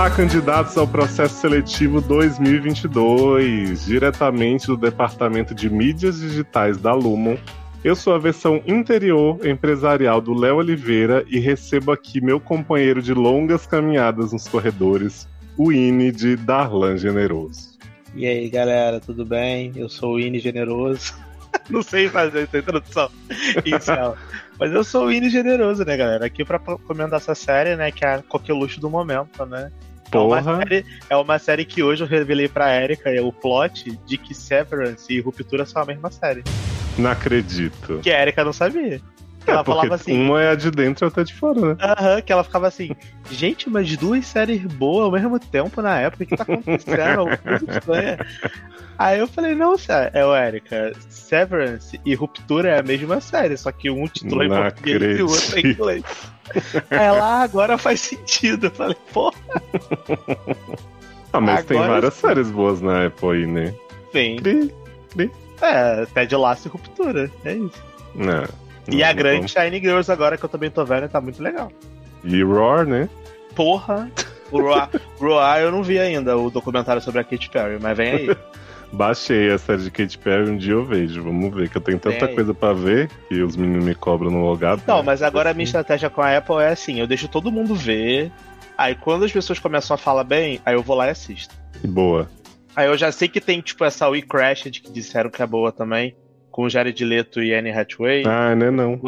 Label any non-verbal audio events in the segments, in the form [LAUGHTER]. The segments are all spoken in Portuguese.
Olá, candidatos ao processo seletivo 2022, diretamente do Departamento de Mídias Digitais da Lumon. Eu sou a versão interior empresarial do Léo Oliveira e recebo aqui meu companheiro de longas caminhadas nos corredores, o Ine de Darlan Generoso. E aí, galera, tudo bem? Eu sou o Ine Generoso. [LAUGHS] Não sei fazer essa introdução inicial. Mas eu sou o Ine Generoso, né, galera? Aqui pra comentar essa série, né, que é a coqueluche do momento, né? Porra. É uma, série, é uma série que hoje eu revelei pra Erika é o plot de que Severance e Ruptura são a mesma série. Não acredito. Que a Erika não sabia. É, Ela porque falava assim. uma é a de dentro e outra é de fora, né? Aham, que ela ficava assim, gente, mas duas séries boas ao mesmo tempo na época, o que tá acontecendo? Estranha. Aí eu falei, não, é o Erika, Severance e Ruptura é a mesma série, só que um título é em Não português e o outro é em inglês. Aí ela, ah, agora faz sentido. Eu falei, pô, Ah, mas tem Agora várias sim. séries boas na Apple aí, né? Cri, cri. É, Ted Lasso e Ruptura, é isso. Não, E não, a grande Shiny Girls agora, que eu também tô vendo, tá muito legal. E Roar, né? Porra! O Roar, [LAUGHS] Roar eu não vi ainda o documentário sobre a Katy Perry, mas vem aí. [LAUGHS] Baixei a série de Katy Perry, um dia eu vejo. Vamos ver, que eu tenho tanta Tem. coisa pra ver que os meninos me cobram no logado. Não, mas agora a minha estratégia com a Apple é assim: eu deixo todo mundo ver. Aí quando as pessoas começam a falar bem, aí eu vou lá e assisto. Boa. Aí eu já sei que tem, tipo, essa We Crashed que disseram que é boa também, com Jared Leto e Anne Hathaway. Ah, né não.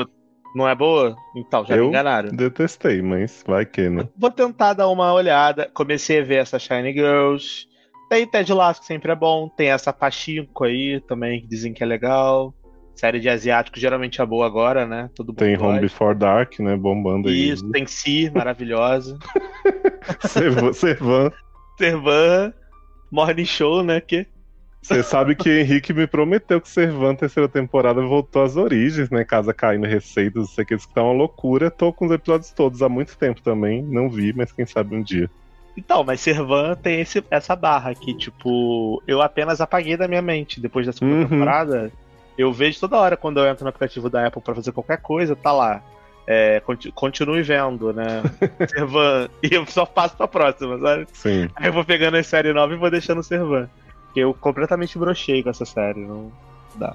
Não é boa? Então, já Eu? me enganaram. Detestei, mas vai que, né? Vou tentar dar uma olhada. Comecei a ver essa Shiny Girls. Tem Ted Lasso, que sempre é bom. Tem essa Pachinko aí também, que dizem que é legal. Série de asiático geralmente é boa agora, né? Todo Tem Home. Before Dark, né? Bombando aí. Isso, tem Si, maravilhosa. [LAUGHS] Servan. Servan, Morning Show, né? Que... Você sabe que Henrique me prometeu que Servan, terceira temporada, voltou às origens, né? Casa caindo, receitas, não sei o que, isso que tá uma loucura. Tô com os episódios todos há muito tempo também. Não vi, mas quem sabe um dia. Então, mas Servan tem esse- essa barra que, tipo, eu apenas apaguei da minha mente depois da segunda Uhum. temporada. Eu vejo toda hora quando eu entro no aplicativo da Apple pra fazer qualquer coisa, tá lá. É, conti- continue vendo, né? [LAUGHS] Servan. E eu só passo pra próxima, sabe? Sim. Aí eu vou pegando as séries novas e vou deixando Servan. Porque eu completamente brochei com essa série. Não dá.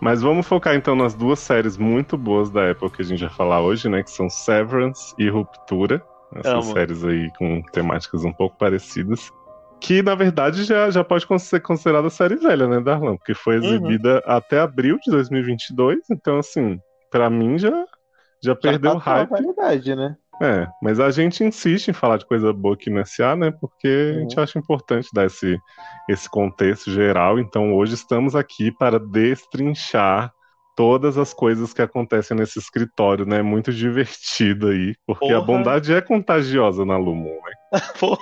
Mas vamos focar então nas duas séries muito boas da Apple que a gente vai falar hoje, né? Que são Severance e Ruptura. Essas Amo. séries aí com temáticas um pouco parecidas. Que na verdade já, já pode ser considerada série velha, né, Darlan? Porque foi Uhum. exibida até abril de 2022. Então, assim, pra mim já, já perdeu Já tá com a hype. validade, né? É, mas a gente insiste em falar de coisa boa aqui no SA, né? Porque a gente Uhum. acha importante dar esse, esse contexto geral. Então hoje estamos aqui para destrinchar todas as coisas que acontecem nesse escritório, né? Muito divertido aí, porque a Porra. bondade é contagiosa na Lumon, né? [LAUGHS] Pô,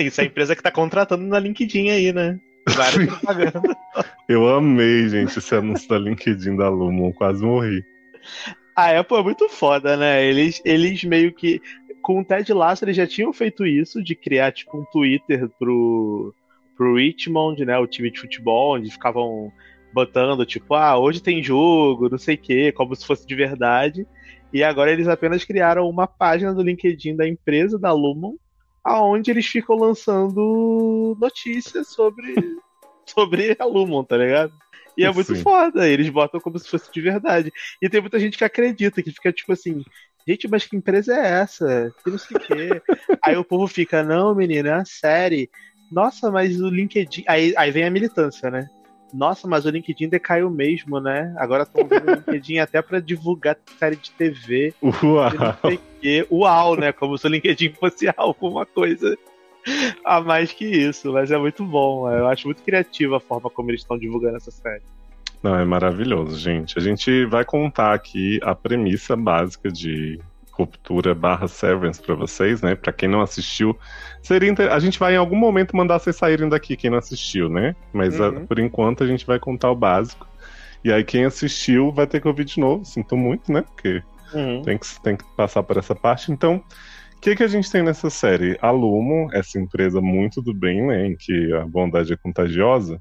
isso é a empresa que tá contratando na LinkedIn aí, né? Várias propagandas. Eu amei, gente, esse anúncio da LinkedIn da Lumon, quase morri. A Apple é muito foda, né? Eles, eles meio que. Com o Ted Lasso, eles já tinham feito isso, de criar, tipo, um Twitter pro, pro Richmond, né? O time de futebol, onde ficavam botando, tipo, ah, hoje tem jogo, não sei o quê, como se fosse de verdade. E agora eles apenas criaram uma página do LinkedIn da empresa, da Lumon, aonde eles ficam lançando notícias sobre, [LAUGHS] sobre a Lumon, tá ligado? E é muito Sim. foda, eles botam como se fosse de verdade. E tem muita gente que acredita, que fica tipo assim, gente, mas que empresa é essa? Que não sei o quê. [LAUGHS] aí o povo fica, não, menina, é uma série. Nossa, mas o LinkedIn. Aí, aí vem a militância, né? Nossa, mas o LinkedIn decaiu mesmo, né? Agora estão usando o LinkedIn até pra divulgar série de TV. Uau! Não sei o quê. Uau, né? Como se o LinkedIn fosse [LAUGHS] alguma coisa a mais que isso. Mas é muito bom. Eu acho muito criativa a forma como eles estão divulgando essa série. Não, é maravilhoso, gente. A gente vai contar aqui a premissa básica de Ruptura barra Severance pra vocês, né? Pra quem não assistiu, seria inter... a gente vai em algum momento mandar vocês saírem daqui, quem não assistiu, né? Mas a- Uhum. por enquanto a gente vai contar o básico. E aí quem assistiu vai ter que ouvir de novo. Sinto muito, né? Porque Uhum. tem que, tem que passar por essa parte. Então, o que, que a gente tem nessa série? A Lumo, essa empresa muito do bem, né? Em que a bondade é contagiosa.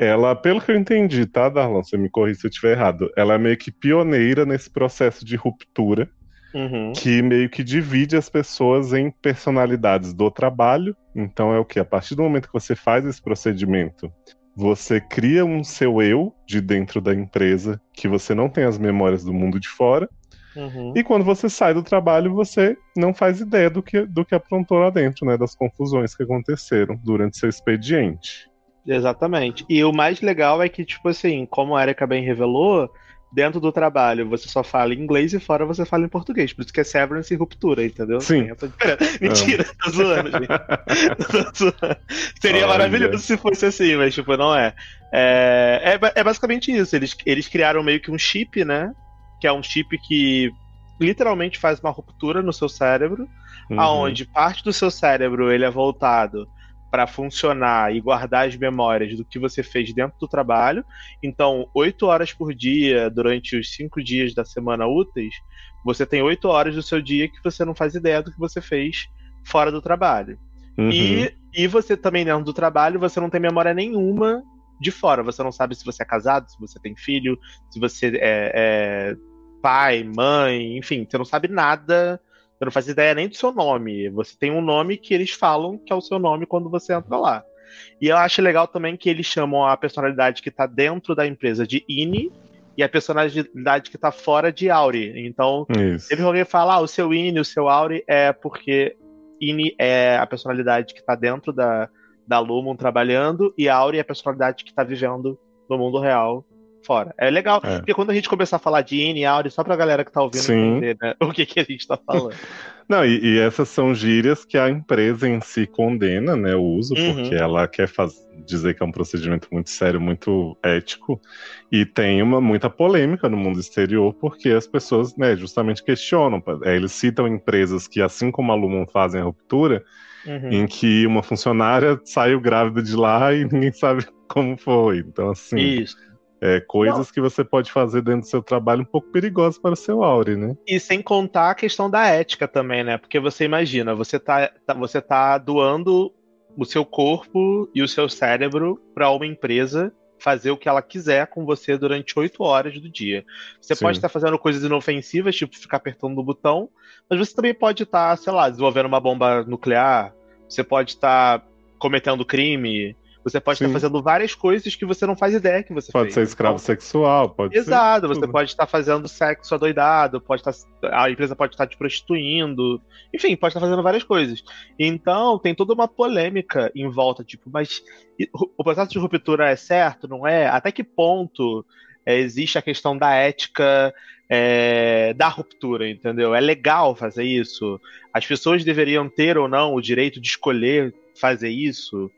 Ela, pelo que eu entendi, tá, Darlan? Você me corrija se eu estiver errado. Ela é meio que pioneira nesse processo de ruptura, uhum. que meio que divide as pessoas em personalidades do trabalho. Então é o que? A partir do momento que você faz esse procedimento, você cria um seu eu de dentro da empresa que você não tem as memórias do mundo de fora. Uhum. E quando você sai do trabalho, você não faz ideia do que, do que aprontou lá dentro, né? Das confusões que aconteceram durante seu expediente. Exatamente. E o mais legal é que, tipo assim, como a Erika bem revelou, dentro do trabalho você só fala inglês e fora você fala em português. Por isso que é severance e ruptura, entendeu? Sim. [LAUGHS] Mentira, tô zoando, gente. [LAUGHS] Seria Olha. maravilhoso se fosse assim, mas tipo, não é. É, é, é basicamente isso. Eles, eles criaram meio que um chip, né? Que é um chip que literalmente faz uma ruptura no seu cérebro, uhum. aonde parte do seu cérebro ele é voltado para funcionar e guardar as memórias do que você fez dentro do trabalho. Então, oito horas por dia, durante os cinco dias da semana úteis, você tem oito horas do seu dia que você não faz ideia do que você fez fora do trabalho. Uhum. E, e você também, dentro do trabalho, você não tem memória nenhuma de fora. Você não sabe se você é casado, se você tem filho, se você é, é pai, mãe, enfim, você não sabe nada você não faz ideia nem do seu nome. Você tem um nome que eles falam que é o seu nome quando você entra lá. E eu acho legal também que eles chamam a personalidade que está dentro da empresa de INI e a personalidade que está fora de Auri. Então, ele alguém fala, ah, o seu INI, o seu Auri é porque INI é a personalidade que está dentro da, da Lumon trabalhando e Auri é a personalidade que está vivendo no mundo real fora. É legal, é. porque quando a gente começar a falar de e Audi, só pra galera que tá ouvindo Sim. entender né, [LAUGHS] o que, que a gente tá falando. [LAUGHS] Não, e, e, essas são gírias que a empresa em si condena, né, o uso, uhum. porque ela quer faz, dizer que é um procedimento muito sério, muito ético, e tem uma muita polêmica no mundo exterior, porque as pessoas, né, justamente questionam. É, eles citam empresas que, assim como a Lumon fazem a ruptura, uhum. em que uma funcionária [LAUGHS] saiu grávida de lá e ninguém sabe como foi. Então, assim. Isso é, coisas Não. que você pode fazer dentro do seu trabalho um pouco perigosas para o seu Aure, né? E sem contar a questão da ética também, né? Porque você imagina, você tá, tá você tá doando o seu corpo e o seu cérebro para uma empresa fazer o que ela quiser com você durante oito horas do dia. Você Sim. pode estar fazendo coisas inofensivas, tipo ficar apertando o botão, mas você também pode estar, sei lá, desenvolvendo uma bomba nuclear, você pode estar cometendo crime, você pode Sim. estar fazendo várias coisas que você não faz ideia que você pode fez. Pode ser escravo então, sexual, pode Exato, ser... você pode estar fazendo sexo adoidado, pode estar, a empresa pode estar te prostituindo, enfim, pode estar fazendo várias coisas. Então, tem toda uma polêmica em volta, tipo, mas o processo de ruptura é certo, não é? Até que ponto é, existe a questão da ética é, da ruptura, entendeu? É legal fazer isso? As pessoas deveriam ter ou não o direito de escolher fazer isso?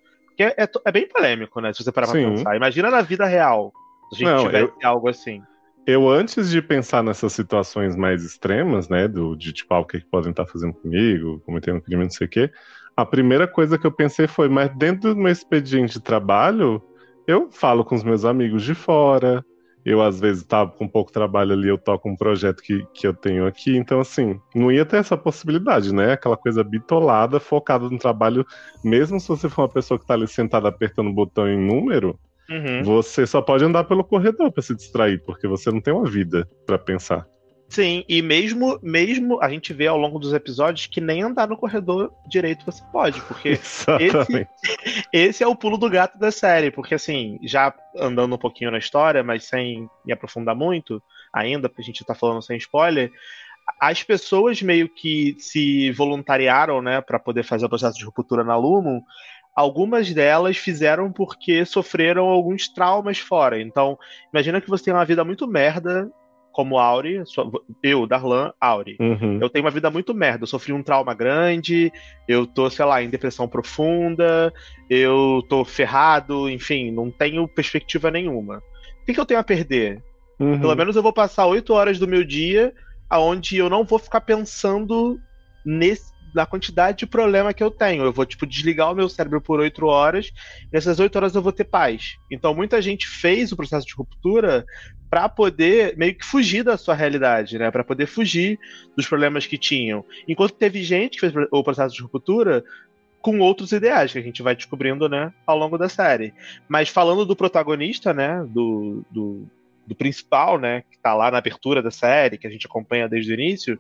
Porque é, é, é, bem polêmico, né? Se você parar Sim. pra pensar. Imagina na vida real. Se a gente Não, tivesse eu, algo assim. Eu, antes de pensar nessas situações mais extremas, né? Do, de tipo, ah, o que, que podem estar fazendo comigo, cometendo crime, não sei o quê. A primeira coisa que eu pensei foi, mas dentro do meu expediente de trabalho, eu falo com os meus amigos de fora, eu às vezes tava com pouco trabalho ali, eu toco um projeto que, que eu tenho aqui, então assim, não ia ter essa possibilidade, né? Aquela coisa bitolada, focada no trabalho, mesmo se você for uma pessoa que tá ali sentada apertando o botão em número, uhum. você só pode andar pelo corredor para se distrair, porque você não tem uma vida para pensar. Sim, e mesmo, mesmo a gente vê ao longo dos episódios que nem andar no corredor direito você pode, porque [LAUGHS] esse, esse, é o pulo do gato da série, porque assim, já andando um pouquinho na história, mas sem me aprofundar muito ainda, porque a gente tá falando sem spoiler, as pessoas meio que se voluntariaram, né, para poder fazer o processo de ruptura na Lumon, algumas delas fizeram porque sofreram alguns traumas fora. Então, imagina que você tem uma vida muito merda como Auri, eu, Darlan, Auri. Uhum. Eu tenho uma vida muito merda. Eu sofri um trauma grande, eu tô, sei lá, em depressão profunda, eu tô ferrado, enfim, não tenho perspectiva nenhuma. O que, que eu tenho a perder? Uhum. Pelo menos eu vou passar oito horas do meu dia aonde eu não vou ficar pensando nesse, da quantidade de problema que eu tenho. Eu vou, tipo, desligar o meu cérebro por oito horas, nessas oito horas eu vou ter paz. Então, muita gente fez o processo de ruptura para poder meio que fugir da sua realidade, né? Para poder fugir dos problemas que tinham. Enquanto teve gente que fez o processo de ruptura com outros ideais que a gente vai descobrindo, né, ao longo da série. Mas falando do protagonista, né, do, do do principal, né, que tá lá na abertura da série, que a gente acompanha desde o início,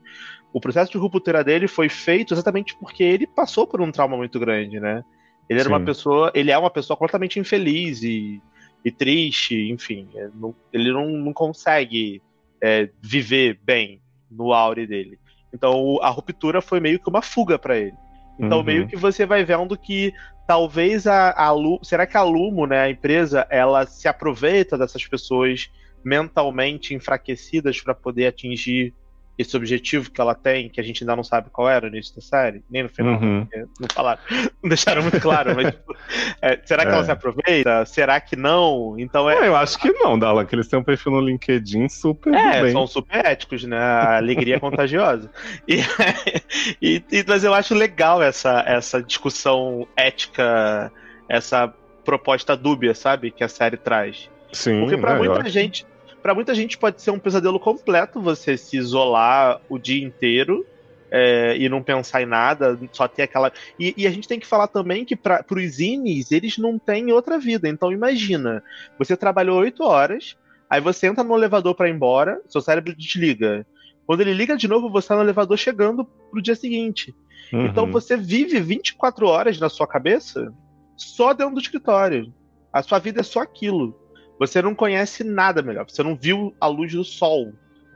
o processo de ruptura dele foi feito exatamente porque ele passou por um trauma muito grande, né? Ele era Sim. uma pessoa, ele é uma pessoa completamente infeliz e, e triste, enfim, é, ele não, não consegue é, viver bem no aure dele. Então a ruptura foi meio que uma fuga para ele. Então uhum. meio que você vai vendo que talvez a, a será que a Lumo, né, a empresa, ela se aproveita dessas pessoas mentalmente enfraquecidas para poder atingir esse objetivo que ela tem, que a gente ainda não sabe qual era no início da série, nem no final, uhum. não falaram, [LAUGHS] não deixaram muito claro, mas tipo, é, será que é. ela se aproveita? Será que não? Então é. eu acho que não, Dala, que eles têm um perfil no LinkedIn super. É, são super éticos, né? A alegria é contagiosa. [LAUGHS] E, e, e, mas eu acho legal essa, essa discussão ética, essa proposta dúbia, sabe? Que a série traz. Sim, Porque pra é, muita gente para muita gente pode ser um pesadelo completo você se isolar o dia inteiro é, e não pensar em nada, só ter aquela. E, e a gente tem que falar também que para os Inis, eles não têm outra vida. Então imagina, você trabalhou oito horas, aí você entra no elevador para ir embora, seu cérebro desliga. Quando ele liga de novo, você tá no elevador chegando pro dia seguinte. Uhum. Então você vive 24 horas na sua cabeça só dentro do escritório. A sua vida é só aquilo. Você não conhece nada melhor. Você não viu a luz do sol.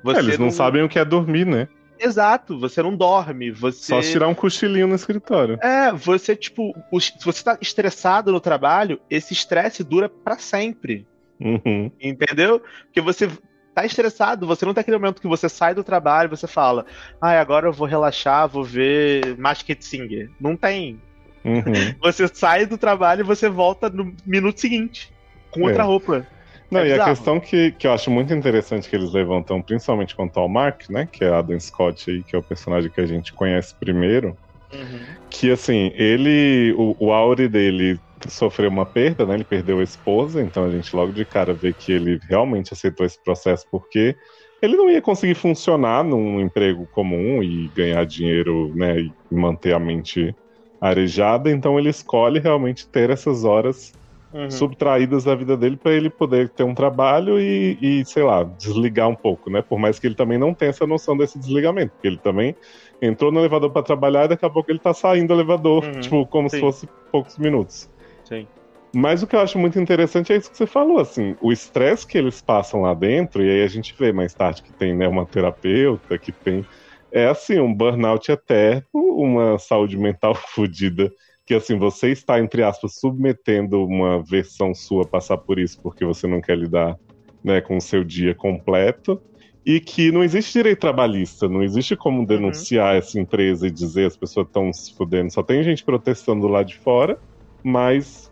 É, eles não, não, sabem o que é dormir, né? Exato, você não dorme, você... Só tirar um cochilinho no escritório. É, você, tipo, se você tá estressado no trabalho, esse estresse dura para sempre. Uhum. Entendeu? Porque você tá estressado, você não tem aquele momento que você sai do trabalho e você fala, ah, agora eu vou relaxar, vou ver Masked Singer. Não tem. Uhum. [LAUGHS] Você sai do trabalho e você volta no minuto seguinte, com outra é. roupa. Não, é e a questão que, que eu acho muito interessante que eles levantam, principalmente quanto ao Mark, né? Que é Adam Scott aí, que é o personagem que a gente conhece primeiro. Uhum. Que assim, ele. O, o Auri dele sofreu uma perda, né? Ele perdeu a esposa, então a gente logo de cara vê que ele realmente aceitou esse processo porque ele não ia conseguir funcionar num emprego comum e ganhar dinheiro, né? E manter a mente arejada, então ele escolhe realmente ter essas horas uhum. subtraídas da vida dele para ele poder ter um trabalho e, e, sei lá, desligar um pouco, né? Por mais que ele também não tenha essa noção desse desligamento, porque ele também entrou no elevador para trabalhar e daqui a pouco ele tá saindo do elevador, uhum. tipo, como Sim. se fosse poucos minutos. Sim. Mas o que eu acho muito interessante é isso que você falou, assim, o estresse que eles passam lá dentro, e aí a gente vê mais tarde que tem né, uma terapeuta, que tem. É assim, um burnout eterno, uma saúde mental [LAUGHS] fodida que assim, você está, entre aspas, submetendo uma versão sua passar por isso porque você não quer lidar né, com o seu dia completo. E que não existe direito trabalhista, não existe como uhum. denunciar uhum. essa empresa e dizer as pessoas estão se fudendo. Só tem gente protestando lá de fora, mas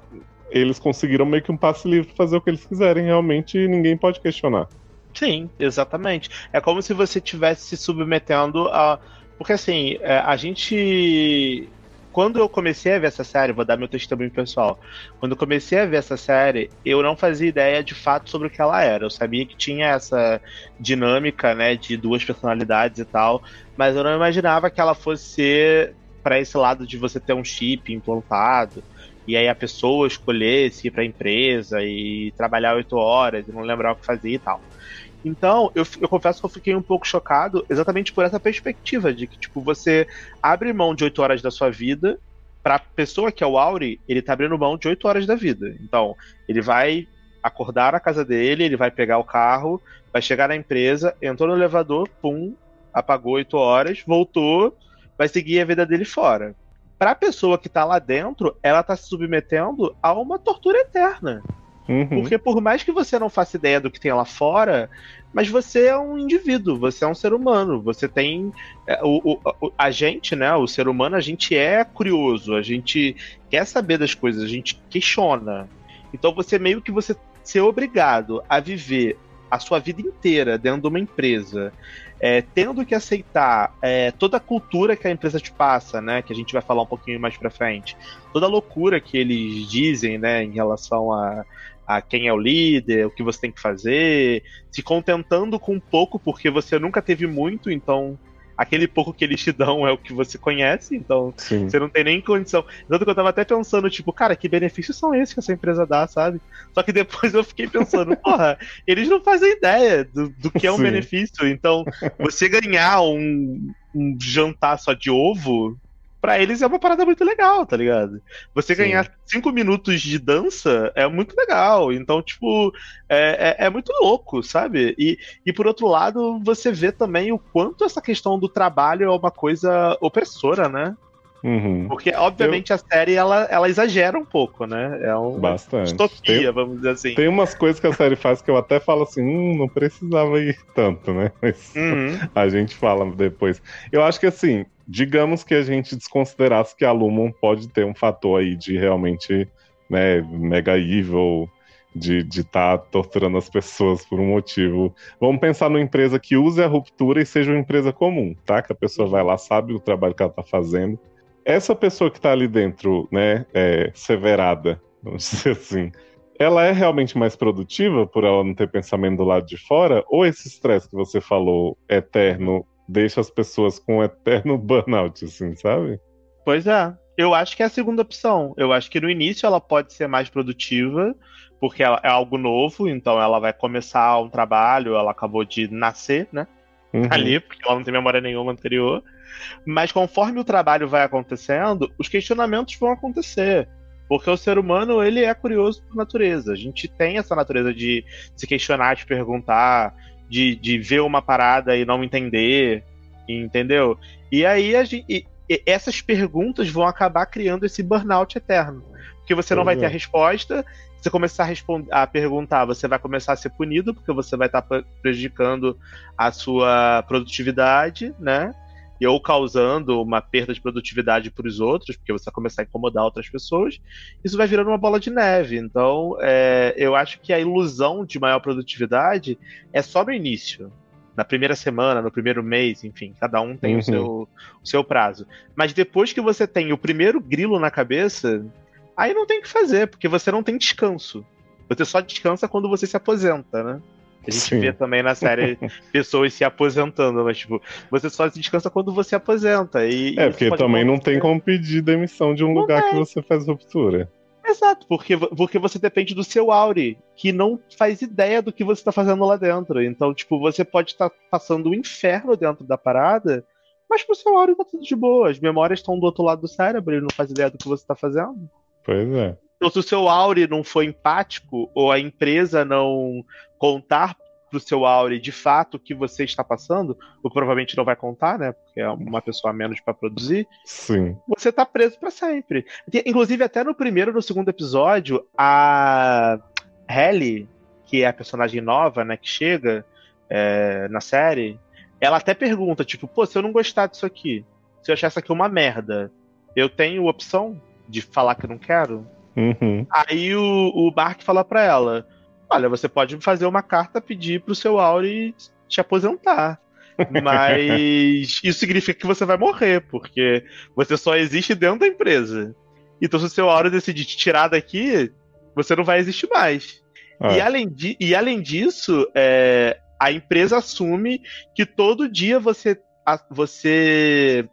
eles conseguiram meio que um passe livre para fazer o que eles quiserem realmente e ninguém pode questionar. Sim, exatamente. É como se você estivesse se submetendo a. Porque assim, é, a gente quando eu comecei a ver essa série, vou dar meu testemunho pessoal. Quando eu comecei a ver essa série, eu não fazia ideia de fato sobre o que ela era. Eu sabia que tinha essa dinâmica, né, de duas personalidades e tal, mas eu não imaginava que ela fosse ser para esse lado de você ter um chip implantado e aí a pessoa escolhesse ir para empresa e trabalhar oito horas e não lembrar o que fazia e tal. Então, eu, eu confesso que eu fiquei um pouco chocado exatamente por essa perspectiva de que, tipo, você abre mão de 8 horas da sua vida pra pessoa que é o Auri, ele tá abrindo mão de 8 horas da vida. Então, ele vai acordar na casa dele, ele vai pegar o carro, vai chegar na empresa, entrou no elevador, pum, apagou 8 horas, voltou, vai seguir a vida dele fora. Pra pessoa que tá lá dentro, ela tá se submetendo a uma tortura eterna. Uhum. Porque por mais que você não faça ideia do que tem lá fora, mas você é um indivíduo, você é um ser humano, você tem. É, o, o, a gente, né, o ser humano, a gente é curioso, a gente quer saber das coisas, a gente questiona. Então você meio que você ser obrigado a viver a sua vida inteira dentro de uma empresa, é, tendo que aceitar é, toda a cultura que a empresa te passa, né? Que a gente vai falar um pouquinho mais pra frente, toda a loucura que eles dizem, né, em relação a, a quem é o líder, o que você tem que fazer, se contentando com pouco porque você nunca teve muito, então aquele pouco que eles te dão é o que você conhece, então Sim. você não tem nem condição. Tanto que eu tava até pensando, tipo, cara, que benefícios são esses que essa empresa dá, sabe? Só que depois eu fiquei pensando, [LAUGHS] porra, eles não fazem ideia do, do que é um Sim. benefício. Então, você ganhar um, um jantar só de ovo, para eles é uma parada muito legal, tá ligado? Você Sim. ganhar cinco minutos de dança é muito legal. Então, tipo, é, é, é, muito louco, sabe? E, e por outro lado, você vê também o quanto essa questão do trabalho é uma coisa opressora, né? Uhum. Porque, obviamente, Eu... a série ela, ela exagera um pouco, né? É uma Bastante. distopia, tem, vamos dizer assim. Tem umas coisas que a série faz que eu até falo assim, hum, não precisava ir tanto, né? Mas uhum. [LAUGHS] a gente fala depois. Eu acho que assim, digamos que a gente desconsiderasse que a Lumon pode ter um fator aí de realmente, né, mega evil, de estar tá torturando as pessoas por um motivo. Vamos pensar numa empresa que use a ruptura e seja uma empresa comum, tá? Que a pessoa vai lá, sabe o trabalho que ela está fazendo essa pessoa que está ali dentro, né, é, severada, vamos [LAUGHS] dizer assim, ela é realmente mais produtiva por ela não ter pensamento do lado de fora? Ou esse estresse que você falou, eterno, deixa as pessoas com um eterno [LAUGHS] burnout, assim, sabe? Pois é. Eu acho que é a segunda opção. Eu acho que no início ela pode ser mais produtiva, porque é algo novo, então ela vai começar um trabalho, ela acabou de nascer, né? Uhum. Ali, porque ela não tem memória nenhuma anterior. Mas conforme o trabalho vai acontecendo, os questionamentos vão acontecer. Porque o ser humano, ele é curioso por natureza. A gente tem essa natureza de se questionar, de perguntar, de, de ver uma parada e não entender, entendeu? E aí a gente, e, e essas perguntas vão acabar criando esse burnout eterno. Porque você não vai ter a resposta, você começar a, a, perguntar, você vai começar a ser punido, porque você vai estar prejudicando a sua produtividade, né? Ou causando uma perda de produtividade para os outros, porque você vai começar a incomodar outras pessoas, isso vai virando uma bola de neve. Então, é, eu acho que a ilusão de maior produtividade é só no início. Na primeira semana, no primeiro mês, enfim, cada um tem uhum. o, seu, o seu prazo. Mas depois que você tem o primeiro grilo na cabeça, aí não tem o que fazer, porque você não tem descanso. Você só descansa quando você se aposenta, né? A gente Sim. vê também na série [LAUGHS] pessoas se aposentando, mas tipo, você só descansa quando você aposenta. E, é, porque também não tem como pedir demissão de um não lugar que você faz ruptura. Exato, porque, porque você depende do seu Auri, que não faz ideia do que você está fazendo lá dentro. Então, tipo, você pode estar tá passando o um inferno dentro da parada, mas pro seu Auri tá tudo de boa. As memórias estão do outro lado do cérebro, ele não faz ideia do que você está fazendo. Pois é. Então, se o seu Auri não for empático, ou a empresa não contar pro seu Auri de fato o que você está passando, ou provavelmente não vai contar, né? Porque é uma pessoa a menos para produzir. Sim. Você tá preso para sempre. Inclusive, até no primeiro no segundo episódio, a Helly, que é a personagem nova, né, que chega é, na série, ela até pergunta, tipo, pô, se eu não gostar disso aqui, se eu achar isso aqui uma merda, eu tenho opção de falar que eu não quero? Uhum. Aí o, o Bark fala pra ela: Olha, você pode fazer uma carta pedir pro seu Auri te aposentar. Mas [LAUGHS] isso significa que você vai morrer, porque você só existe dentro da empresa. Então, se o seu Auri decidir te tirar daqui, você não vai existir mais. Ah. E, além de, e além disso, é, a empresa assume que todo dia você, a, você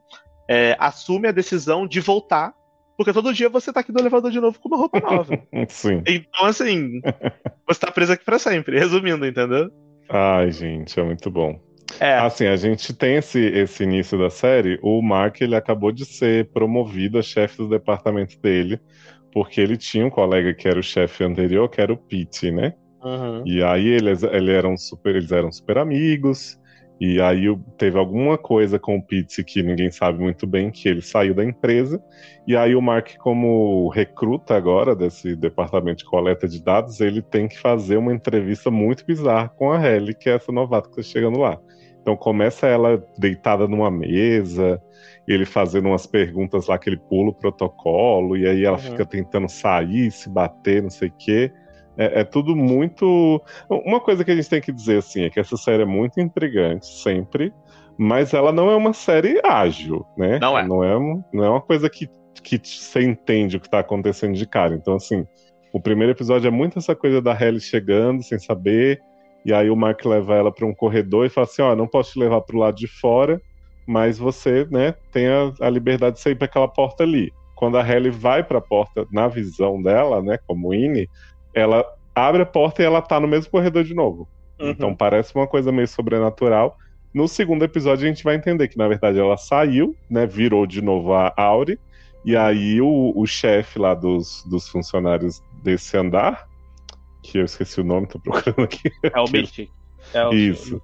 é, assume a decisão de voltar porque todo dia você tá aqui no elevador de novo com uma roupa nova. [LAUGHS] Sim. Então, assim, [LAUGHS] você tá preso aqui pra sempre. Resumindo, entendeu? Ai, gente, é muito bom. É. Assim, a gente tem esse, esse início da série. O Mark, ele acabou de ser promovido a chefe do departamento dele, porque ele tinha um colega que era o chefe anterior, que era o Pete, né? Uhum. E aí eles, eram super, eles eram super amigos. E aí teve alguma coisa com o Pizzi que ninguém sabe muito bem, que ele saiu da empresa. E aí o Mark, como recruta agora desse departamento de coleta de dados, ele tem que fazer uma entrevista muito bizarra com a Helly, que é essa novata que está chegando lá. Então começa ela deitada numa mesa, ele fazendo umas perguntas lá que ele pula o protocolo, e aí ela uhum. fica tentando sair, se bater, não sei o quê. É, é, tudo muito. Uma coisa que a gente tem que dizer assim é que essa série é muito intrigante, sempre, mas ela não é uma série ágil, né? Não é. Não é, não é uma coisa que, que você entende o que está acontecendo de cara. Então, assim, o primeiro episódio é muito essa coisa da Halle chegando sem saber, e aí o Mark leva ela para um corredor e fala assim: Ó, oh, não posso te levar para o lado de fora, mas você, né, tem a, a liberdade de sair para aquela porta ali. Quando a Halle vai para a porta na visão dela, né, como Ine, ela abre a porta e ela tá no mesmo corredor de novo. Uhum. Então parece uma coisa meio sobrenatural. No segundo episódio a gente vai entender que na verdade ela saiu, né, virou de novo a Auri, e aí o, o chefe lá dos, dos funcionários desse andar, que eu esqueci o nome, tô procurando aqui. É o Mystic. É o Isso.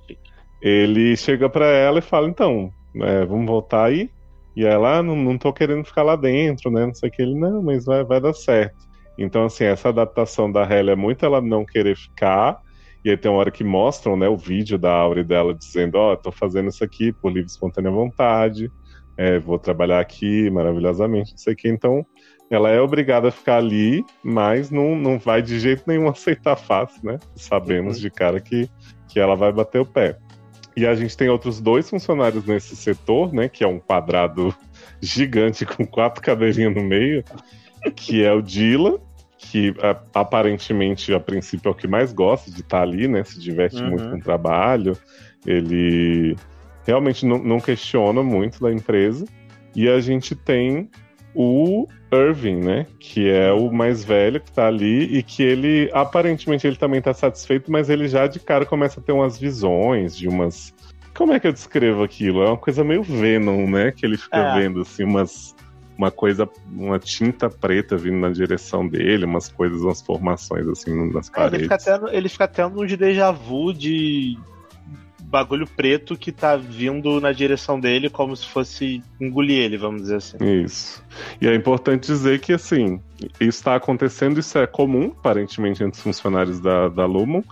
Ele chega para ela e fala, então, é, vamos voltar aí? E ela, ah, não, não tô querendo ficar lá dentro, né? Não sei o que. Ele, não, mas vai, vai dar certo. Então, assim, essa adaptação da Halle é muito ela não querer ficar. E aí tem uma hora que mostram, né, o vídeo da Aure dela dizendo, ó, oh, tô fazendo isso aqui por livre espontânea vontade. É, vou trabalhar aqui maravilhosamente, não sei o que. Então, ela é obrigada a ficar ali, mas não, não vai de jeito nenhum [LAUGHS] aceitar fácil, né? Sabemos uhum. de cara que, que ela vai bater o pé. E a gente tem outros dois funcionários nesse setor, né? Que é um quadrado [LAUGHS] gigante com quatro cabelinhos no meio, que é o Dila, que aparentemente, a princípio, é o que mais gosta de estar ali, né? Se diverte uhum. muito com o trabalho. Ele realmente não, não questiona muito da empresa. E a gente tem o Irving, né? Que é o mais velho que tá ali e que ele, aparentemente, ele também tá satisfeito, mas ele já de cara começa a ter umas visões de umas. Como é que eu descrevo aquilo? É uma coisa meio Venom, né? Que ele fica é. vendo, assim, umas. Uma coisa, uma tinta preta vindo na direção dele, umas coisas, umas formações assim nas paredes. É, ele, fica tendo, ele fica tendo uns déjà vu de bagulho preto que tá vindo na direção dele como se fosse engolir ele, vamos dizer assim. Isso. E é importante dizer que, assim, isso está acontecendo, isso é comum, aparentemente, entre os funcionários da, da Lumon.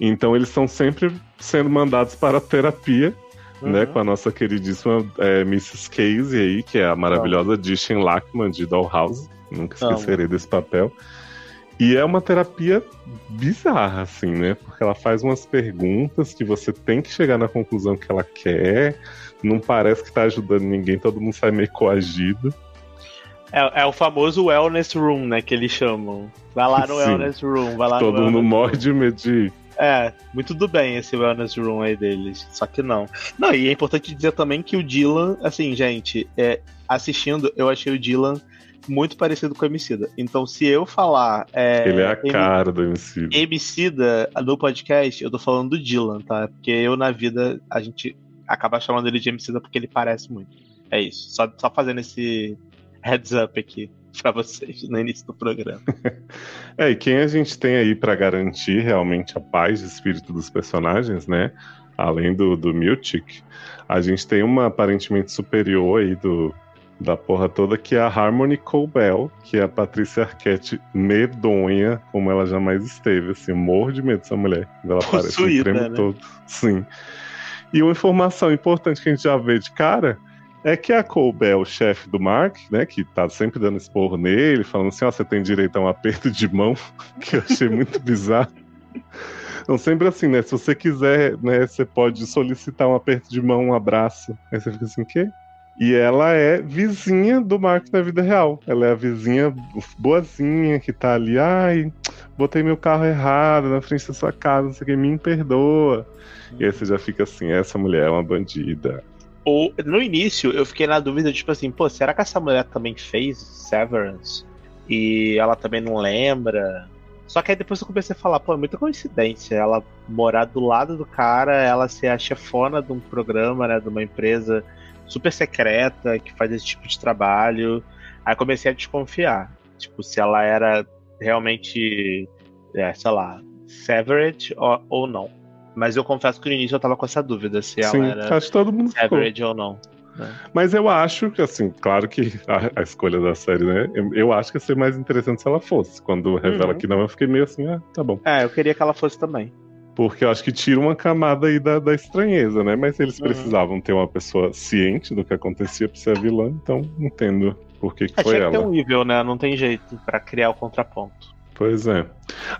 Então, eles estão sempre sendo mandados para terapia, uhum. né, com a nossa queridíssima é, Mrs. Casey aí, que é a maravilhosa Dishin Lackman de Dollhouse. Nunca esquecerei desse papel. E é uma terapia bizarra, assim, né? Porque ela faz umas perguntas que você tem que chegar na conclusão que ela quer. Não parece que tá ajudando ninguém, todo mundo sai meio coagido. É, é o famoso wellness room, né? Que eles chamam. Vai lá no Sim. wellness room, vai lá Todo mundo morre de medo de é, muito do bem esse wellness room aí deles. Só que não. Não, e é importante dizer também que o Dylan, assim, gente, é, assistindo, eu achei o Dylan muito parecido com o Emicida. Então, se eu falar. É, Ele é a cara do Emicida. Emicida no podcast, eu tô falando do Dylan, tá? Porque eu, na vida, a gente acaba chamando ele de Emicida porque ele parece muito. É isso. Só, só fazendo esse heads up aqui [LAUGHS] para vocês no início do programa. [LAUGHS] é, e quem a gente tem aí para garantir realmente a paz de espírito dos personagens, né? Além do, do Miltic, a gente tem uma aparentemente superior aí do, da porra toda, que é a Harmony Colbell, que é a Patrícia Arquette medonha, como ela jamais esteve, assim, morro de medo dessa mulher. Ela aparece o né? todo. Sim. E uma informação importante que a gente já vê de cara é que a Colbell, chefe do Mark, né, que tá sempre dando esporro nele, falando assim, ó, oh, você tem direito a um aperto de mão, [LAUGHS] que eu achei muito bizarro. Então, sempre assim, né, se você quiser, né, você pode solicitar um aperto de mão, um abraço. Aí você fica assim, o quê? E ela é vizinha do Mark na vida real. Ela é a vizinha boazinha que tá ali. Ai, botei meu carro errado na frente da sua casa, não sei o que, me perdoa. E aí você já fica assim: essa mulher é uma bandida. Ou, no início, eu fiquei na dúvida, tipo assim, pô, será que essa mulher também fez Severance? E ela também não lembra? Só que aí depois eu comecei a falar, pô, é muita coincidência. Ela morar do lado do cara, ela ser a chefona de um programa, né, de uma empresa super secreta, que faz esse tipo de trabalho. Aí comecei a desconfiar. Tipo, se ela era realmente, é, sei lá, Severed ou, ou não. Mas eu confesso que no início eu tava com essa dúvida se ela Sim, era acho que todo mundo Severed ou não. Né? Mas eu acho que, assim, claro que a, a, escolha da série, né? Eu, eu, acho que ia ser mais interessante se ela fosse. Quando revela uhum. que não, eu fiquei meio assim, ah, tá bom. É, eu queria que ela fosse também. Porque eu acho que tira uma camada aí da, da estranheza, né? Mas eles uhum. precisavam ter uma pessoa ciente do que acontecia pra ser a vilã, então entendo por que, que é, foi ela. Que ter um nível, né? Não tem jeito para criar o contraponto. Pois é.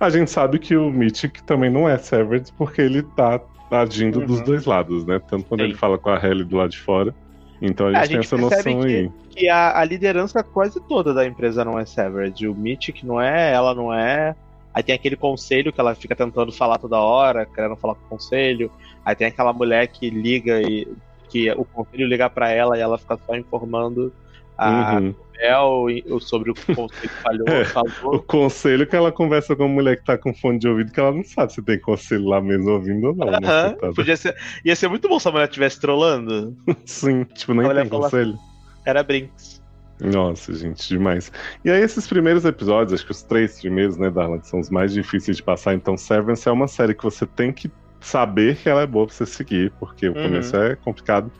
A gente sabe que o Mythic também não é Severed porque ele tá agindo uhum. dos dois lados, né? Tanto quando Sim. ele fala com a Helly do lado de fora. Então a gente, é, a gente tem essa noção que, aí. Que a, a, liderança quase toda da empresa não é Severed. O Mythic não é, ela não é. Aí tem aquele conselho que ela fica tentando falar toda hora, querendo falar com o conselho. Aí tem aquela mulher que liga e que o conselho ligar para ela e ela ficar só informando a Uhum. Mel sobre o que o conselho falhou, É, O falou. conselho que ela conversa com a mulher que tá com fone de ouvido, que ela não sabe se tem conselho lá mesmo ouvindo ou não, né? Aham, coitada? podia ser, ia ser muito bom se a mulher estivesse trolando. [LAUGHS] Sim, tipo, nem tem conselho. Era Brinks. Nossa, gente, demais. E aí, esses primeiros episódios, acho que os três primeiros, né, Darlan, que são os mais difíceis de passar. Então, Severance é uma série que você tem que saber que ela é boa pra você seguir, porque o Uhum. começo é complicado.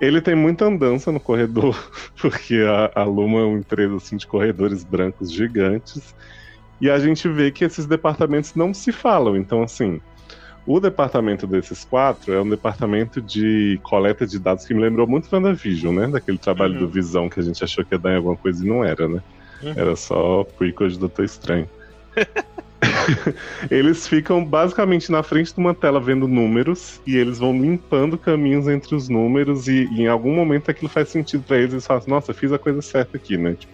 Ele tem muita andança no corredor, [LAUGHS] porque a, a Luma é uma empresa assim, de corredores brancos gigantes. E a gente vê que esses departamentos não se falam. Então, assim, o departamento desses quatro é um departamento de coleta de dados que me lembrou muito WandaVision, né? Daquele trabalho Uhum. do Visão que a gente achou que ia dar em alguma coisa e não era, né? Uhum. Era só prequel de Doutor Estranho. [LAUGHS] [LAUGHS] eles ficam basicamente na frente de uma tela vendo números e eles vão limpando caminhos entre os números e, e em algum momento aquilo faz sentido pra eles. Eles falam assim, nossa, fiz a coisa certa aqui, né? Tipo,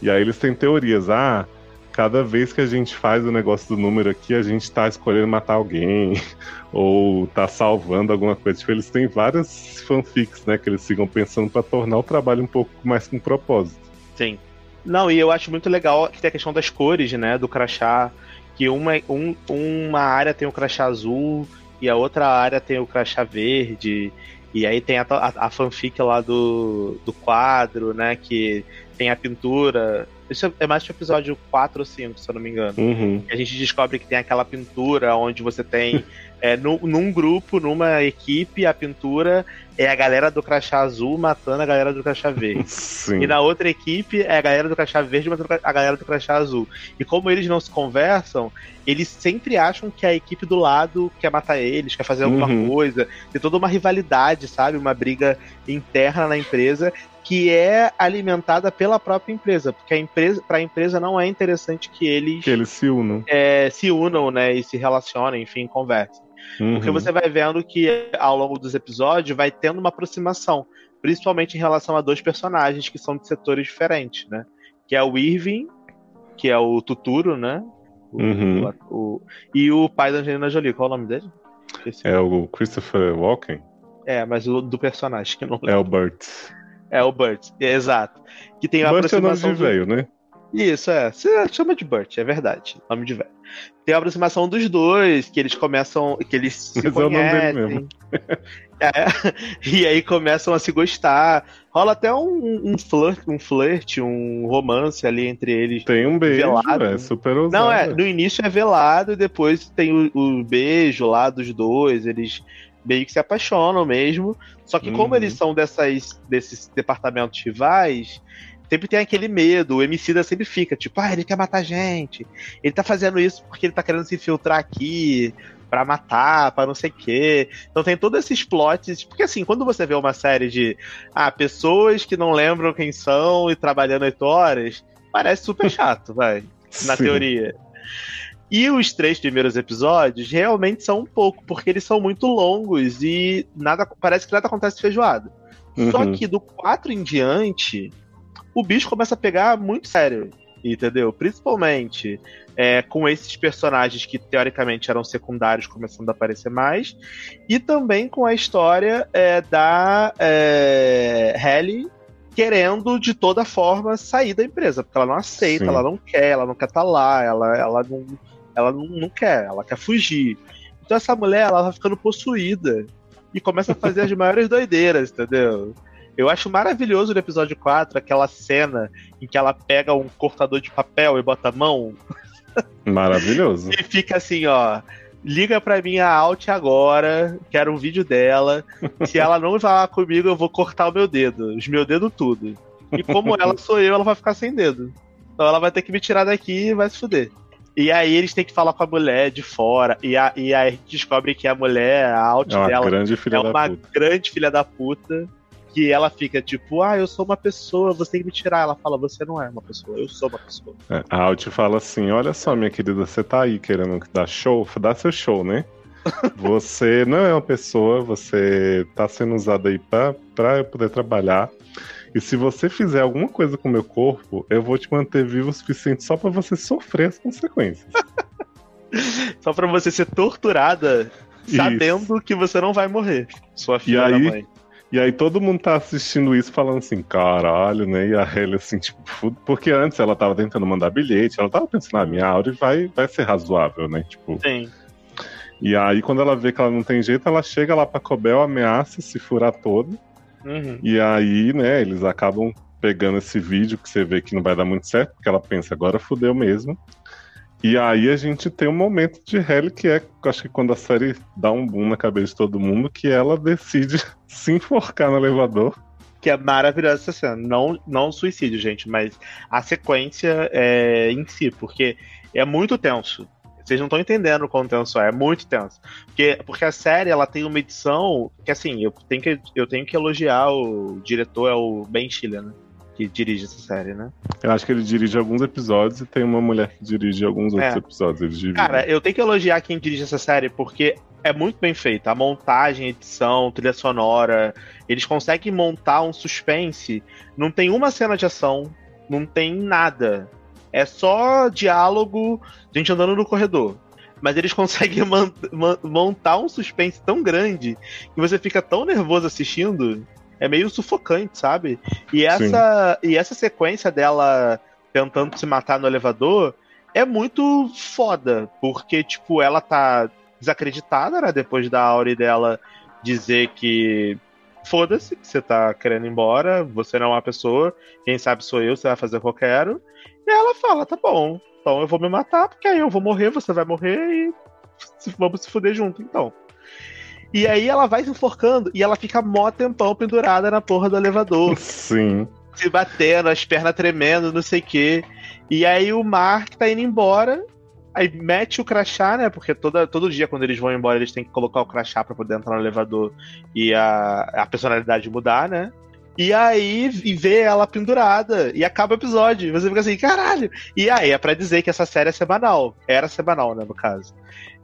e aí eles têm teorias. Ah, cada vez que a gente faz o negócio do número aqui, a gente tá escolhendo matar alguém [LAUGHS] ou tá salvando alguma coisa. Tipo, eles têm várias fanfics, né, que eles ficam pensando pra tornar o trabalho um pouco mais com propósito. Sim. Não, e eu acho muito legal que tem a questão das cores, né? Do crachá. Que uma, um, uma área tem o crachá azul e a outra área tem o crachá verde. E aí tem a, a, a fanfic lá do, do quadro, né? Que tem a pintura. Isso é mais pro episódio 4 ou 5, se eu não me engano. Uhum. A gente descobre que tem aquela pintura onde você tem. [LAUGHS] é, nu- num grupo, numa equipe, a pintura é a galera do crachá azul matando a galera do crachá verde. [LAUGHS] Sim. E na outra equipe é a galera do crachá verde matando a galera do crachá azul. E como eles não se conversam, eles sempre acham que a equipe do lado quer matar eles, quer fazer alguma Uhum. coisa. Tem toda uma rivalidade, sabe? Uma briga interna na empresa que é alimentada pela própria empresa. Porque a empresa, para a empresa não é interessante que eles Que eles se unam. é, se unam, né? E se relacionem, enfim, conversem. Porque Uhum. você vai vendo que ao longo dos episódios vai tendo uma aproximação, principalmente em relação a dois personagens que são de setores diferentes, né? Que é o Irving, que é o Tuturo, né? O, Uhum. o- o- e o pai da Angelina Jolie, qual é o nome dele? Esqueci. É o Christopher Walken? É, mas o do personagem que não lembro. É o Burt. É o Burt, é, exato. Que tem a Burt é nome aproximação de do- velho, né? Isso, é. Você chama de Burt, é verdade. Nome de velho. Tem a aproximação dos dois, que eles começam. que eles se Mas é o nome dele conhecem. mesmo. [LAUGHS] É, e aí começam a se gostar. Rola até um, um flirt, um flerte, um romance ali entre eles. Tem um beijo, Velado. é super ousado. Não, é, no início é velado e depois tem o, o beijo lá dos dois, eles meio que se apaixonam mesmo. Só que como Uhum. eles são dessas, desses departamentos rivais, sempre tem aquele medo. O Emicida sempre fica, tipo, ah, ele quer matar a gente. Ele tá fazendo isso porque ele tá querendo se infiltrar aqui pra matar, pra não sei o quê. Então tem todos esses plots. Porque assim, quando você vê uma série de ah, pessoas que não lembram quem são e trabalhando oito horas, parece super chato, vai na Sim. teoria. E os três primeiros episódios realmente são um pouco, porque eles são muito longos e nada parece que nada acontece feijoada. Só Uhum. que do 4 em diante, o bicho começa a pegar muito sério, entendeu? Principalmente é, com esses personagens que teoricamente eram secundários começando a aparecer mais, e também com a história é, da é, querendo de toda forma sair da empresa, porque ela não aceita, Sim. ela não quer, ela não quer estar lá, ela, ela, não, ela não, não quer, ela quer fugir. Então essa mulher, ela vai ficando possuída e começa a fazer as maiores [LAUGHS] doideiras, entendeu? Eu acho maravilhoso no episódio 4 aquela cena em que ela pega um cortador de papel e bota a mão Maravilhoso. e fica assim, ó. Liga pra mim a Alt agora, quero um vídeo dela. Se ela não falar comigo, eu vou cortar o meu dedo, os meus dedos tudo. E como ela sou eu, ela vai ficar sem dedo. Então ela vai ter que me tirar daqui e vai se fuder. E aí eles têm que falar com a mulher de fora. E, a, e aí a gente descobre que a mulher, a Alt É uma dela, grande filha é da uma puta. grande filha da puta. Que ela fica tipo, ah, eu sou uma pessoa, você tem que me tirar. Ela fala, você não é uma pessoa, eu sou uma pessoa. É, a Alt fala assim: olha só, minha querida, você tá aí querendo dar show, dá seu show, né? [LAUGHS] Você não é uma pessoa, você tá sendo usado aí pra, pra eu poder trabalhar. E se você fizer alguma coisa com o meu corpo, eu vou te manter vivo o suficiente só pra você sofrer as consequências. [LAUGHS] Só pra você ser torturada sabendo que você não vai morrer. Sua filha aí, da mãe. E aí todo mundo tá assistindo isso falando assim, caralho, né? E a Halle assim, tipo, porque antes ela tava tentando mandar bilhete, ela tava pensando, ah, minha Auri vai, vai ser razoável, né? Tipo. Sim. E aí, quando ela vê que ela não tem jeito, ela chega lá pra Cobel, ameaça se furar todo. Uhum. E aí, né, eles acabam pegando esse vídeo que você vê que não vai dar muito certo, porque ela pensa, agora fudeu mesmo. E aí a gente tem um momento de Halle que é, acho que quando a série dá um boom na cabeça de todo mundo, que ela decide [LAUGHS] se enforcar no elevador. Que é maravilhosa essa cena. Não, não suicídio, gente, mas a sequência é, em si, porque é muito tenso. Vocês não estão entendendo o quão tenso é, é muito tenso. Porque, porque a série ela tem uma edição que, assim, eu tenho que, eu tenho que elogiar o diretor, é o Ben Stiller, né? que dirige essa série, né? Eu acho que ele dirige alguns episódios e tem uma mulher que dirige alguns outros É. episódios. Dividem. Cara, eu tenho que elogiar quem dirige essa série porque é muito bem feita. A montagem, a edição, trilha sonora. Eles conseguem montar um suspense. Não tem uma cena de ação, não tem nada. É só diálogo, gente andando no corredor. Mas eles [LAUGHS] conseguem montar um suspense tão grande que você fica tão nervoso assistindo. É meio sufocante, sabe? E essa, e essa sequência dela tentando se matar no elevador é muito foda, porque, tipo, ela tá desacreditada, né? Depois da Auri dela dizer que foda-se, que você tá querendo ir embora, você não é uma pessoa, quem sabe sou eu, você vai fazer o que eu quero. E ela fala, tá bom, então eu vou me matar, porque aí eu vou morrer, você vai morrer e vamos se fuder junto, então. E aí ela vai se enforcando e ela fica mó tempão pendurada na porra do elevador Sim. se batendo, as pernas tremendo, não sei o quê. E aí o Mark tá indo embora, aí mete o crachá, né? Porque toda, todo dia, quando eles vão embora, eles têm que colocar o crachá pra poder entrar no elevador e a, a personalidade mudar, né? E aí e vê ela pendurada e acaba o episódio. E Você fica assim, caralho! E aí é pra dizer que essa série é semanal. Era semanal, né, no caso.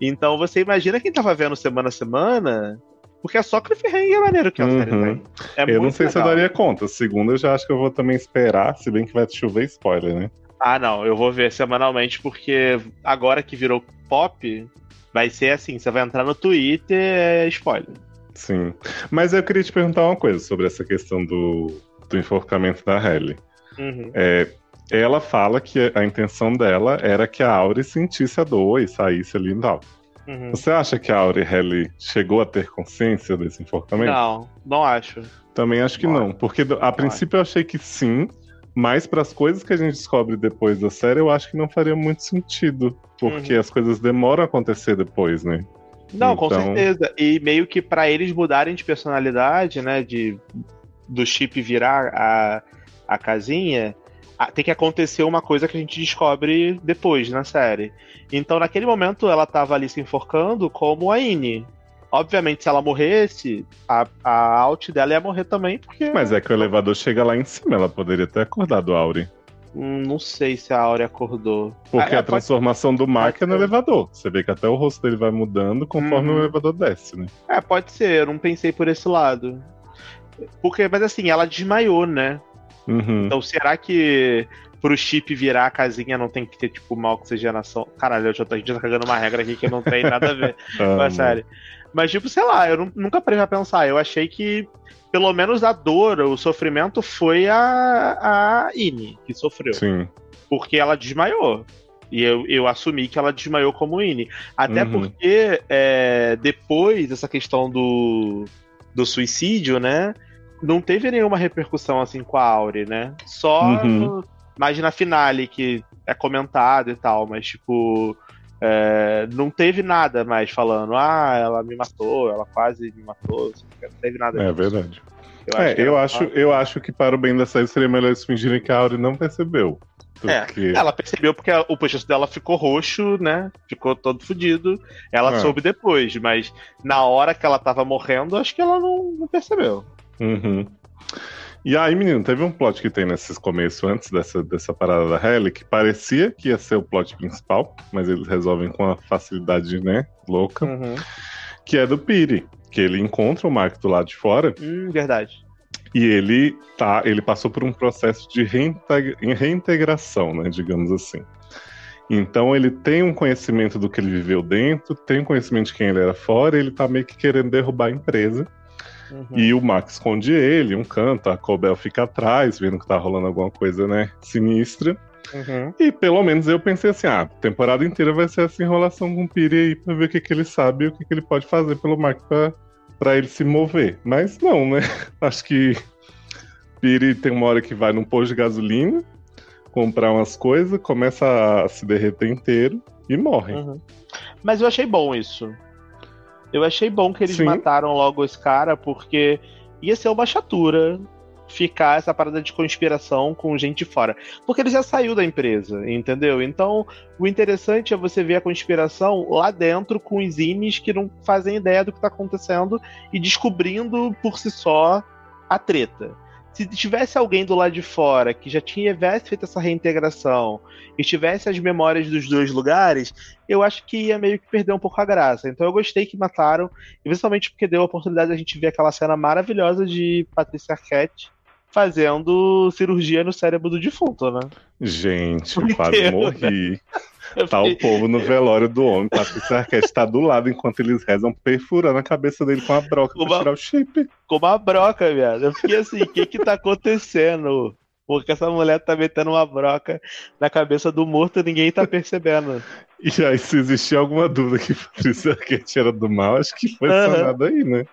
Então você imagina quem tava vendo semana a semana, porque é só cliffhanger maneiro que a série Uhum. tem. É eu não sei se eu legal. daria conta. Segunda eu já acho que eu vou também esperar, se bem que vai chover spoiler, né? Ah, não, eu vou ver semanalmente porque agora que virou pop, vai ser assim: você vai entrar no Twitter, é spoiler. Sim. Mas eu queria te perguntar uma coisa sobre essa questão do, do enforcamento da Halle. Uhum. É, ela fala que a intenção dela era que a Auri sentisse a dor e saísse ali e tal. Uhum. Você acha que a Auri Halle chegou a ter consciência desse enforcamento? Não, não acho. Também acho que Não não, porque a princípio eu achei que sim, mas para as coisas que a gente descobre depois da série, eu acho que não faria muito sentido, porque Uhum. as coisas demoram a acontecer depois, né? Não, com Então- certeza. E meio que pra eles mudarem de personalidade, né? De do chip virar a, a casinha, tem que acontecer uma coisa que a gente descobre depois na série. Então, naquele momento, ela tava ali se enforcando como a Ine. Obviamente, se ela morresse, a, a out dela ia morrer também, porque. Mas é que o elevador chega lá em cima, ela poderia ter acordado a Auri. Não sei se a Áurea acordou. Porque Ah, a transformação do Mark é no ser. elevador. Você vê que até o rosto dele vai mudando conforme Uhum. o elevador desce, né? É, pode ser, eu não pensei por esse lado. Porque, mas assim, ela desmaiou, né? Uhum. Então será que pro chip virar a casinha não tem que ter, tipo, uma oxigenação? Caralho, eu já tô, a gente já tá cagando uma regra aqui que não tem nada a ver [LAUGHS] com a Amo. série. Mas, tipo, sei lá, eu nu- nunca parei pra pensar. Eu achei que, pelo menos, a dor, o sofrimento foi a, a Ine que sofreu. Sim. porque ela desmaiou. E eu, eu assumi que ela desmaiou como Ine. Até Uhum. porque é, depois dessa questão do, do suicídio, né? Não teve nenhuma repercussão assim com a Auri, né? Só Uhum. no- mais na finale que é comentado e tal, mas tipo. É, não teve nada mais falando, ah, ela me matou, ela quase me matou, não teve nada É disso. verdade. Eu É, que eu acho, eu acho que para o bem da série seria melhor eles fingirem que a Auri não percebeu. É, Porque... Ela percebeu porque o pescoço dela ficou roxo, né? Ficou todo fudido. Ela É. soube depois, mas na hora que ela tava morrendo, acho que ela não, não percebeu. Uhum. E aí, menino, teve um plot que tem nesses começos, antes dessa, dessa parada da Halle, que parecia que ia ser o plot principal, mas eles resolvem com uma facilidade, né, louca, que é do Piri, que ele encontra o Mark do lado de fora Hum, verdade. e ele tá, ele passou por um processo de reintegra- reintegração, né, digamos assim. Então ele tem um conhecimento do que ele viveu dentro, tem um conhecimento de quem ele era fora, e ele tá meio que querendo derrubar a empresa. Uhum. E o Max esconde ele, um canto, a Cobel fica atrás, vendo que tá rolando alguma coisa, né, sinistra. Uhum. E pelo menos eu pensei assim: ah, a temporada inteira vai ser essa enrolação com o Piri aí pra ver o que, que ele sabe e o que, que ele pode fazer pelo Max pra, pra ele se mover. Mas não, né? [LAUGHS] Acho que Piri tem uma hora que vai num posto de gasolina, comprar umas coisas, começa a se derreter inteiro e morre. Uhum. Mas eu achei bom isso. Eu achei bom que eles Sim. mataram logo esse cara, porque ia ser uma chatura ficar essa parada de conspiração com gente fora. Porque ele já saiu da empresa, entendeu? Então, o interessante é você ver a conspiração lá dentro com os imes que não fazem ideia do que tá acontecendo e descobrindo por si só a treta se tivesse alguém do lado de fora que já tivesse feito essa reintegração e tivesse as memórias dos dois lugares, eu acho que ia meio que perder um pouco a graça. Então eu gostei que mataram, principalmente porque deu a oportunidade de a gente ver aquela cena maravilhosa de Patrícia Arquette fazendo cirurgia no cérebro do defunto, né? Gente, eu quase morri. [LAUGHS] Tá o povo no velório do homem, Patrícia Arquette tá do lado enquanto eles rezam, perfurando a cabeça dele com a broca com pra tirar o chip. Com uma broca, viado. Eu fiquei assim, o que que tá acontecendo? Porque essa mulher tá metendo uma broca na cabeça do morto e ninguém tá percebendo. E aí, se existia alguma dúvida que Patrícia Arquette era do mal, acho que foi uhum. aí, né?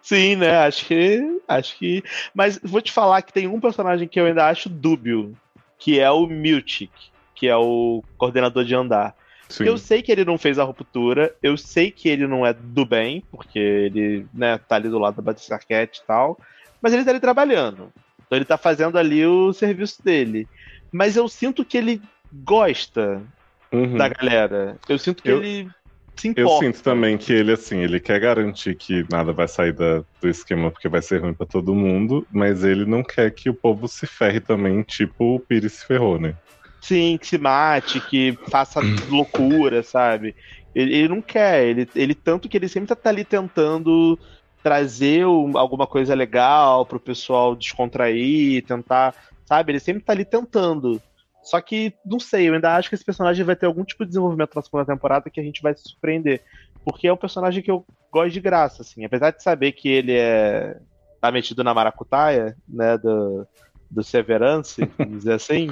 Sim, né? Acho que. Acho que. Mas vou te falar que tem um personagem que eu ainda acho dúbio, que é o Miltic que é o coordenador de andar. Eu sei que ele não fez a ruptura, eu sei que ele não é do bem, porque ele, né, tá ali do lado da Batista Arquette e tal, mas ele tá ali trabalhando. Então ele tá fazendo ali o serviço dele. Mas eu sinto que ele gosta uhum. da galera. Eu sinto que eu, ele se importa. Eu sinto também que ele, assim, ele quer garantir que nada vai sair da, do esquema porque vai ser ruim para todo mundo, mas ele não quer que o povo se ferre também, tipo o Pires se ferrou, né? Sim, que se mate, que faça loucura, sabe? Ele, ele, não quer, ele, ele tanto que ele sempre tá ali tentando trazer um, alguma coisa legal pro pessoal descontrair, tentar, sabe? Ele sempre tá ali tentando. Só que, não sei, eu ainda acho que esse personagem vai ter algum tipo de desenvolvimento na segunda temporada que a gente vai se surpreender. Porque é um personagem que eu gosto de graça, assim. Apesar de saber que ele é. tá metido na maracutaia, né? Do, do Severance, vamos dizer assim.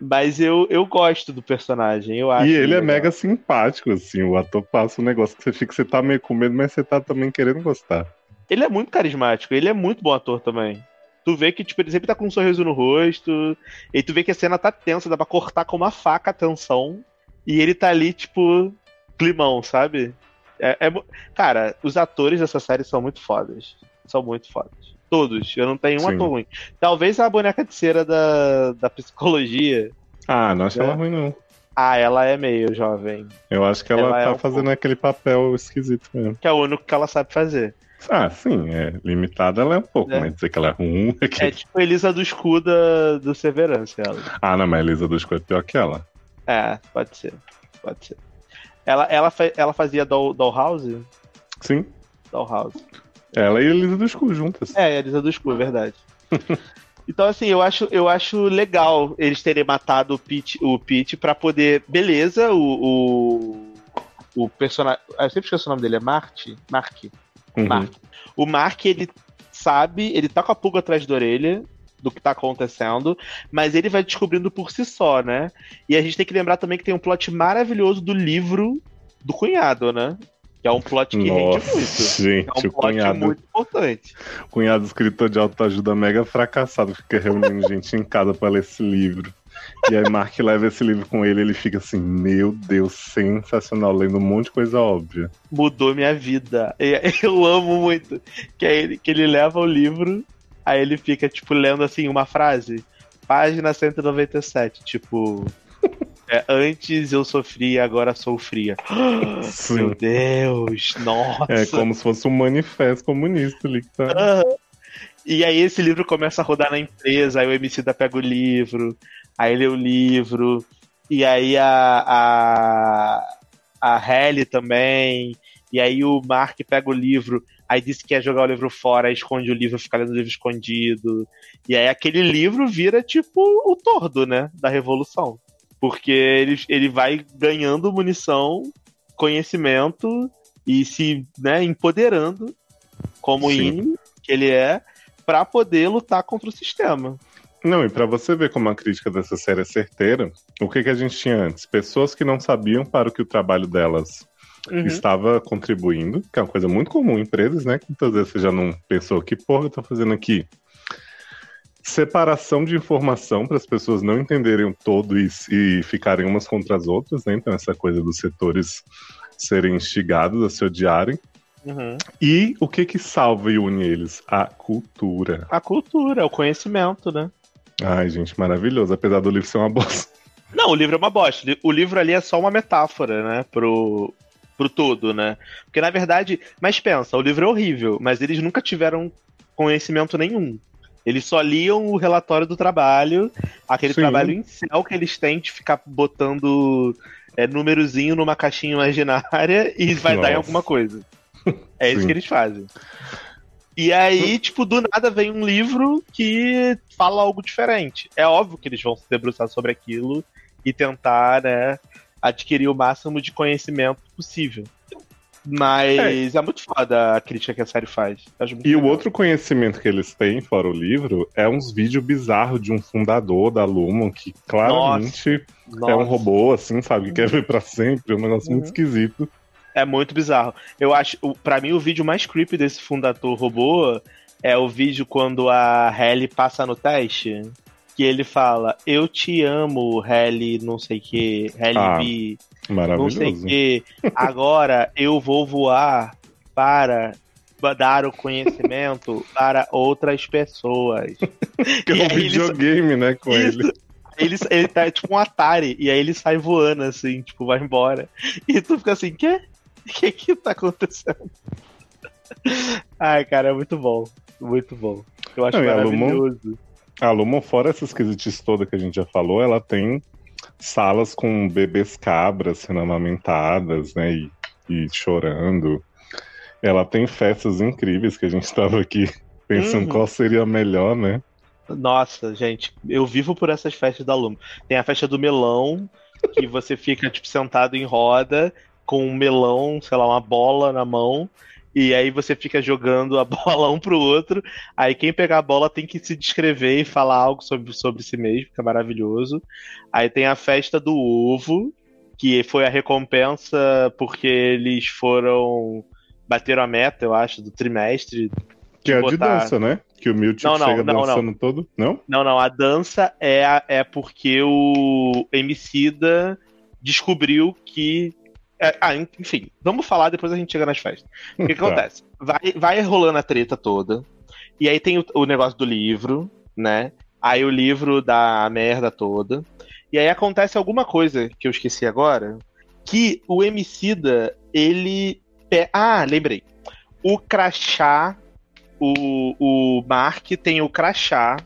Mas eu, eu gosto do personagem, eu acho. E ele é mega simpático, assim. O ator passa um negócio que você fica, você tá meio com medo, mas você tá também querendo gostar. Ele é muito carismático, ele é muito bom ator também. Tu vê que, tipo, ele sempre tá com um sorriso no rosto. E tu vê que a cena tá tensa, dá pra cortar com uma faca a tensão. E ele tá ali, tipo, climão, sabe? É, é... Cara, os atores dessa série são muito fodas. São muito fodas. Todos. Eu não tenho um Sim. ator ruim. Talvez a boneca de cera da, da psicologia. Ah, não acho né? ela ruim, não. Ah, ela é meio jovem. Eu acho que ela, ela tá é um fazendo pouco... aquele papel esquisito mesmo. Que é o único que ela sabe fazer. Ah, sim, é limitada ela é um pouco, é. mas dizer que ela é ruim [LAUGHS] é que... É tipo Elisa do Escuda do Severance, ela. Ah, não, mas Elisa do Escuda é pior que ela. É, pode ser, pode ser. Ela, ela, ela fazia Doll, Dollhouse? Sim. Dollhouse. Ela e a Elisa do Escuro juntas. É, a Elisa do Escuro, é verdade. [LAUGHS] Então, assim, eu acho, eu acho legal eles terem matado o Pete, o Pete pra poder. Beleza, o. O, o personagem. Eu sempre esqueço o nome dele, é Marte? Mark. Uhum. Mark. O Mark, ele sabe, ele tá com a pulga atrás da orelha do que tá acontecendo, mas ele vai descobrindo por si só, né? E a gente tem que lembrar também que tem um plot maravilhoso do livro do cunhado, né? Que é um plot que Nossa, rende muito. Gente, é um o plot cunhado, muito importante. O cunhado escritor de autoajuda mega fracassado, fica reunindo [LAUGHS] gente em casa para ler esse livro. E aí Mark leva esse livro com ele ele fica assim, meu Deus, sensacional, lendo um monte de coisa óbvia. Mudou minha vida. [LAUGHS] Eu amo muito. Que, é ele, que ele leva o livro, aí ele fica, tipo, lendo assim uma frase. Página 197, tipo. É, antes eu sofria, agora sou fria. Sim. Meu Deus, nossa. É como se fosse um manifesto comunista ali que tá. Uhum. E aí esse livro começa a rodar na empresa, aí o MC da pega o livro, aí lê o livro, e aí a, a, a Halle também, e aí o Mark pega o livro, aí diz que quer jogar o livro fora, aí esconde o livro, fica lendo o livro escondido. E aí aquele livro vira tipo o tordo, né? Da Revolução. Porque ele, ele vai ganhando munição, conhecimento e se né, empoderando como Yin, que ele é, para poder lutar contra o sistema. Não, e para você ver como a crítica dessa série é certeira, o que, que a gente tinha antes? Pessoas que não sabiam para o que o trabalho delas uhum. estava contribuindo, que é uma coisa muito comum em empresas, né? Muitas vezes você já não pensou, que porra eu tô fazendo aqui? Separação de informação para as pessoas não entenderem todo e, e ficarem umas contra as outras, né? Então, essa coisa dos setores serem instigados a se odiarem. Uhum. E o que que salva e une eles? A cultura. A cultura, o conhecimento, né? Ai, gente, maravilhoso. Apesar do livro ser uma [LAUGHS] bosta. Não, o livro é uma bosta. O livro ali é só uma metáfora, né? Pro, pro todo, né? Porque na verdade, mas pensa, o livro é horrível, mas eles nunca tiveram conhecimento nenhum. Eles só liam o relatório do trabalho, aquele Sim. trabalho em céu que eles têm de ficar botando é, númerozinho numa caixinha imaginária [LAUGHS] e vai Nossa. dar em alguma coisa. É Sim. isso que eles fazem. E aí, tipo, do nada vem um livro que fala algo diferente. É óbvio que eles vão se debruçar sobre aquilo e tentar, né, adquirir o máximo de conhecimento possível. Mas é. é, muito foda a crítica que a série faz. e legal. o outro conhecimento que eles têm, fora o livro, é uns vídeos bizarros de um fundador da Lumon que claramente Nossa. é um robô, assim, sabe? Que quer ver pra sempre, um negócio uhum. muito esquisito. É muito bizarro. Eu acho, para mim, o vídeo mais creepy desse fundador robô é o vídeo quando a Halle passa no teste que ele fala: Eu te amo, Helly, não sei que, Helly ah, B, não sei que. Agora eu vou voar para dar o conhecimento para outras pessoas. [LAUGHS] que é um videogame, ele... né, com Isso. ele. Ele, ele tá tipo um Atari, e aí ele sai voando, assim, tipo, vai embora. E tu fica assim, quê? O que que tá acontecendo? [LAUGHS] Ai, cara, é muito bom. Muito bom. Eu acho Não, maravilhoso. A Lumon, fora essas quesites todas que a gente já falou, ela tem salas com bebês cabras sendo amamentadas, né? E, e chorando. Ela tem festas incríveis que a gente estava aqui [LAUGHS] pensando uhum. qual seria a melhor, né? Nossa, gente, eu vivo por essas festas da Lumon. Tem a festa do melão, que você fica, tipo, sentado em roda, com um melão, sei lá, uma bola na mão, e aí você fica jogando a [LAUGHS] bola um pro outro. Aí quem pegar a bola tem que se descrever e falar algo sobre, sobre si mesmo, que é maravilhoso. Aí tem a festa do ovo, que foi a recompensa porque eles foram. bateram a meta, eu acho, do trimestre. Que é a de dança, né? Que o Milton não, não, chega não, dançando não. todo. Não? Não, não. A dança é, é porque o Emicida descobriu que é, ah, enfim, vamos falar, depois a gente chega nas festas. O que, que [LAUGHS] acontece? Vai, vai rolando a treta toda, e aí tem o, o negócio do livro, né? Aí o livro dá a merda toda. E aí acontece alguma coisa que eu esqueci agora, que o Emicida, ele... Ah, lembrei. O crachá, o, o Mark tem o crachá,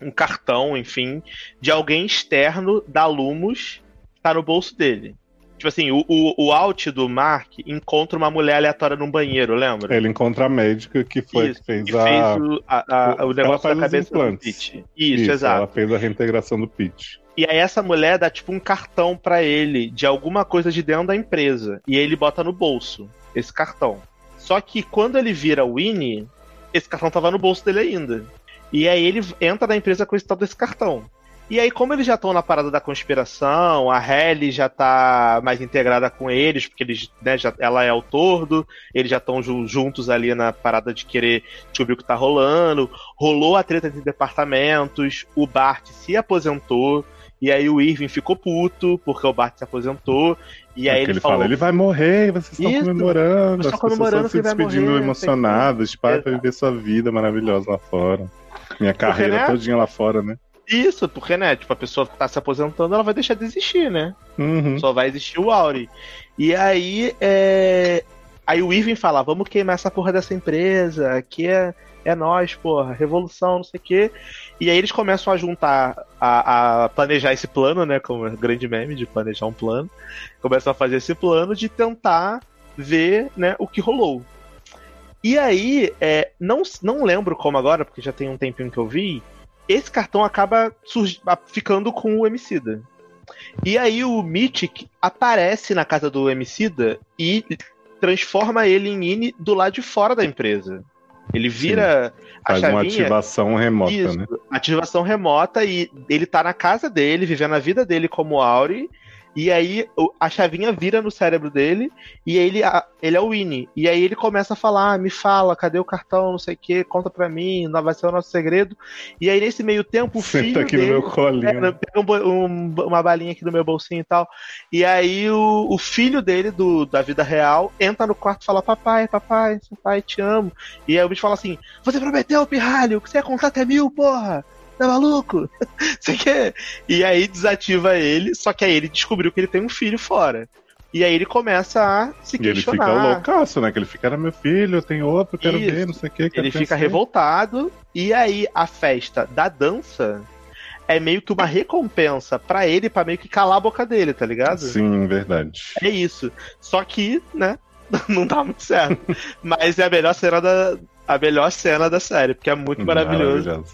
um cartão, enfim, de alguém externo da Lumos, tá no bolso dele. Tipo assim, o, o, o out do Mark encontra uma mulher aleatória num banheiro, lembra? Ele encontra a médica que foi Isso, fez, que a... fez o, a, a, o negócio da cabeça do Pete. Isso, Isso, exato. Ela fez a reintegração do Pete. E aí essa mulher dá tipo um cartão para ele de alguma coisa de dentro da empresa. E aí ele bota no bolso esse cartão. Só que quando ele vira Winnie, esse cartão tava no bolso dele ainda. E aí ele entra na empresa com esse tal desse cartão. E aí, como eles já estão na parada da conspiração, a Halle já tá mais integrada com eles, porque eles, né, já, ela é o tordo, eles já estão juntos ali na parada de querer descobrir o que tá rolando. Rolou a treta de departamentos, o Bart se aposentou, e aí o Irving ficou puto, porque o Bart se aposentou. E aí é ele, ele falou, fala, ele vai morrer, vocês estão comemorando, vocês estão comemorando se despedindo morrer, emocionados, para viver sua vida maravilhosa lá fora. Minha carreira né? todinha lá fora, né? Isso, porque, né, tipo, a pessoa que tá se aposentando, ela vai deixar de existir, né? Uhum. Só vai existir o Auri. E aí, é... Aí o Irving fala, vamos queimar essa porra dessa empresa, aqui é, é nós, porra, revolução, não sei o quê. E aí eles começam a juntar, a, a planejar esse plano, né, como é grande meme de planejar um plano. Começam a fazer esse plano de tentar ver, né, o que rolou. E aí, é, não, não lembro como agora, porque já tem um tempinho que eu vi, esse cartão acaba ficando com o Emicida. E aí o Mythic aparece na casa do Emicida e transforma ele em Ine do lado de fora da empresa. Ele vira a Faz chavinha. uma ativação remota, Isso, né? ativação remota e ele tá na casa dele, vivendo a vida dele como Auri. E aí a chavinha vira no cérebro dele e ele, a- ele é o Winnie. E aí ele começa a falar, "Ah, me fala, cadê o cartão, não sei o que, conta pra mim, não vai ser o nosso segredo. E aí nesse meio tempo o filho Senta aqui dele... no meu colinho. É, pega um um- uma balinha aqui no meu bolsinho e tal. E aí o, o filho dele, do, da vida real, entra no quarto e fala: Papai, papai, papai, te amo. E aí o bicho fala assim: Você prometeu, pirralho, que você ia contar até mil, porra! Tá maluco? [LAUGHS] Você quer? E aí desativa ele, só que aí ele descobriu que ele tem um filho fora. E aí ele começa a se E ele fica questionar. loucaço, né? Que ele fica, era meu filho, eu tenho outro, quero Isso. ver, não sei o que. Ele fica revoltado e aí a festa da dança é meio que uma recompensa pra ele pra meio que calar a boca dele, tá ligado? Sim, verdade. É isso. Só que, né, [LAUGHS] não dá muito certo. [LAUGHS] Mas é a melhor cena da a melhor cena da série, porque é muito maravilhoso.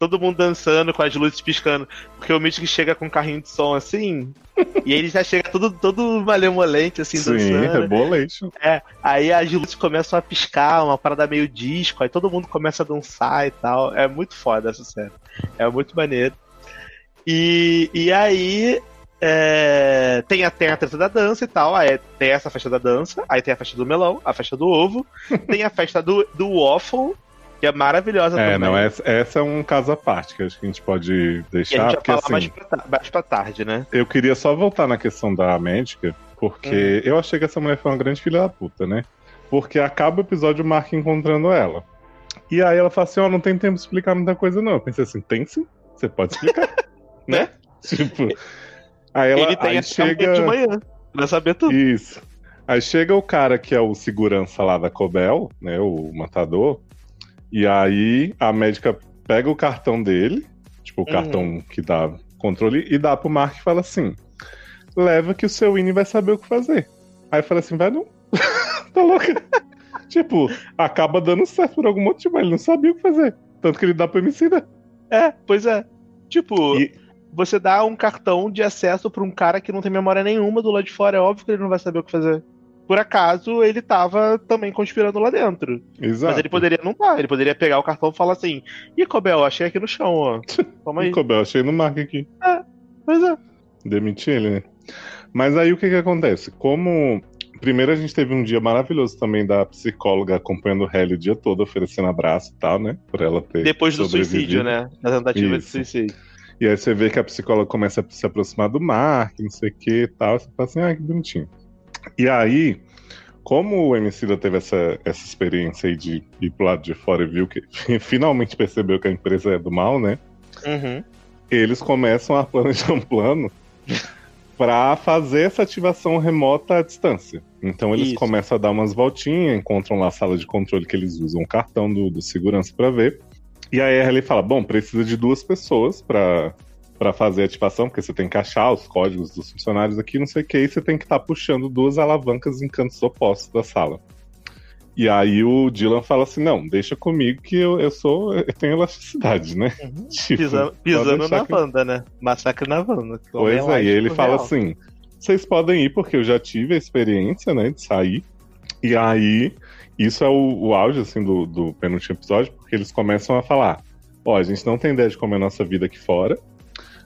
Todo mundo dançando com as luzes piscando, porque o Mythic chega com um carrinho de som assim, [LAUGHS] e ele já chega todo todo malemolente assim Sim, dançando. Rebolation. É, aí as luzes começam a piscar, uma parada meio disco, aí todo mundo começa a dançar e tal. É muito foda essa série. É muito maneiro. E, e aí é, tem, a, tem a treta da dança e tal. Aí tem essa festa da dança, aí tem a festa do melão, a festa do ovo, [LAUGHS] tem a festa do, do waffle, que é maravilhosa É, também. não, essa, essa é um caso à parte que acho que a gente pode E a gente deixar, porque falar assim, mais, pra, ta- mais pra tarde, né? eu queria só voltar na questão da médica, porque eu achei que essa mulher foi uma grande filha da puta, né? Porque acaba o episódio o Mark encontrando ela. E aí ela fala assim, ó, não tem tempo de explicar muita coisa não. Eu pensei assim, tem sim, você pode explicar, [LAUGHS] né? [LAUGHS] Tipo, aí ela Ele tem aí chega... de manhã pra saber tudo. Isso. Aí chega o cara que é o segurança lá da Cobel, né? O matador. E aí a médica pega o cartão dele, tipo o Uhum. cartão que dá controle, e dá pro Mark e fala assim: leva que o seu Winnie vai saber o que fazer. Aí fala assim, vai não. [LAUGHS] tá louca? tipo, acaba dando certo por algum motivo, mas ele não sabia o que fazer. Tanto que ele dá pro homicida. É, pois é. Tipo, E- você dá um cartão de acesso pra um cara que não tem memória nenhuma do lado de fora, é óbvio que ele não vai saber o que fazer. Por acaso, ele tava também conspirando lá dentro. Exato. Mas ele poderia não tá, ele poderia pegar o cartão e falar assim: Ih, Cobel, achei aqui no chão, ó. [LAUGHS] Toma aí. E Cobel, achei no Mark aqui. Pois é. Demitir ele, né? Mas aí o que que acontece? Como. Primeiro a gente teve um dia maravilhoso também da psicóloga acompanhando o Helly o dia todo, oferecendo abraço e tal, né? Por ela ter. Depois do sobrevivido. suicídio, né? Da tentativa Isso. de suicídio. E aí você vê que a psicóloga começa a se aproximar do Mark, não sei o que e tal. Você fala assim, ah, que bonitinho. E aí, como o Emicida teve essa, essa experiência aí de ir pro lado de fora e viu que [LAUGHS] finalmente percebeu que a empresa é do mal, né? Uhum. eles começam a [LAUGHS] planejar um plano para fazer essa ativação remota à distância. Então eles Isso. começam a dar umas voltinhas, encontram lá a sala de controle que eles usam o cartão do, do segurança para ver. E aí a Ellie fala: bom, precisa de duas pessoas para para fazer a ativação, porque você tem que achar os códigos dos funcionários aqui, não sei o que, e você tem que estar puxando duas alavancas em cantos opostos da sala. E aí o Dylan fala assim: não, deixa comigo que eu, eu sou. Eu tenho elasticidade, né? [LAUGHS] Tipo, Pisando, pode pisando na que- Wanda, né? Massacre na Wanda. Pois é, e ele fala real. assim: vocês podem ir porque eu já tive a experiência, né, de sair. E aí, isso é o, o auge, assim, do, do penúltimo episódio, porque eles começam a falar: ó, a gente não tem ideia de como é a nossa vida aqui fora,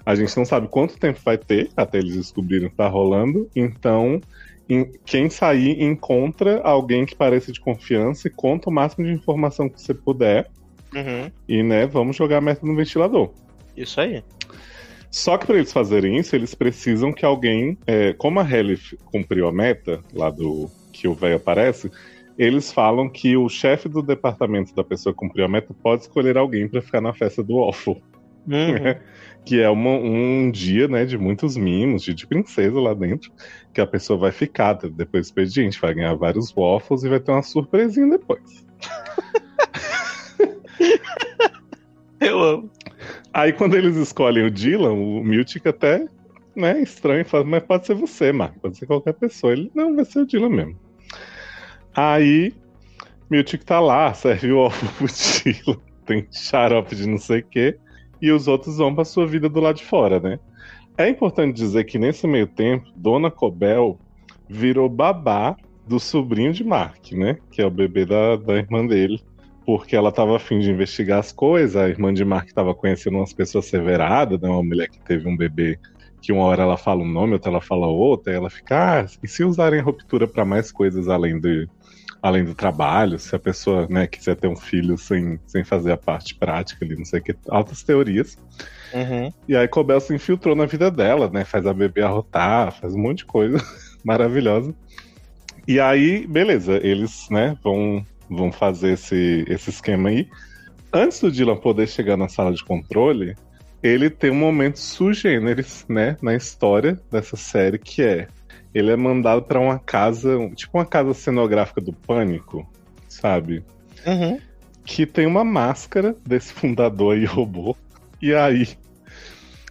a gente não sabe quanto tempo vai ter até eles descobrirem que tá rolando, então. em- quem sair encontra alguém que pareça de confiança e conta o máximo de informação que você puder. Uhum. E, né, vamos jogar a meta no ventilador. Isso aí. Só que para eles fazerem isso, eles precisam que alguém. é, como a Helly f- cumpriu a meta lá do que o velho aparece, eles falam que o chefe do departamento da pessoa que cumpriu a meta pode escolher alguém para ficar na festa do Waffle. Uhum. [LAUGHS] que é uma- um dia, né, de muitos mimos, de, de princesa lá dentro, que a pessoa vai ficar depois do expediente, vai ganhar vários waffles e vai ter uma surpresinha depois. Eu amo. Aí quando eles escolhem o Dylan, o Miltic até, né, estranho, fala, mas pode ser você, Marco, pode ser qualquer pessoa. Ele, não, vai ser o Dylan mesmo. Aí, Miltic tá lá, serve o ovo [LAUGHS] pro Dylan, tem xarope de não sei o quê, e os outros vão pra sua vida do lado de fora, né? É importante dizer que nesse meio tempo, Dona Cobel virou babá do sobrinho de Mark, né? Que é o bebê da, da irmã dele. Porque ela estava afim de investigar as coisas, a irmã de Mark estava conhecendo umas pessoas severadas, né? Uma mulher que teve um bebê que uma hora ela fala um nome, outra ela fala outra, e ela fica, ah, e se usarem ruptura para mais coisas além do, além do trabalho, se a pessoa né, quiser ter um filho sem, sem fazer a parte prática ali, não sei o que, altas teorias. Uhum. E aí Cobel se infiltrou na vida dela, né? Faz a bebê arrotar, faz um monte de coisa [LAUGHS] maravilhosa. E aí, beleza, eles, né, vão, vão fazer esse, esse esquema aí. Antes do Dylan poder chegar na sala de controle, ele tem um momento sugêneres, né, na história dessa série, que é ele é mandado para uma casa, tipo uma casa cenográfica do Pânico, sabe? Uhum. Que tem uma máscara desse fundador e robô. E aí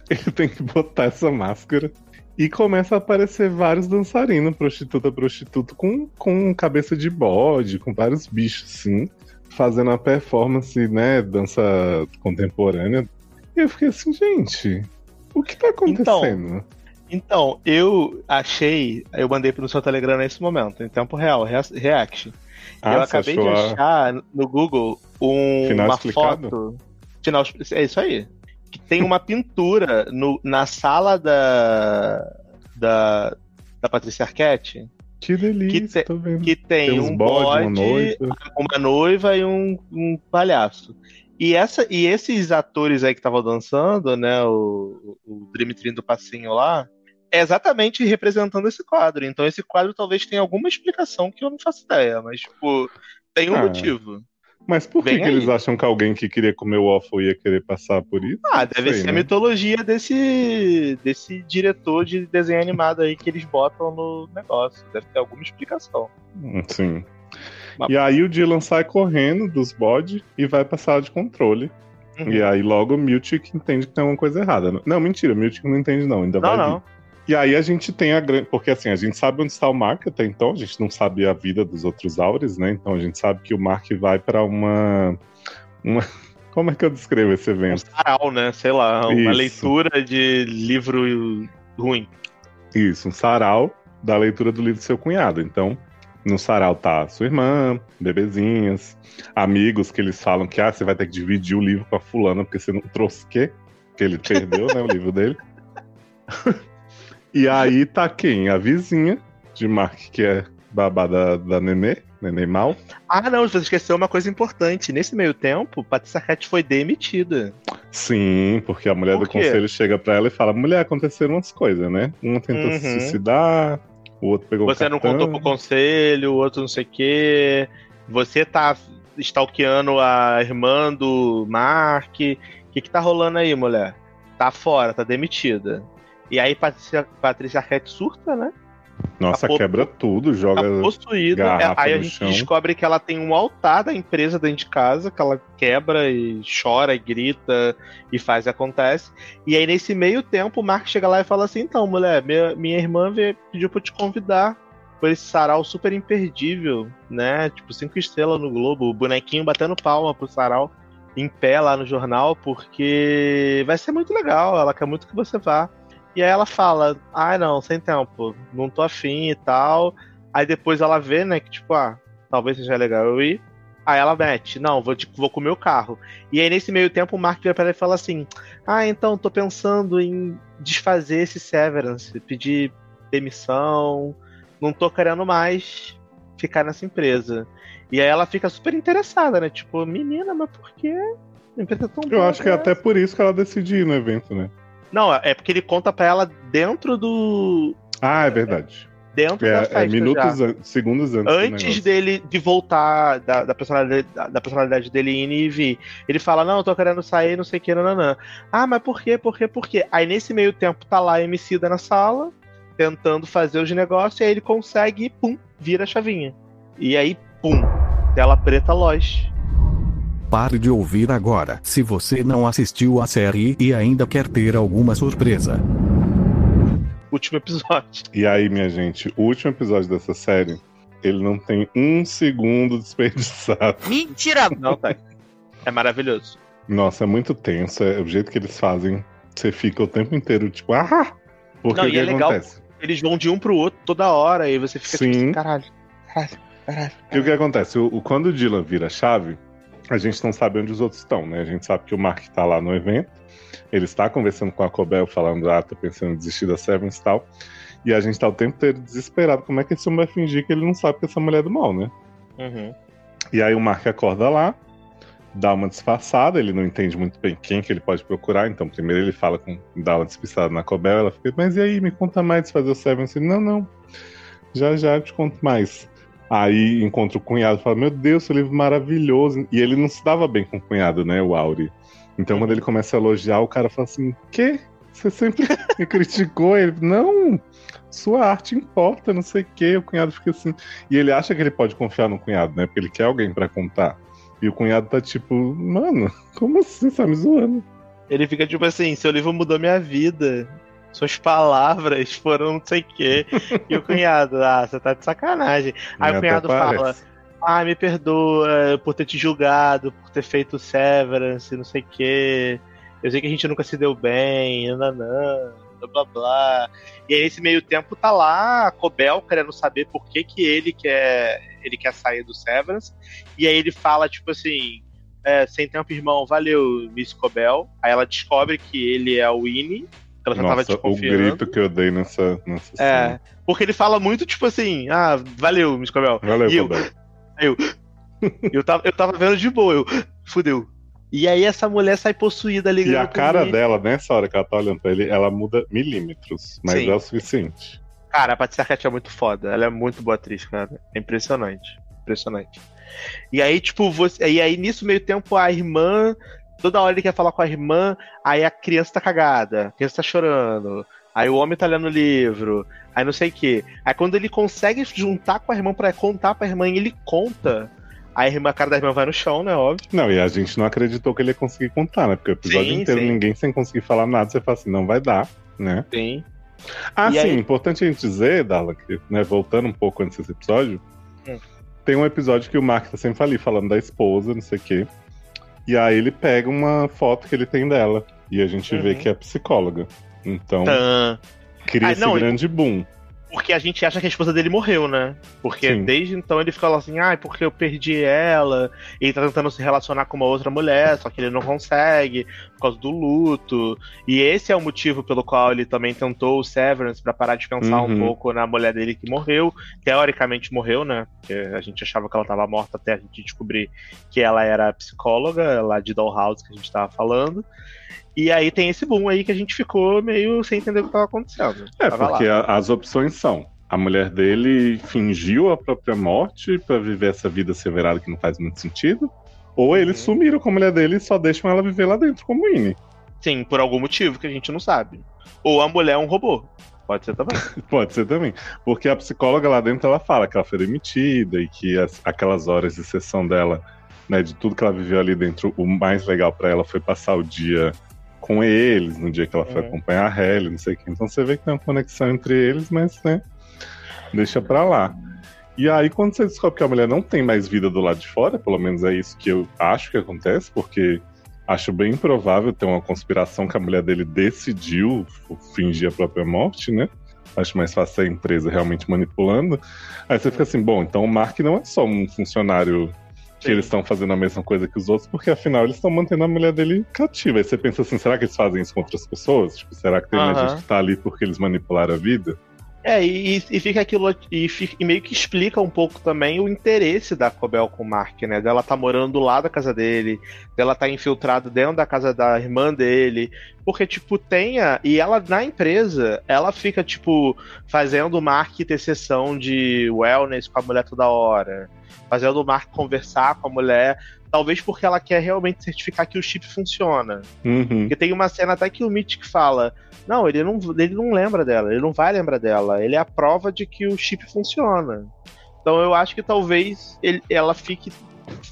ele tem que botar essa máscara e começa a aparecer vários dançarinos, prostituta, prostituto, com, com cabeça de bode, com vários bichos, assim, fazendo a performance, né, dança contemporânea. E eu fiquei assim, gente, o que tá acontecendo? Então, então eu achei, eu mandei pro seu Telegram nesse momento, em tempo real, React. Ah, eu acabei de achar no Google um, uma explicado? foto. Final, é isso aí que tem uma pintura no, na sala da, da, da Patrícia Arquette. Que delícia, que, te, que tem, tem um bode, uma noiva, uma noiva e um, um palhaço. E, essa, e esses atores aí que estavam dançando, né? O, o Team do Passinho lá, é exatamente representando esse quadro. Então esse quadro talvez tenha alguma explicação que eu não faço ideia, mas, tipo, tem um ah. motivo. Mas por que, que eles acham que alguém que queria comer o waffle ia querer passar por isso? Ah, deve Sei, ser né? a mitologia desse, desse diretor de desenho animado aí que eles botam no negócio. Deve ter alguma explicação. Sim. Mas... E aí o Dylan sai correndo dos bodes e vai pra sala de controle. Uhum. E aí logo o Miltic entende que tem alguma coisa errada. Não, mentira, o Miltic não entende não, ainda não, vai não. Vir. E aí a gente tem a grande. Porque assim, a gente sabe onde está o Mark até então, a gente não sabe a vida dos outros Aures, né? Então a gente sabe que o Mark vai para uma. uma... [LAUGHS] Como é que eu descrevo esse evento? Um sarau, né? Sei lá, uma Isso. leitura de livro ruim. Isso, um sarau da leitura do livro do seu cunhado. Então, no sarau tá sua irmã, bebezinhas, amigos que eles falam que ah, você vai ter que dividir o livro com a fulana porque você não trouxe o quê? Que ele perdeu, né, o livro dele. [LAUGHS] E aí tá quem? A vizinha de Mark, que é babá da, da Nenê, Nenê Mal. Ah, não, você esqueceu uma coisa importante. Nesse meio tempo, Patrícia Cat foi demitida. Sim, porque a mulher Por do conselho chega pra ela e fala: mulher, aconteceram umas coisas, né? Uma tentou uhum. se suicidar, o outro pegou Você não contou pro conselho, o outro não sei o quê. Você tá stalkeando a irmã do Mark. O que, que tá rolando aí, mulher? Tá fora, tá demitida. E aí Patrícia, Patrícia Arquette surta, né? Nossa, tá quebra tudo, joga. Tá possuída. É, aí a gente chão. descobre que ela tem um altar da empresa dentro de casa, que ela quebra e chora e grita e faz e acontece. E aí, nesse meio tempo, o Mark chega lá e fala assim: então, mulher, minha, minha irmã veio, pediu pra te convidar por esse sarau super imperdível, né? Tipo, cinco estrelas no Globo, o bonequinho batendo palma pro sarau em pé lá no jornal, porque vai ser muito legal. Ela quer muito que você vá. E aí ela fala, ah, não, sem tempo, não tô afim e tal. Aí depois ela vê, né, que tipo, ah, talvez seja legal eu ir. Aí ela mete, não, vou, tipo, vou comer o carro. E aí nesse meio tempo o Mark vira pra ela e fala assim, ah, então, tô pensando em desfazer esse Severance, pedir demissão, não tô querendo mais ficar nessa empresa. E aí ela fica super interessada, né? Tipo, menina, mas por quê? Eu acho que é até por isso que ela decidiu ir no evento, né? Não, é porque ele conta pra ela dentro do. Ah, é verdade. Dentro é, da é festa. É minutos, an segundos antes. Antes dele de voltar da, da, personalidade, da, personalidade dele ir e vir. Ele fala: Não, eu tô querendo sair, não sei o que, nananã. Ah, mas por quê? Por quê? Por quê? Aí nesse meio tempo tá lá a Emicida na sala, tentando fazer os negócios, e aí ele consegue e pum, vira a chavinha. E aí, pum, tela preta, loja. Pare de ouvir agora se você não assistiu a série e ainda quer ter alguma surpresa. Último episódio. E aí, minha gente, o último episódio dessa série, ele não tem um segundo desperdiçado. [LAUGHS] Mentira! Não tá. É maravilhoso. Nossa, é muito tenso. É, o jeito que eles fazem você fica o tempo inteiro, tipo, ah! Porque Não, o e que é legal acontece? Eles vão de um pro outro toda hora e você fica Sim. tipo assim, caralho, caralho, caralho. E o que acontece? O, o- quando o Dylan vira a chave, a gente não sabe onde os outros estão, né? A gente sabe que o Mark tá lá no evento, ele está conversando com a Cobel, falando, ah, tô pensando em desistir da Severance e tal. E a gente tá o tempo inteiro desesperado. Como é que esse homem vai fingir que ele não sabe que essa mulher é do mal, né? Uhum. E aí o Mark acorda lá, dá uma disfarçada, ele não entende muito bem quem que ele pode procurar, então primeiro ele fala com, dá uma despistada na Cobel, ela fica, mas e aí, me conta mais de fazer o Severance? Ele, não, não, já já eu te conto mais. Aí encontra o cunhado e fala, meu Deus, seu livro maravilhoso. E ele não se dava bem com o cunhado, né, o Auri. Então quando ele começa a elogiar, o cara fala assim, quê? Você sempre [LAUGHS] me criticou? Ele, não, sua arte importa, não sei o quê. O cunhado fica assim. E ele acha que ele pode confiar no cunhado, né? Porque ele quer alguém pra contar. E o cunhado tá tipo, mano, como assim? Você tá me zoando? Ele fica tipo assim, seu livro mudou minha vida. Suas palavras foram não sei o quê. E o cunhado, ah, você tá de sacanagem. Aí o cunhado parece. fala, ah, me perdoa por ter te julgado, por ter feito Severance, não sei o quê. Eu sei que a gente nunca se deu bem, nananã, blá blá blá. E aí nesse meio tempo tá lá a Cobel querendo saber por que, que ele quer ele quer sair do Severance. E aí ele fala, tipo assim, é, sem tempo, irmão, valeu, Miss Cobel. Aí ela descobre que ele é o Winnie. Ela já tava Nossa, o desconfiando. grito que eu dei nessa, nessa É, cena. porque ele fala muito, tipo assim, ah, valeu, Miss Cobel. Valeu, E eu- Cobel. Eu tava, eu tava vendo de boa, eu, fudeu. E aí essa mulher sai possuída ligando E a cara dela, nessa hora que ela tá olhando pra ele, ela muda milímetros, mas Sim. é o suficiente. Cara, a Patricia Arquette é muito foda. Ela é muito boa atriz, cara. É impressionante. Impressionante. E aí, tipo, você. E aí, nisso meio tempo, a irmã. Toda hora ele quer falar com a irmã, aí a criança tá cagada, a criança tá chorando. Aí o homem tá lendo o livro, aí não sei o quê. Aí quando ele consegue juntar com a irmã pra contar pra irmã e ele conta, a irmã, a cara da irmã vai no chão, né? Óbvio. Não, e a gente não acreditou que ele ia conseguir contar, né? Porque o episódio Sim, inteiro, sim. ninguém sem conseguir falar nada, você fala assim, não vai dar, né? Sim. Ah, E sim, aí- importante a gente dizer, Darla, que, né, voltando um pouco antes desse episódio, Hum. tem um episódio que o Mark tá sempre ali falando da esposa, não sei o quê. E aí ele pega uma foto que ele tem dela. E a gente vê Uhum. que é psicóloga. Então, Tã. cria Ah, esse não, grande boom. Porque a gente acha que a esposa dele morreu, né? Porque Sim. desde então ele fica lá assim, ah, porque eu perdi ela. Ele tá tentando se relacionar com uma outra mulher, só que ele não consegue, por causa do luto. E esse é o motivo pelo qual ele também tentou o Severance pra parar de pensar um Uhum. pouco na mulher dele que morreu. Teoricamente morreu, né? Porque a gente achava que ela tava morta até a gente descobrir que ela era psicóloga, lá de Dollhouse que a gente tava falando. E aí tem esse boom aí que a gente ficou meio sem entender o que tava acontecendo. É, Tava porque a- as opções são: a mulher dele fingiu a própria morte pra viver essa vida severada que não faz muito sentido, ou eles Uhum. sumiram com a mulher dele e só deixam ela viver lá dentro como Winnie. Sim, por algum motivo que a gente não sabe. Ou a mulher é um robô. Pode ser também. [LAUGHS] Pode ser também. Porque a psicóloga lá dentro ela fala que ela foi demitida e que as- aquelas horas de sessão dela, né, de tudo que ela viveu ali dentro, o mais legal pra ela foi passar o dia com eles, no dia que ela foi Uhum. acompanhar a Halle, não sei o que. Então você vê que tem uma conexão entre eles, mas, né, deixa pra lá. E aí, quando você descobre que a mulher não tem mais vida do lado de fora, pelo menos é isso que eu acho que acontece, porque acho bem improvável ter uma conspiração que a mulher dele decidiu fingir a própria morte, né? Acho mais fácil a empresa realmente manipulando. Aí você fica assim, bom, então o Mark não é só um funcionário que eles estão fazendo a mesma coisa que os outros, porque afinal eles estão mantendo a mulher dele cativa. Aí você pensa assim, será que eles fazem isso com outras pessoas? Tipo, será que tem Aham. gente que tá ali porque eles manipularam a vida? É, e, e fica aquilo. E, fica- e meio que explica um pouco também o interesse da Cobel com o Mark, né? Dela tá morando lá da casa dele, dela tá infiltrado dentro da casa da irmã dele. Porque, tipo, tenha. E ela, na empresa, ela fica, tipo, fazendo o Mark ter sessão de wellness com a mulher toda hora. Fazendo o Mark conversar com a mulher. Talvez porque ela quer realmente certificar que o chip funciona. Uhum. Porque tem uma cena até que o Mitch fala: Não, ele não, ele não lembra dela, ele não vai lembrar dela. Ele é a prova de que o chip funciona. Então eu acho que talvez ele- ela fique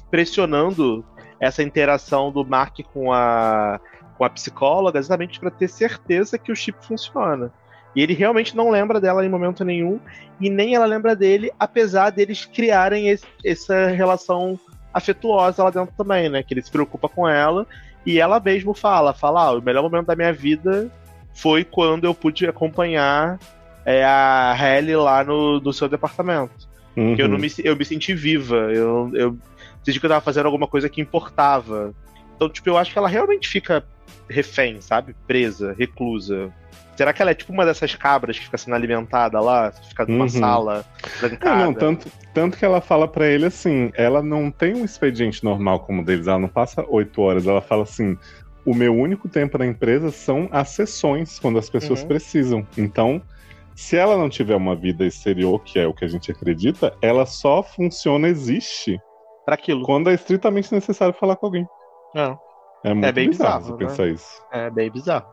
pressionando essa interação do Mark com a, com a psicóloga exatamente para ter certeza que o chip funciona. E ele realmente não lembra dela em momento nenhum, e nem ela lembra dele, apesar deles criarem esse- essa relação afetuosa lá dentro também, né? Que ele se preocupa com ela E ela mesmo fala, fala, ah, o melhor momento da minha vida foi quando eu pude acompanhar é, a Halle lá no, no seu departamento. Uhum. Eu, não me, eu me senti viva, eu, eu senti que eu tava fazendo alguma coisa que importava. Então, tipo, eu acho que ela realmente fica refém, sabe? Presa, reclusa. Será que ela é tipo uma dessas cabras que fica sendo alimentada lá, fica numa uhum. sala, trancada? Não, não, tanto, tanto que ela fala para ele assim, ela não tem um expediente normal como o deles, ela não passa oito horas, ela fala assim, o meu único tempo na empresa são as sessões, quando as pessoas uhum. precisam. Então, se ela não tiver uma vida exterior, que é o que a gente acredita, ela só funciona, existe para aquilo. Quando é estritamente necessário falar com alguém. Não. É muito é bem bizarro, bizarro você né? pensar isso. É bem bizarro.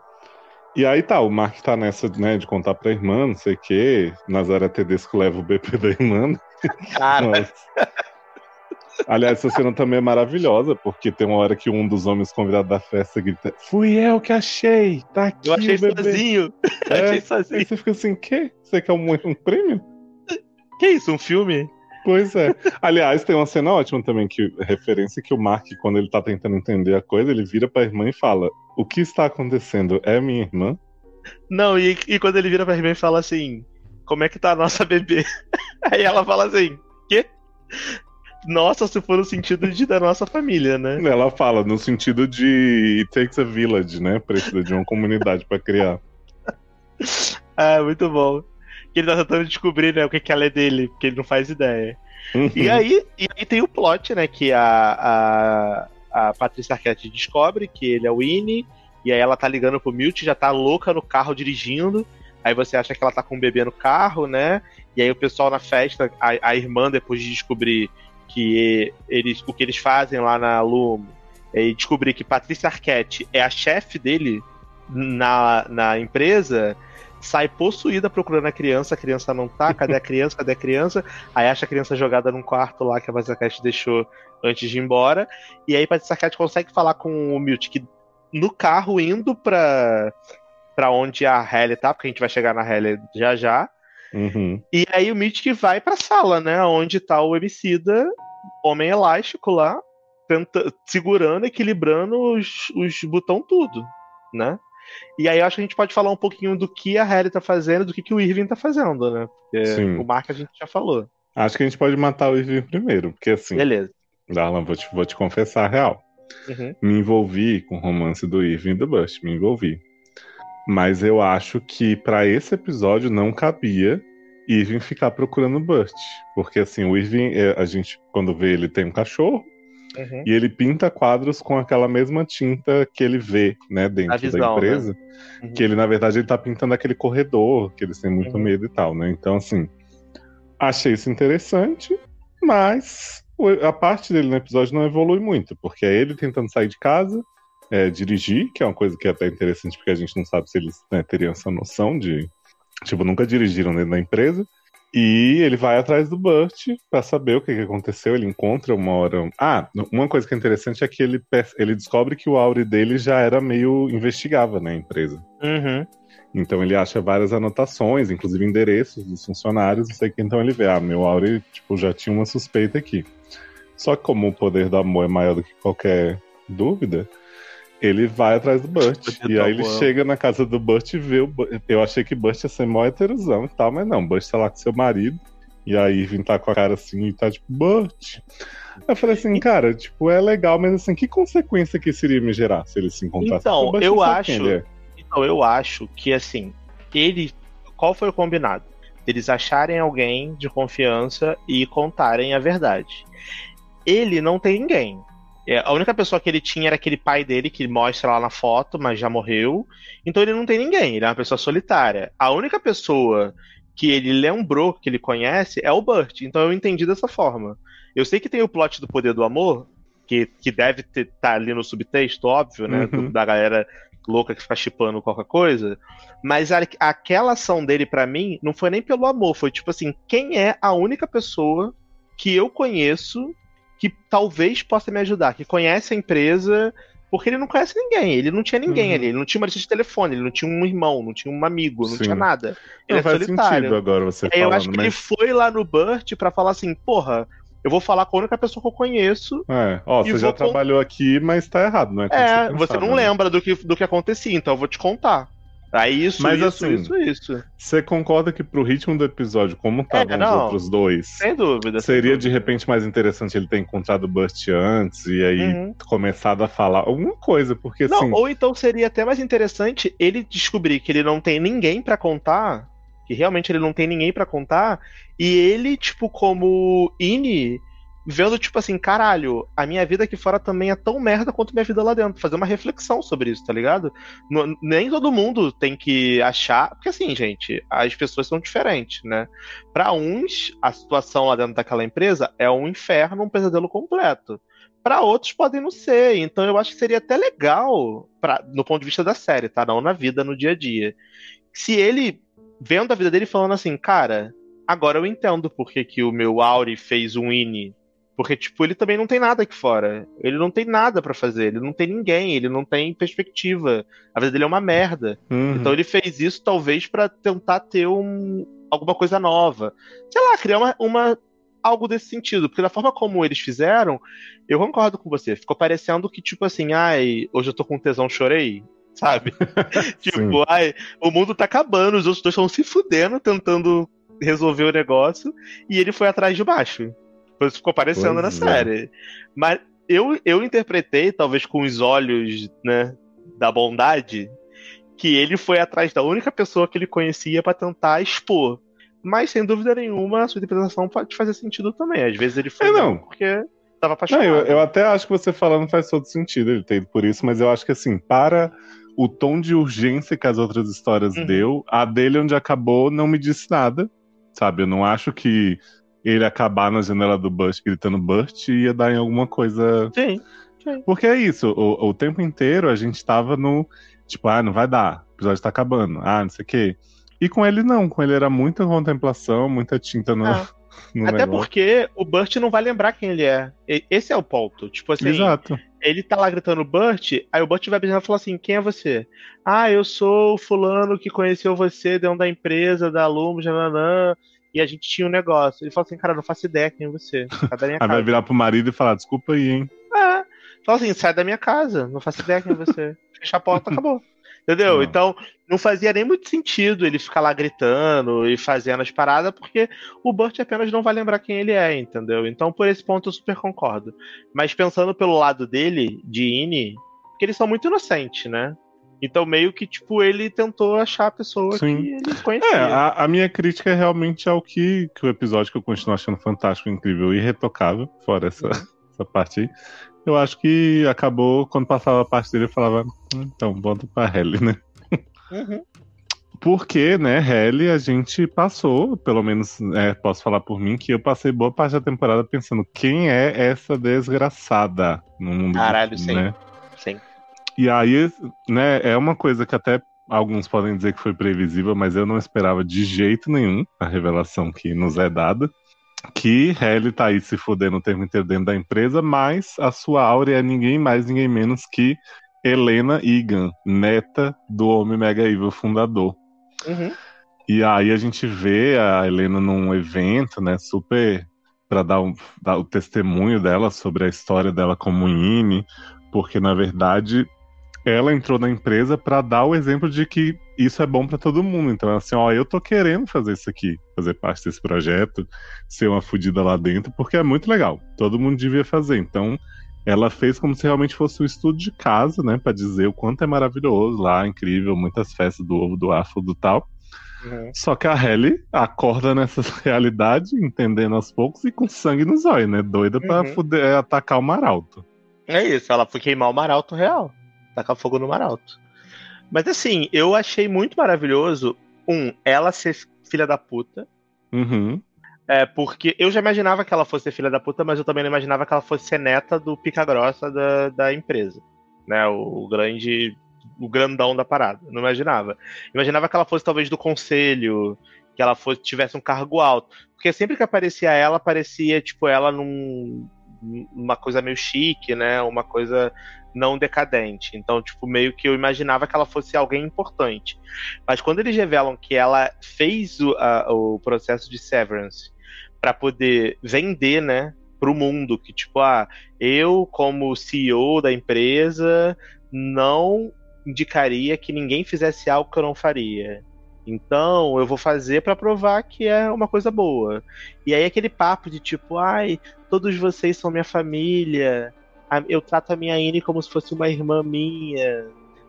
E aí tá, o Mark tá nessa, né, de contar pra irmã, não sei o quê. Nazaré Tedesco leva o BP da irmã. Cara. Aliás, essa cena também é maravilhosa, porque tem uma hora que um dos homens convidados da festa grita: Fui eu que achei! Tá aqui! Eu achei sozinho! [LAUGHS] É, achei sozinho. Aí você fica assim: quê? Você quer um, um prêmio? Que isso? Um filme? Pois é. Aliás, tem uma cena ótima também, que referência que o Mark, quando ele tá tentando entender a coisa, ele vira pra irmã e fala: O que está acontecendo? É minha irmã? Não, e, e quando ele vira pra irmã e fala assim: Como é que tá a nossa bebê? [LAUGHS] Aí ela fala assim: Quê? Nossa, se for no sentido de da nossa família, né? Ela fala no sentido de It takes a village, né? Precisa de uma comunidade para criar. [LAUGHS] Ah, muito bom que ele tá tentando descobrir, né, o que, que ela é dele, porque ele não faz ideia. Uhum. E, aí, e aí tem o plot, né, que a, a, a Patrícia Arquette descobre que ele é o Winnie, e aí ela tá ligando pro Milt, já tá louca no carro dirigindo, aí você acha que ela tá com um bebê no carro, né, e aí o pessoal na festa, a, a irmã, depois de descobrir que eles, o que eles fazem lá na Lumo, e descobrir que Patrícia Arquette é a chefe dele na, na empresa, sai possuída procurando a criança, a criança não tá, cadê a criança, cadê a criança? Aí acha a criança jogada num quarto lá que a Cat deixou antes de ir embora. E aí a Patrícia Cat consegue falar com o Milt que no carro indo pra, pra onde a Halle tá, porque a gente vai chegar na Halle já já. Uhum. E aí o Milt que vai pra sala, né, onde tá o Emicida, homem elástico lá, tenta, segurando, equilibrando os, os botão tudo, né? E aí eu acho que a gente pode falar um pouquinho do que a Harry tá fazendo, do que, que o Irving tá fazendo, né? Porque Sim. o Mark a gente já falou. Acho que a gente pode matar o Irving primeiro, porque assim. Beleza. Darlan, vou te, vou te confessar a real. Uhum. Me envolvi com o romance do Irving e do Bush, me envolvi. Mas eu acho que para esse episódio não cabia Irving ficar procurando Burt. Porque assim, o Irving, é, a gente, quando vê ele tem um cachorro, Uhum. E ele pinta quadros com aquela mesma tinta que ele vê, né, dentro visão, da né? empresa. Né? Uhum. Que ele, na verdade, ele tá pintando aquele corredor, que eles têm muito uhum. medo e tal, né? Então, assim, achei isso interessante, mas a parte dele no episódio não evolui muito, porque é ele tentando sair de casa, é, dirigir, que é uma coisa que é até interessante, porque a gente não sabe se eles né, teriam essa noção de. Tipo, nunca dirigiram dentro da empresa. E ele vai atrás do Burt para saber o que, que, aconteceu. Ele encontra uma hora. Ah, uma coisa que é interessante é que ele, ele descobre que o Auri dele já era meio investigava, né, a empresa. Uhum. Então ele acha várias anotações, inclusive endereços dos funcionários, não sei o que. Então ele vê, ah, meu Auri tipo, já tinha uma suspeita aqui. Só que como o poder do amor é maior do que qualquer dúvida, ele vai atrás do Burt. e aí ele chega na casa do Burt e vê o Burt. Eu achei que Burt ia ser mó heterosão e tal, mas não. Burt tá lá com seu marido. E aí Irving tá com a cara assim e tá tipo, Burt. Eu falei assim, cara, tipo, é legal, mas assim, que consequência que isso iria me gerar se eles se encontrassem? Então, eu acho. É. Então, eu acho que assim, ele. Qual foi o combinado? Eles acharem alguém de confiança e contarem a verdade. Ele não tem ninguém. É, a única pessoa que ele tinha era aquele pai dele, que mostra lá na foto, mas já morreu. Então ele não tem ninguém, ele é uma pessoa solitária. A única pessoa que ele lembrou, que ele conhece, é o Burt. Então eu entendi dessa forma. Eu sei que tem o plot do poder do amor, que, que deve estar tá ali no subtexto, óbvio, né? Uhum. Da galera louca que fica chipando qualquer coisa. Mas a, aquela ação dele, para mim, não foi nem pelo amor, foi tipo assim: quem é a única pessoa que eu conheço que talvez possa me ajudar, que conhece a empresa, porque ele não conhece ninguém, ele não tinha ninguém uhum. ali, ele não tinha uma lista de telefone, ele não tinha um irmão, não tinha um amigo, não Sim. tinha nada. Ele não, é faz solitário. Sentido agora você falando, eu acho que mas... ele foi lá no Burt para falar assim, porra, eu vou falar com a única pessoa que eu conheço. É, ó, você já trabalhou aqui, mas tá errado, não é? É, você, você, não né? lembra do que, do que acontecia, então eu vou te contar. Aí isso, Mas, isso, assim, isso, isso. Você concorda que pro ritmo do episódio, como estavam é, os outros dois, sem dúvida, seria sem dúvida. de repente mais interessante ele ter encontrado o Bust antes e aí uhum. começado a falar alguma coisa, porque não, assim. Ou então seria até mais interessante ele descobrir que ele não tem ninguém para contar, que realmente ele não tem ninguém para contar, e ele, tipo, como Ini vendo, tipo assim, caralho, a minha vida aqui fora também é tão merda quanto minha vida lá dentro. Fazer uma reflexão sobre isso, tá ligado? Nem todo mundo tem que achar. Porque assim, gente, as pessoas são diferentes, né? Para uns, a situação lá dentro daquela empresa é um inferno, um pesadelo completo. Para outros podem não ser. Então eu acho que seria até legal, pra, no ponto de vista da série, tá? Não na vida, no dia a dia. Se ele, vendo a vida dele, falando assim, cara, agora eu entendo porque que o meu Auri fez um INI porque, tipo, ele também não tem nada aqui fora. Ele não tem nada para fazer. Ele não tem ninguém. Ele não tem perspectiva. A vida dele é uma merda. Uhum. Então ele fez isso, talvez, para tentar ter um, alguma coisa nova. Sei lá, criar uma, uma, algo desse sentido. Porque da forma como eles fizeram, eu concordo com você. Ficou parecendo que, tipo assim, ai, hoje eu tô com tesão, chorei. Sabe? [LAUGHS] [LAUGHS] tipo, ai, o mundo tá acabando, os outros dois estão se fudendo, tentando resolver o negócio, e ele foi atrás de baixo. Isso ficou parecendo pois na é. série. Mas eu, eu interpretei, talvez com os olhos né, da bondade, que ele foi atrás da única pessoa que ele conhecia para tentar expor. Mas, sem dúvida nenhuma, a sua interpretação pode fazer sentido também. Às vezes ele foi é, não. porque tava apaixonado. Não, eu, eu, até acho que você falando faz todo sentido ele ter ido por isso, mas eu acho que assim, para o tom de urgência que as outras histórias uhum. deu, a dele onde acabou não me disse nada, sabe? Eu não acho que ele acabar na janela do Bust gritando Bust ia dar em alguma coisa. Sim. sim. Porque é isso, o, o, tempo inteiro a gente tava no. Tipo, ah, não vai dar, o episódio tá acabando, ah, não sei o quê. E com ele não, com ele era muita contemplação, muita tinta no. Ah. [LAUGHS] no Até negócio. porque o Burt não vai lembrar quem ele é. Esse é o ponto. Tipo assim, Exato. ele tá lá gritando Burt, aí o Burt vai beijando e falar assim: quem é você? Ah, eu sou o fulano que conheceu você dentro da empresa, da Lumo, jananã e a gente tinha um negócio. Ele falou assim, cara, não faço ideia quem é você. Sai da minha aí casa. vai virar pro marido e falar, desculpa aí, hein? É. Fala assim, sai da minha casa, não faço ideia quem é você. [LAUGHS] Fecha a porta, acabou. Entendeu? Não. Então, não fazia nem muito sentido ele ficar lá gritando e fazendo as paradas, porque o Burt apenas não vai lembrar quem ele é, entendeu? Então, por esse ponto, eu super concordo. Mas pensando pelo lado dele, de Ine, que eles são muito inocentes, né? Então, meio que, tipo, ele tentou achar a pessoa Sim. que ele conhecia. É, a, a, minha crítica é realmente ao que, que o episódio que eu continuo achando fantástico, incrível e irretocável, fora essa, uhum. essa parte aí. Eu acho que acabou, quando passava a parte dele, eu falava, hum, então, volta pra Helly, né? Uhum. Porque, né, Helly, a gente passou, pelo menos é, posso falar por mim, que eu passei boa parte da temporada pensando quem é essa desgraçada no mundo. Caralho. Né? Sim. E aí, né, é uma coisa que até alguns podem dizer que foi previsível, mas eu não esperava de jeito nenhum a revelação que nos é dada. Que Halle tá aí se fudendo o tempo inteiro dentro da empresa, mas a sua áurea é ninguém mais, ninguém menos que Helena Egan, neta do Homem Mega Evil fundador. Uhum. E aí a gente vê a Helena num evento, né, super para dar, um, dar, o testemunho dela sobre a história dela como INE, porque na verdade ela entrou na empresa para dar o exemplo de que isso é bom para todo mundo. Então, assim, ó, eu tô querendo fazer isso aqui, fazer parte desse projeto, ser uma fodida lá dentro, porque é muito legal. Todo mundo devia fazer. Então, ela fez como se realmente fosse um estudo de casa, né, para dizer o quanto é maravilhoso lá, incrível, muitas festas do ovo, do afro, do tal. Uhum. Só que a Helly acorda nessa [LAUGHS] realidade, entendendo aos poucos e com sangue nos olhos, né? Doida uhum. pra fuder, atacar o Maralto. É isso, ela foi queimar o Maralto real tacar fogo no Maralto. Mas assim, eu achei muito maravilhoso, um, ela ser filha da puta. Uhum. É, porque eu já imaginava que ela fosse filha da puta, mas eu também não imaginava que ela fosse ser neta do pica grossa da, da empresa. Né? O, o grande. O grandão da parada. Não imaginava. Imaginava que ela fosse talvez do conselho, que ela fosse, tivesse um cargo alto. Porque sempre que aparecia ela, parecia, tipo, ela num, uma coisa meio chique, né? Uma coisa não decadente. Então, tipo, meio que eu imaginava que ela fosse alguém importante. Mas quando eles revelam que ela fez o, a, o processo de severance para poder vender, né? pro mundo, que tipo, ah, eu como CEO da empresa não indicaria que ninguém fizesse algo que eu não faria. Então, eu vou fazer para provar que é uma coisa boa. E aí aquele papo de tipo, ai, todos vocês são minha família, eu trato a minha Ine como se fosse uma irmã minha,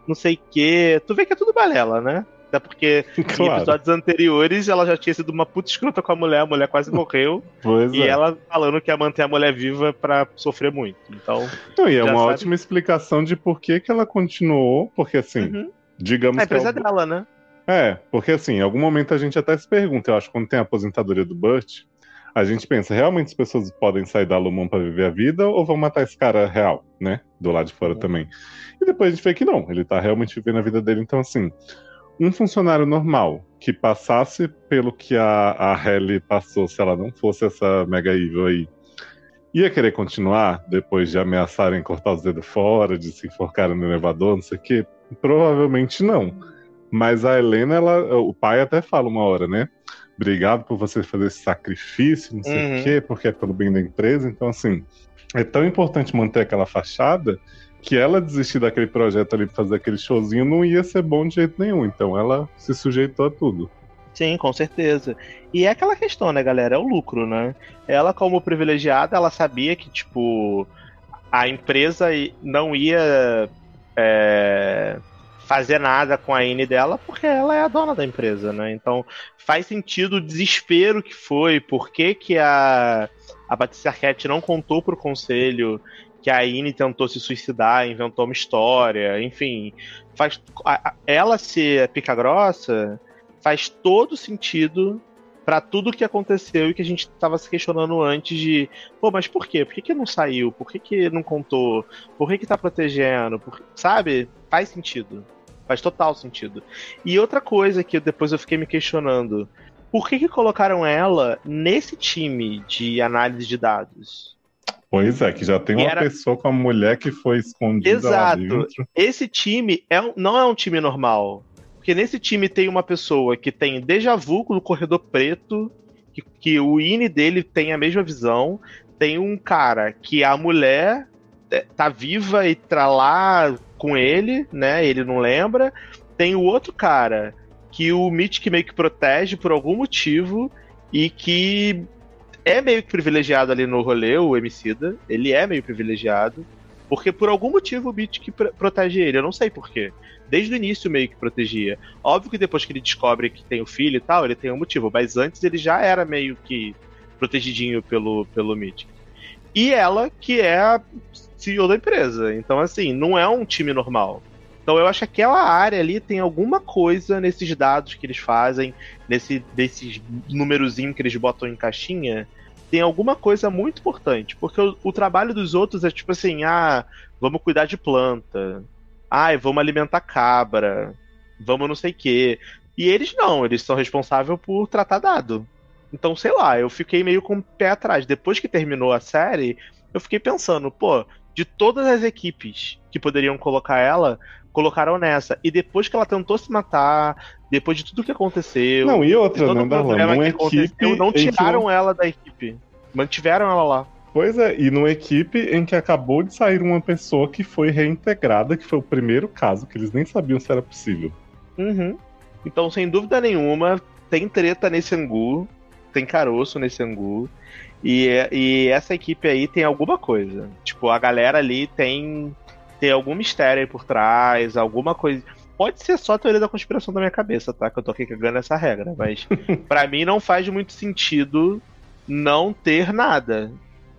não sei o quê. Tu vê que é tudo balela, né? Até porque [LAUGHS] claro. em episódios anteriores ela já tinha sido uma puta escrota com a mulher, a mulher quase [LAUGHS] morreu. Pois e é. ela falando que ia manter a mulher viva para sofrer muito. Então. Não, e é uma sabe... ótima explicação de por que, que ela continuou, porque assim, uhum. digamos a empresa que. É dela, né? É, porque assim, em algum momento a gente até se pergunta, eu acho, quando tem a aposentadoria do Burt, a gente pensa, realmente as pessoas podem sair da Lumon para viver a vida ou vão matar esse cara real, né? Do lado de fora uhum. também. E depois a gente vê que não, ele tá realmente vivendo a vida dele, então assim um funcionário normal que passasse pelo que a, a Halle passou, se ela não fosse essa mega evil aí, ia querer continuar depois de ameaçarem cortar os dedos fora, de se enforcarem no elevador, não sei o quê? Provavelmente não. Mas a Helena, ela, o pai até fala uma hora, né? Obrigado por você fazer esse sacrifício, não sei uhum. o quê, porque é pelo bem da empresa. Então, assim, é tão importante manter aquela fachada que ela desistir daquele projeto ali fazer aquele showzinho não ia ser bom de jeito nenhum. Então ela se sujeitou a tudo. Sim, com certeza. E é aquela questão, né, galera? É o lucro, né? Ela, como privilegiada, ela sabia que, tipo, a empresa não ia é, fazer nada com a N dela porque ela é a dona da empresa, né? Então faz sentido o desespero que foi, por que, que a, a Patrícia Arquette não contou pro conselho que a Ine tentou se suicidar, inventou uma história, enfim. Faz, a, ela ser pica grossa faz todo sentido para tudo o que aconteceu e que a gente estava se questionando antes de, pô, mas por quê? Por que, que não saiu? Por que, que não contou? Por que, que tá protegendo? Por... Sabe? Faz sentido. Faz total sentido. E outra coisa que depois eu fiquei me questionando, por que, que colocaram ela nesse time de análise de dados? Pois é, que já tem uma era... pessoa com a mulher que foi escondida Exato. lá dentro. Esse time é, não é um time normal. Porque nesse time tem uma pessoa que tem déjà vu no corredor preto, que, que o INE dele tem a mesma visão. Tem um cara que a mulher é, tá viva e tá lá com ele, né? Ele não lembra. Tem o outro cara que o Mitch meio que protege por algum motivo e que é meio que privilegiado ali no rolê, o Emicida. Ele é meio privilegiado. Porque por algum motivo o que pr protege ele. Eu não sei porquê. Desde o início meio que protegia. Óbvio que depois que ele descobre que tem o filho e tal, ele tem um motivo. Mas antes ele já era meio que protegidinho pelo, pelo Mitch. E ela, que é a CEO da empresa. Então, assim, não é um time normal. Então eu acho que aquela área ali tem alguma coisa nesses dados que eles fazem, nesse desses númerozinhos que eles botam em caixinha, tem alguma coisa muito importante, porque o, o, trabalho dos outros é tipo assim, ah, vamos cuidar de planta, ah, vamos alimentar cabra, vamos não sei quê. E eles não, eles são responsáveis por tratar dado. Então, sei lá, eu fiquei meio com o pé atrás. Depois que terminou a série, eu fiquei pensando, pô, de todas as equipes que poderiam colocar ela, colocaram nessa. E depois que ela tentou se matar, depois de tudo que aconteceu. Não, e outra, né, Darlan? Uma equipe. Não tiraram ela da equipe. Mantiveram ela lá. Pois é, e numa equipe em que acabou de sair uma pessoa que foi reintegrada, que foi o primeiro caso, que eles nem sabiam se era possível. Uhum. Então, sem dúvida nenhuma, tem treta nesse angu, tem caroço nesse angu. E, e essa equipe aí tem alguma coisa. Tipo, a galera ali tem ter algum mistério aí por trás, alguma coisa. Pode ser só a teoria da conspiração da minha cabeça, tá? Que eu tô aqui cagando essa regra. Mas [LAUGHS] para mim não faz muito sentido não ter nada.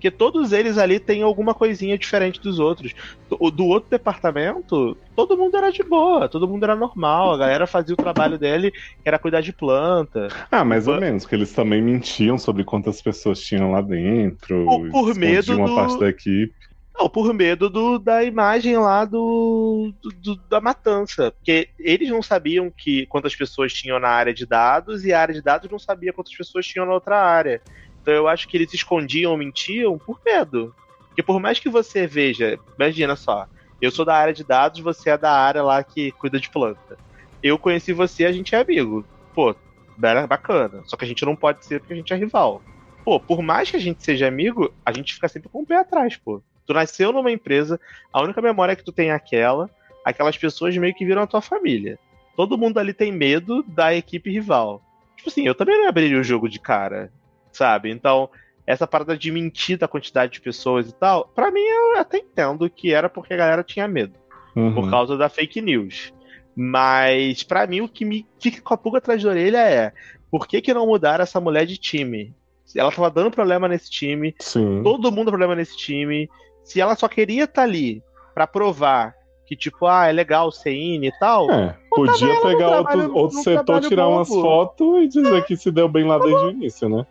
Porque todos eles ali têm alguma coisinha diferente dos outros. Do, do outro departamento, todo mundo era de boa, todo mundo era normal, a galera fazia o trabalho dele, que era cuidar de planta. Ah, mais ou menos, porque eles também mentiam sobre quantas pessoas tinham lá dentro. Por, por medo uma do... parte da equipe. Não, por medo do, da imagem lá do, do, da matança. Porque eles não sabiam que quantas pessoas tinham na área de dados e a área de dados não sabia quantas pessoas tinham na outra área. Então eu acho que eles escondiam ou mentiam por medo. Porque por mais que você veja, imagina só, eu sou da área de dados, você é da área lá que cuida de planta. Eu conheci você, a gente é amigo. Pô, era bacana. Só que a gente não pode ser porque a gente é rival. pô, por mais que a gente seja amigo, a gente fica sempre com o pé atrás, pô. Tu nasceu numa empresa, a única memória que tu tem é aquela, aquelas pessoas meio que viram a tua família. Todo mundo ali tem medo da equipe rival. Tipo assim, eu também não abriria o jogo de cara, sabe? Então, essa parada de mentir da quantidade de pessoas e tal, para mim eu até entendo que era porque a galera tinha medo. Uhum. Por causa da fake news. Mas, para mim, o que me fica com a pulga atrás da orelha é por que, que não mudaram essa mulher de time? Ela tava dando problema nesse time, Sim. todo mundo problema nesse time. Se ela só queria estar tá ali para provar que, tipo, ah, é legal ser INE e tal. É, podia pegar outro, outro setor, tirar bobo. umas fotos e dizer é. que se deu bem lá desde o início, né?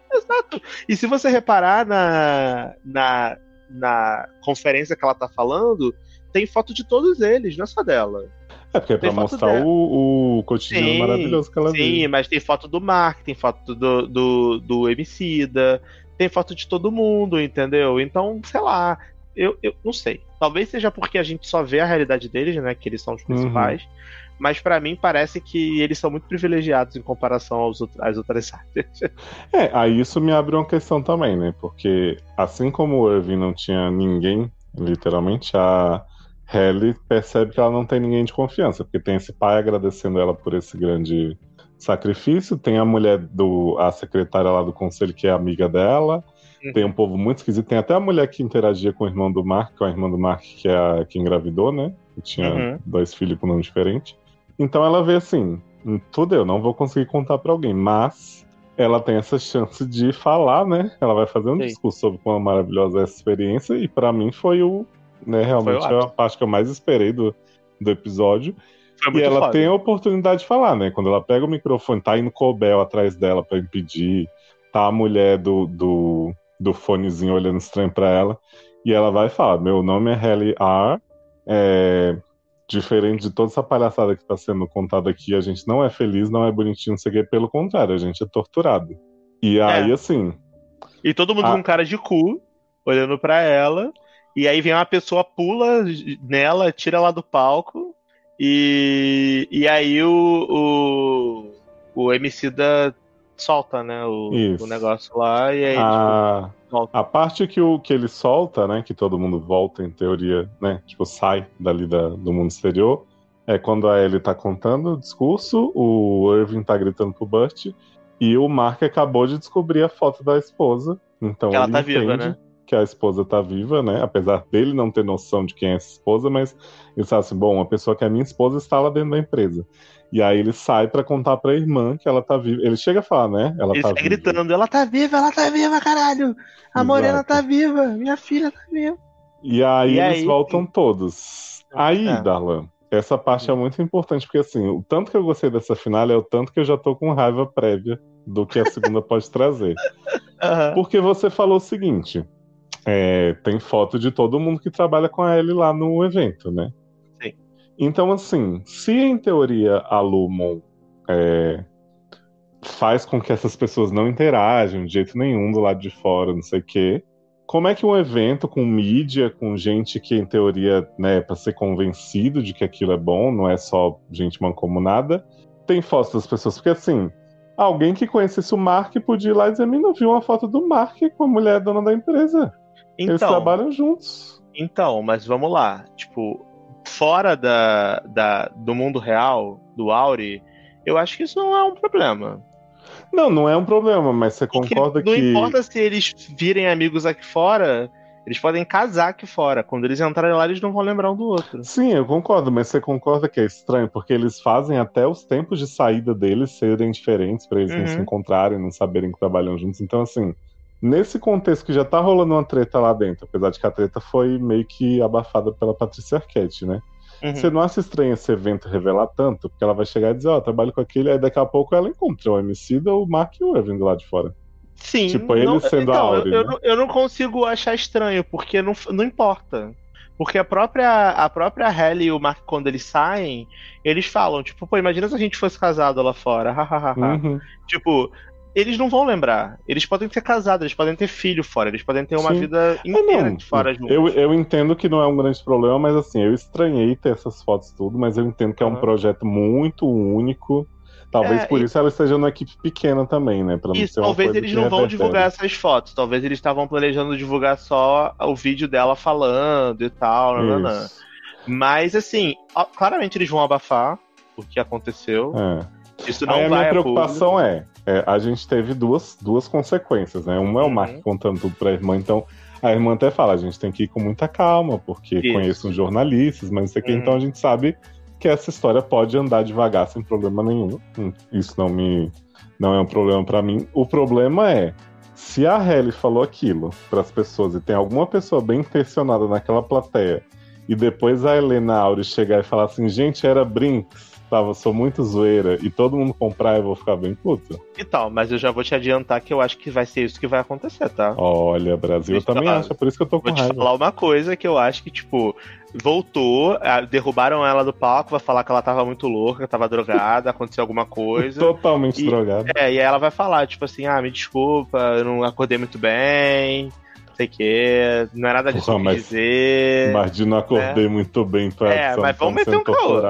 E se você reparar na, na, na conferência que ela tá falando, tem foto de todos eles, não é só dela. É, porque é pra mostrar o, o cotidiano sim, maravilhoso que ela Sim, viu. mas tem foto do Mark, tem foto do, do, do Emicida, tem foto de todo mundo, entendeu? Então, sei lá, eu, eu não sei. Talvez seja porque a gente só vê a realidade deles, né? Que eles são os principais. Uhum. Mas para mim parece que eles são muito privilegiados em comparação aos, às outras [LAUGHS] áreas. É, aí isso me abre uma questão também, né? Porque assim como o Irving não tinha ninguém, literalmente, a Halle percebe que ela não tem ninguém de confiança, porque tem esse pai agradecendo ela por esse grande sacrifício, tem a mulher do a secretária lá do conselho que é amiga dela, uhum. tem um povo muito esquisito, tem até a mulher que interagia com o irmão do Mark, com a irmã do Mark que é a que engravidou, né? Que tinha uhum. dois filhos com nome diferente. Então ela vê assim, tudo eu não vou conseguir contar para alguém, mas ela tem essa chance de falar, né? Ela vai fazer um Sim. discurso sobre quão maravilhosa é essa experiência e para mim foi o né? Realmente é a parte que eu mais esperei do, do episódio. e ela foda. tem a oportunidade de falar, né? Quando ela pega o microfone, tá indo Cobel atrás dela para impedir, tá a mulher do, do, do fonezinho olhando estranho para ela, e ela vai falar: Meu nome é Helly R. É, diferente de toda essa palhaçada que está sendo contada aqui, a gente não é feliz, não é bonitinho, não sei o que, pelo contrário, a gente é torturado. E é. aí, é. assim. E todo mundo a... com cara de cu, olhando para ela. E aí vem uma pessoa, pula nela, tira ela do palco. E, e aí o, o, o MC da solta, né? O, o negócio lá. E aí, a, tipo, a parte que, o, que ele solta, né? Que todo mundo volta, em teoria, né? Tipo, sai dali da, do mundo exterior. É quando a Ellie tá contando o discurso, o Irving tá gritando pro Burt. E o Mark acabou de descobrir a foto da esposa. Então ela tá entende, viva, né? que a esposa tá viva, né? Apesar dele não ter noção de quem é essa esposa, mas ele sabe assim, bom, uma pessoa que é minha esposa está lá dentro da empresa. E aí ele sai para contar pra irmã que ela tá viva. Ele chega a falar, né? Ela ele tá viva. gritando, ela tá viva, ela tá viva, caralho! A Exato. Morena tá viva, minha filha tá viva. E aí e eles aí... voltam todos. Aí, é. Darlan, essa parte é muito importante, porque assim, o tanto que eu gostei dessa final é o tanto que eu já tô com raiva prévia do que a segunda [LAUGHS] pode trazer. Uhum. Porque você falou o seguinte: é, tem foto de todo mundo que trabalha com a Ellie lá no evento, né? Então, assim, se em teoria a Lumon é, faz com que essas pessoas não interajam de jeito nenhum do lado de fora, não sei o quê, como é que um evento com mídia, com gente que em teoria, né, para ser convencido de que aquilo é bom, não é só gente mancomunada, tem fotos das pessoas? Porque assim, alguém que conhecesse o Mark podia ir lá e dizer: não viu uma foto do Mark com a mulher dona da empresa. Então, Eles trabalham juntos. Então, mas vamos lá. Tipo, fora da, da, do mundo real, do Auri, eu acho que isso não é um problema. Não, não é um problema, mas você concorda não que. Não importa se eles virem amigos aqui fora, eles podem casar aqui fora. Quando eles entrarem lá, eles não vão lembrar um do outro. Sim, eu concordo, mas você concorda que é estranho, porque eles fazem até os tempos de saída deles serem diferentes para eles uhum. não se encontrarem, não saberem que trabalham juntos. Então, assim, Nesse contexto que já tá rolando uma treta lá dentro, apesar de que a treta foi meio que abafada pela Patrícia Arquette, né? Uhum. Você não acha estranho esse evento revelar tanto? Porque ela vai chegar e dizer, ó, oh, trabalho com aquele, aí daqui a pouco ela encontra o MC da o Mark e o Irving do lado de fora. Sim. Tipo, ele não, sendo então, a Auri, eu, né? eu, eu, não consigo achar estranho, porque não, não importa. Porque a própria, a própria Halle e o Mark, quando eles saem, eles falam, tipo, pô, imagina se a gente fosse casado lá fora. uhum. Tipo, eles não vão lembrar. Eles podem ter casado, eles podem ter filho fora, eles podem ter uma Sim. vida inteira não, fora juntos. Eu, eu entendo que não é um grande problema, mas assim, eu estranhei ter essas fotos tudo, mas eu entendo que é um projeto muito único. Talvez É, por e- isso ela esteja numa equipe pequena também, né? Pra não Isso, talvez eles não vão divulgar essas fotos. Talvez eles estavam planejando divulgar só o vídeo dela falando e tal. nananã. Mas assim, claramente eles vão abafar o que aconteceu. É. Isso não Aí a vai minha a preocupação público. é, é, a gente teve duas, duas consequências, né? Uma é o Uhum. Mark contando tudo pra irmã, então a irmã até fala, a gente tem que ir com muita calma, porque Isso. conheço uns jornalistas, mas não sei o que, Uhum. então a gente sabe que essa história pode andar devagar sem problema nenhum. Hum, Isso não me não é um problema pra mim. O problema é se a Halle falou aquilo pras pessoas e tem alguma pessoa bem intencionada naquela plateia e depois a Helena Auri chegar e falar assim, gente, era Brinks, tava, sou muito zoeira, e todo mundo comprar, eu vou ficar bem puto. Então, mas eu já vou te adiantar que eu acho que vai ser isso que vai acontecer, tá? Olha, Brasil, eu eu também falar. acho, é por isso que eu tô com Vou te raiva. falar uma coisa que eu acho que, tipo, voltou, derrubaram ela do palco, vai falar que ela tava muito louca, tava drogada, [LAUGHS] aconteceu alguma coisa. Totalmente E- drogado. É, e aí ela vai falar, tipo assim, ah, me desculpa, eu não acordei muito bem, não sei o quê, não é nada disso Porra, que mas- dizer. Mas de não acordei muito bem pra É, mas vamos meter um caô.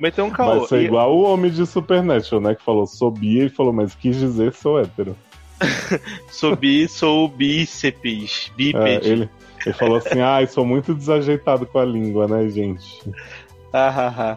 Meteu um caô. Vai ser E- igual o homem de Supernatural, né? Que falou, sou bi e falou, mas quis dizer sou hétero. [LAUGHS] Sou bi, sou bíceps, É, bípede. ele, ele falou assim, [LAUGHS] ai, sou muito desajeitado com a língua, né, gente? Ah, ah, ah.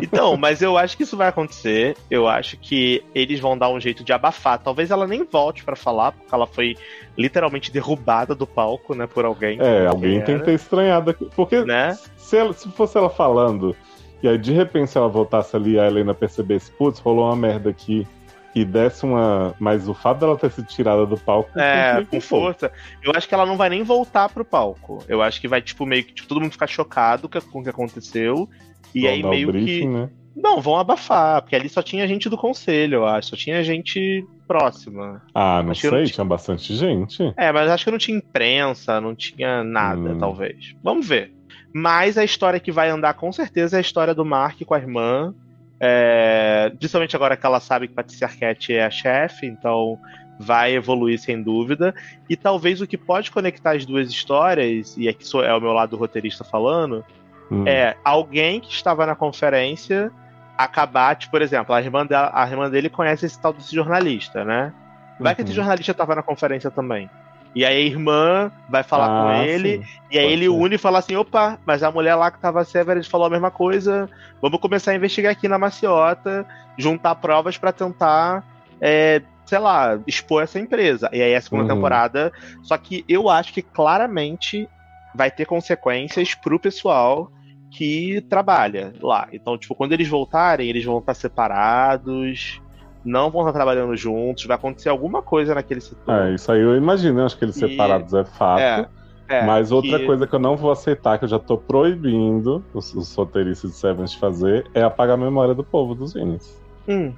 Então, mas eu acho que isso vai acontecer. Eu acho que eles vão dar um jeito de abafar. Talvez ela nem volte pra falar, porque ela foi literalmente derrubada do palco, né, por alguém. É, alguém tem que ter estranhado aqui. Porque Né? se, ela- se fosse ela falando, e aí de repente ela voltasse ali e a Helena percebesse, putz, rolou uma merda aqui, e desse uma. Mas o fato dela ter sido tirada do palco. É, com força. Eu acho que ela não vai nem voltar pro palco. Eu acho que vai, tipo, meio que tipo, todo mundo ficar chocado com o que aconteceu. E Vão aí meio briefing, que. né? Não, vão abafar, porque ali só tinha gente do conselho, eu acho. Só tinha gente próxima. Ah, não Acho eu não sei, tinha- tinha bastante gente. É, mas acho que não tinha imprensa, não tinha nada, Hum. talvez. Vamos ver. Mas a história que vai andar com certeza é a história do Mark com a irmã. É... Principalmente agora que ela sabe que Patricia Arquette é a chefe, então vai evoluir sem dúvida. E talvez o que pode conectar as duas histórias, e aqui sou, é o meu lado roteirista falando, Hum. é alguém que estava na conferência acabar, tipo, por exemplo, a irmã, dela, a irmã dele conhece esse tal desse jornalista, né? Vai que esse Uhum. jornalista estava na conferência também. E aí a irmã vai falar Ah, com ele, sim. e aí pode ele ser. une e fala assim: opa, mas a mulher lá que tava Severance falou a mesma coisa, vamos começar a investigar aqui na maciota, juntar provas pra tentar, é, sei lá, expor essa empresa. E aí a segunda Uhum. temporada. Só que eu acho que claramente vai ter consequências pro pessoal que trabalha lá. Então, tipo, quando eles voltarem, eles vão estar separados, não vão estar trabalhando juntos, vai acontecer alguma coisa naquele setor. É, isso aí eu imagino, eu acho que eles E- separados é fato. É, é, mas outra que- coisa que eu não vou aceitar, que eu já tô proibindo os, os roteiristas de Seven de fazer, é apagar a memória do povo dos Vines. Hum,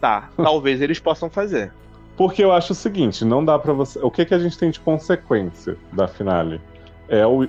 tá, talvez eles possam fazer. Porque eu acho o seguinte, não dá pra você. O que, que a gente tem de consequência da finale? É o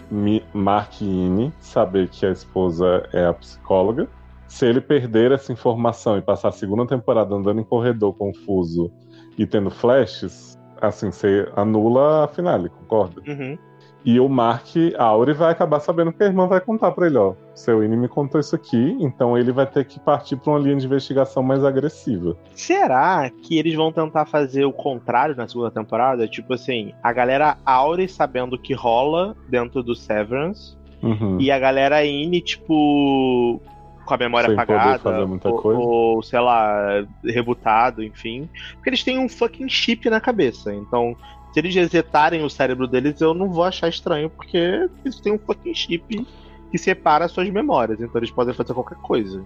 Mark Ine saber que a esposa é a psicóloga. Se ele perder essa informação e passar a segunda temporada andando em corredor confuso e tendo flashes, assim, você anula a finale, concorda? Uhum. E o Mark Auri vai acabar sabendo que a irmã vai contar pra ele, ó. Seu me contou isso aqui, então ele vai ter que partir pra uma linha de investigação mais agressiva. Será que eles vão tentar fazer o contrário na segunda temporada? Tipo assim, a galera Aure sabendo o que rola dentro do Severance Uhum. e a galera Ine, tipo, com a memória Sem apagada. ou, ou, sei lá, rebutado, enfim. Porque eles têm um fucking chip na cabeça. Então, se eles resetarem o cérebro deles, eu não vou achar estranho, porque eles têm um fucking chip que separa suas memórias. Então eles podem fazer qualquer coisa.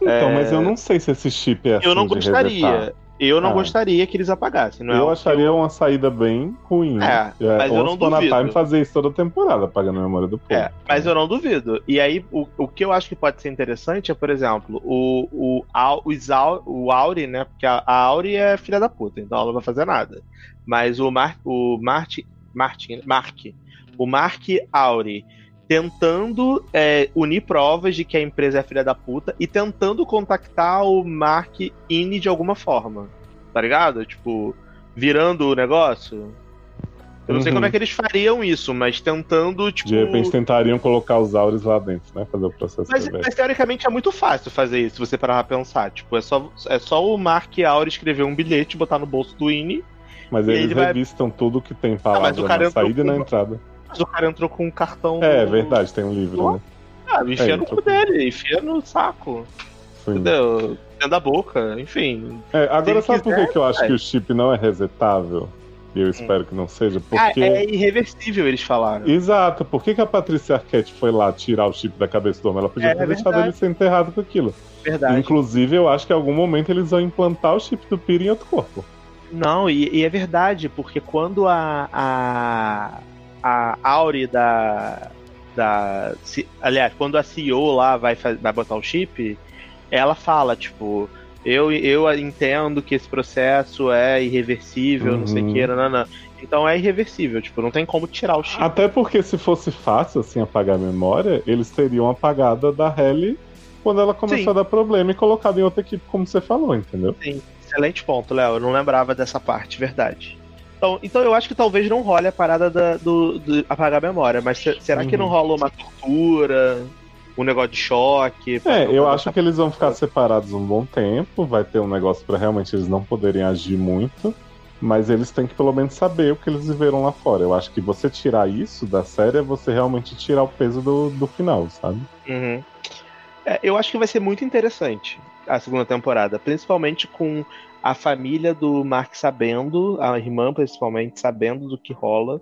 Então, É, mas eu não sei se esse chip é assim eu não de gostaria. Eu não Ah. gostaria que eles apagassem. Não é eu que acharia uma saída bem ruim. É, mas eu não duvido. Time fazer isso toda temporada, apagando a memória do povo. É, mas eu não duvido. E aí, o, o que eu acho que pode ser interessante é, por exemplo, o, o, Au- o, Isau- o Auri, né? Porque a, a Auri é filha da puta, então ela não vai fazer nada. Mas o, Mar, o Martin, Martin, Mark, o Mark Auri tentando é, unir provas de que a empresa é filha da puta e tentando contactar o Mark Ine de alguma forma. Tá ligado? Tipo, virando o negócio. Eu não sei Uhum. como é que eles fariam isso, mas tentando, tipo. De repente tentariam colocar os Auris lá dentro, né? Fazer o processo Mas, mas, teoricamente é muito fácil fazer isso, se você parar pra pensar. Tipo, é só, é só o Mark Aure escrever um bilhete, botar no bolso do Winnie, Mas eles ele vai- revistam tudo que tem mas palavra cara na saída e na entrada. Mas o cara entrou com um cartão. É, no- verdade, tem um livro, né? Ah, enfia É, no cu com- dele, enfia no saco. Sim. Entendeu? Dentro da boca, enfim. É, agora, sabe por que, quiser, que eu acho vai. que o chip não é resetável? E eu espero que não seja? Porque. Ah, é irreversível, eles falaram. Exato, por que, que a Patrícia Arquette foi lá tirar o chip da cabeça do homem? Ela podia É ter deixado ele ser enterrado com aquilo. Verdade. Inclusive, eu acho que em algum momento eles vão implantar o chip do Peter em outro corpo. Não, e, e é verdade, porque quando a. a. a Auri da. da aliás, quando a CEO lá vai, vai botar o chip, ela fala, tipo. Eu, eu entendo que esse processo é irreversível, não sei o Uhum. que, nananã. Então é irreversível, tipo, não tem como tirar o chip. Até porque se fosse fácil assim apagar a memória, eles teriam apagado a da Helly quando ela começou Sim. a dar problema e colocado em outra equipe, como você falou, entendeu? Sim, excelente ponto, Léo. Eu não lembrava dessa parte, verdade. Então, então eu acho que talvez não role a parada da- do, do apagar a memória, mas se- será que Uhum. não rola uma tortura, um negócio de choque? É, eu acho que eles vão ficar separados um bom tempo, vai ter um negócio pra realmente eles não poderem agir muito, mas eles têm que pelo menos saber o que eles viveram lá fora. Eu acho que você tirar isso da série é você realmente tirar o peso do, do final, sabe? Uhum. É, eu acho que vai ser muito interessante a segunda temporada, principalmente com a família do Mark sabendo, a irmã principalmente, sabendo do que rola,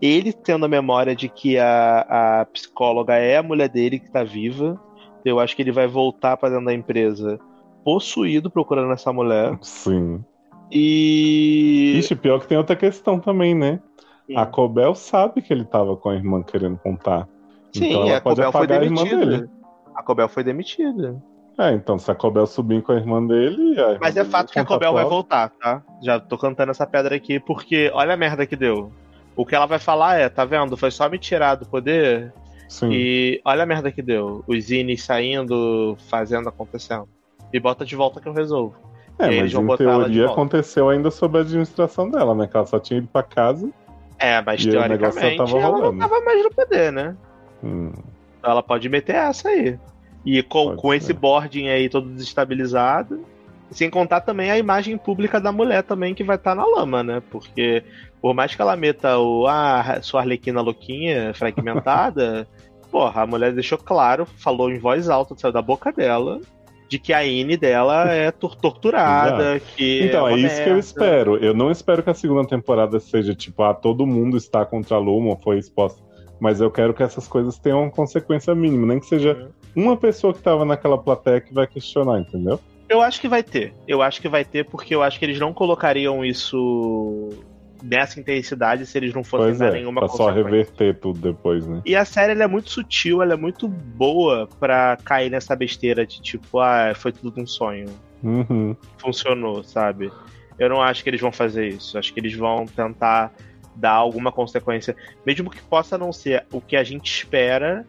ele tendo a memória de que a, a psicóloga é a mulher dele que tá viva. Eu acho que ele vai voltar pra dentro da empresa possuído procurando essa mulher. Sim. E. Ixi, pior que tem outra questão também, né? Sim. A Cobel sabe que ele tava com a irmã querendo contar. Sim, então ela a pode Cobel foi demitida. dele. A Cobel foi demitida. É, então se a Cobel subir com a irmã dele. a irmã Mas é fato que a Cobel vai voltar, tá? Já tô cantando essa pedra aqui, porque olha a merda que deu. O que ela vai falar é, tá vendo? Foi só me tirar do poder Sim. e olha a merda que deu. Os Zines saindo, fazendo, acontecendo. Me bota de volta que eu resolvo. É, E mas em teoria aconteceu ainda sob a administração dela, né? Que ela só tinha ido pra casa. É, mas E teoricamente tava ela não rolando. tava mais no poder, né? Hum, Então ela pode meter essa aí. E com, Pode com ser. esse boarding aí todo desestabilizado. Sem contar também a imagem pública da mulher também que vai estar na lama, né? Porque por mais que ela meta o ah, sua arlequina louquinha, fragmentada, [LAUGHS] porra, a mulher deixou claro, falou em voz alta, saiu da boca dela, de que a Ine dela é tor- torturada, que Então, é uma isso que eu merda. espero. Eu não espero que a segunda temporada seja tipo, ah, todo mundo está contra a Lumon, foi exposta. Mas eu quero que essas coisas tenham uma consequência mínima, nem que seja uma pessoa que tava naquela plateia que vai questionar, entendeu? Eu acho que vai ter. Eu acho que vai ter, porque eu acho que eles não colocariam isso nessa intensidade se eles não fossem Pois dar é, nenhuma pra só reverter tudo depois, né? E a série ela é muito sutil, ela é muito boa pra cair nessa besteira de tipo, ah, foi tudo um sonho. Uhum. Funcionou, sabe? Eu não acho que eles vão fazer isso. Acho que eles vão tentar dar alguma consequência, mesmo que possa não ser o que a gente espera,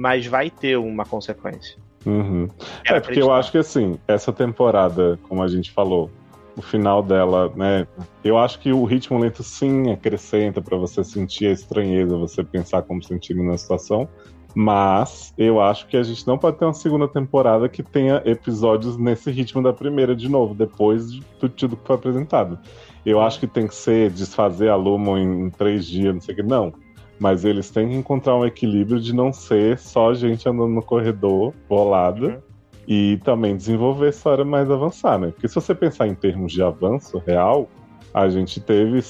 mas vai ter uma consequência. Uhum. Quero É, porque eu acho que assim, essa temporada, como a gente falou, o final dela, né? Eu acho que o ritmo lento sim acrescenta pra você sentir a estranheza, você pensar como sentindo na situação. Mas eu acho que a gente não pode ter uma segunda temporada que tenha episódios nesse ritmo da primeira de novo, depois de tudo, que foi apresentado. Eu acho que tem que ser desfazer a Lumon em, em três dias, não sei o que. Não. Mas eles têm que encontrar um equilíbrio de não ser só gente andando no corredor, bolada, Uhum. e também desenvolver a história mais avançar, né? Porque se você pensar em termos de avanço real, a gente teve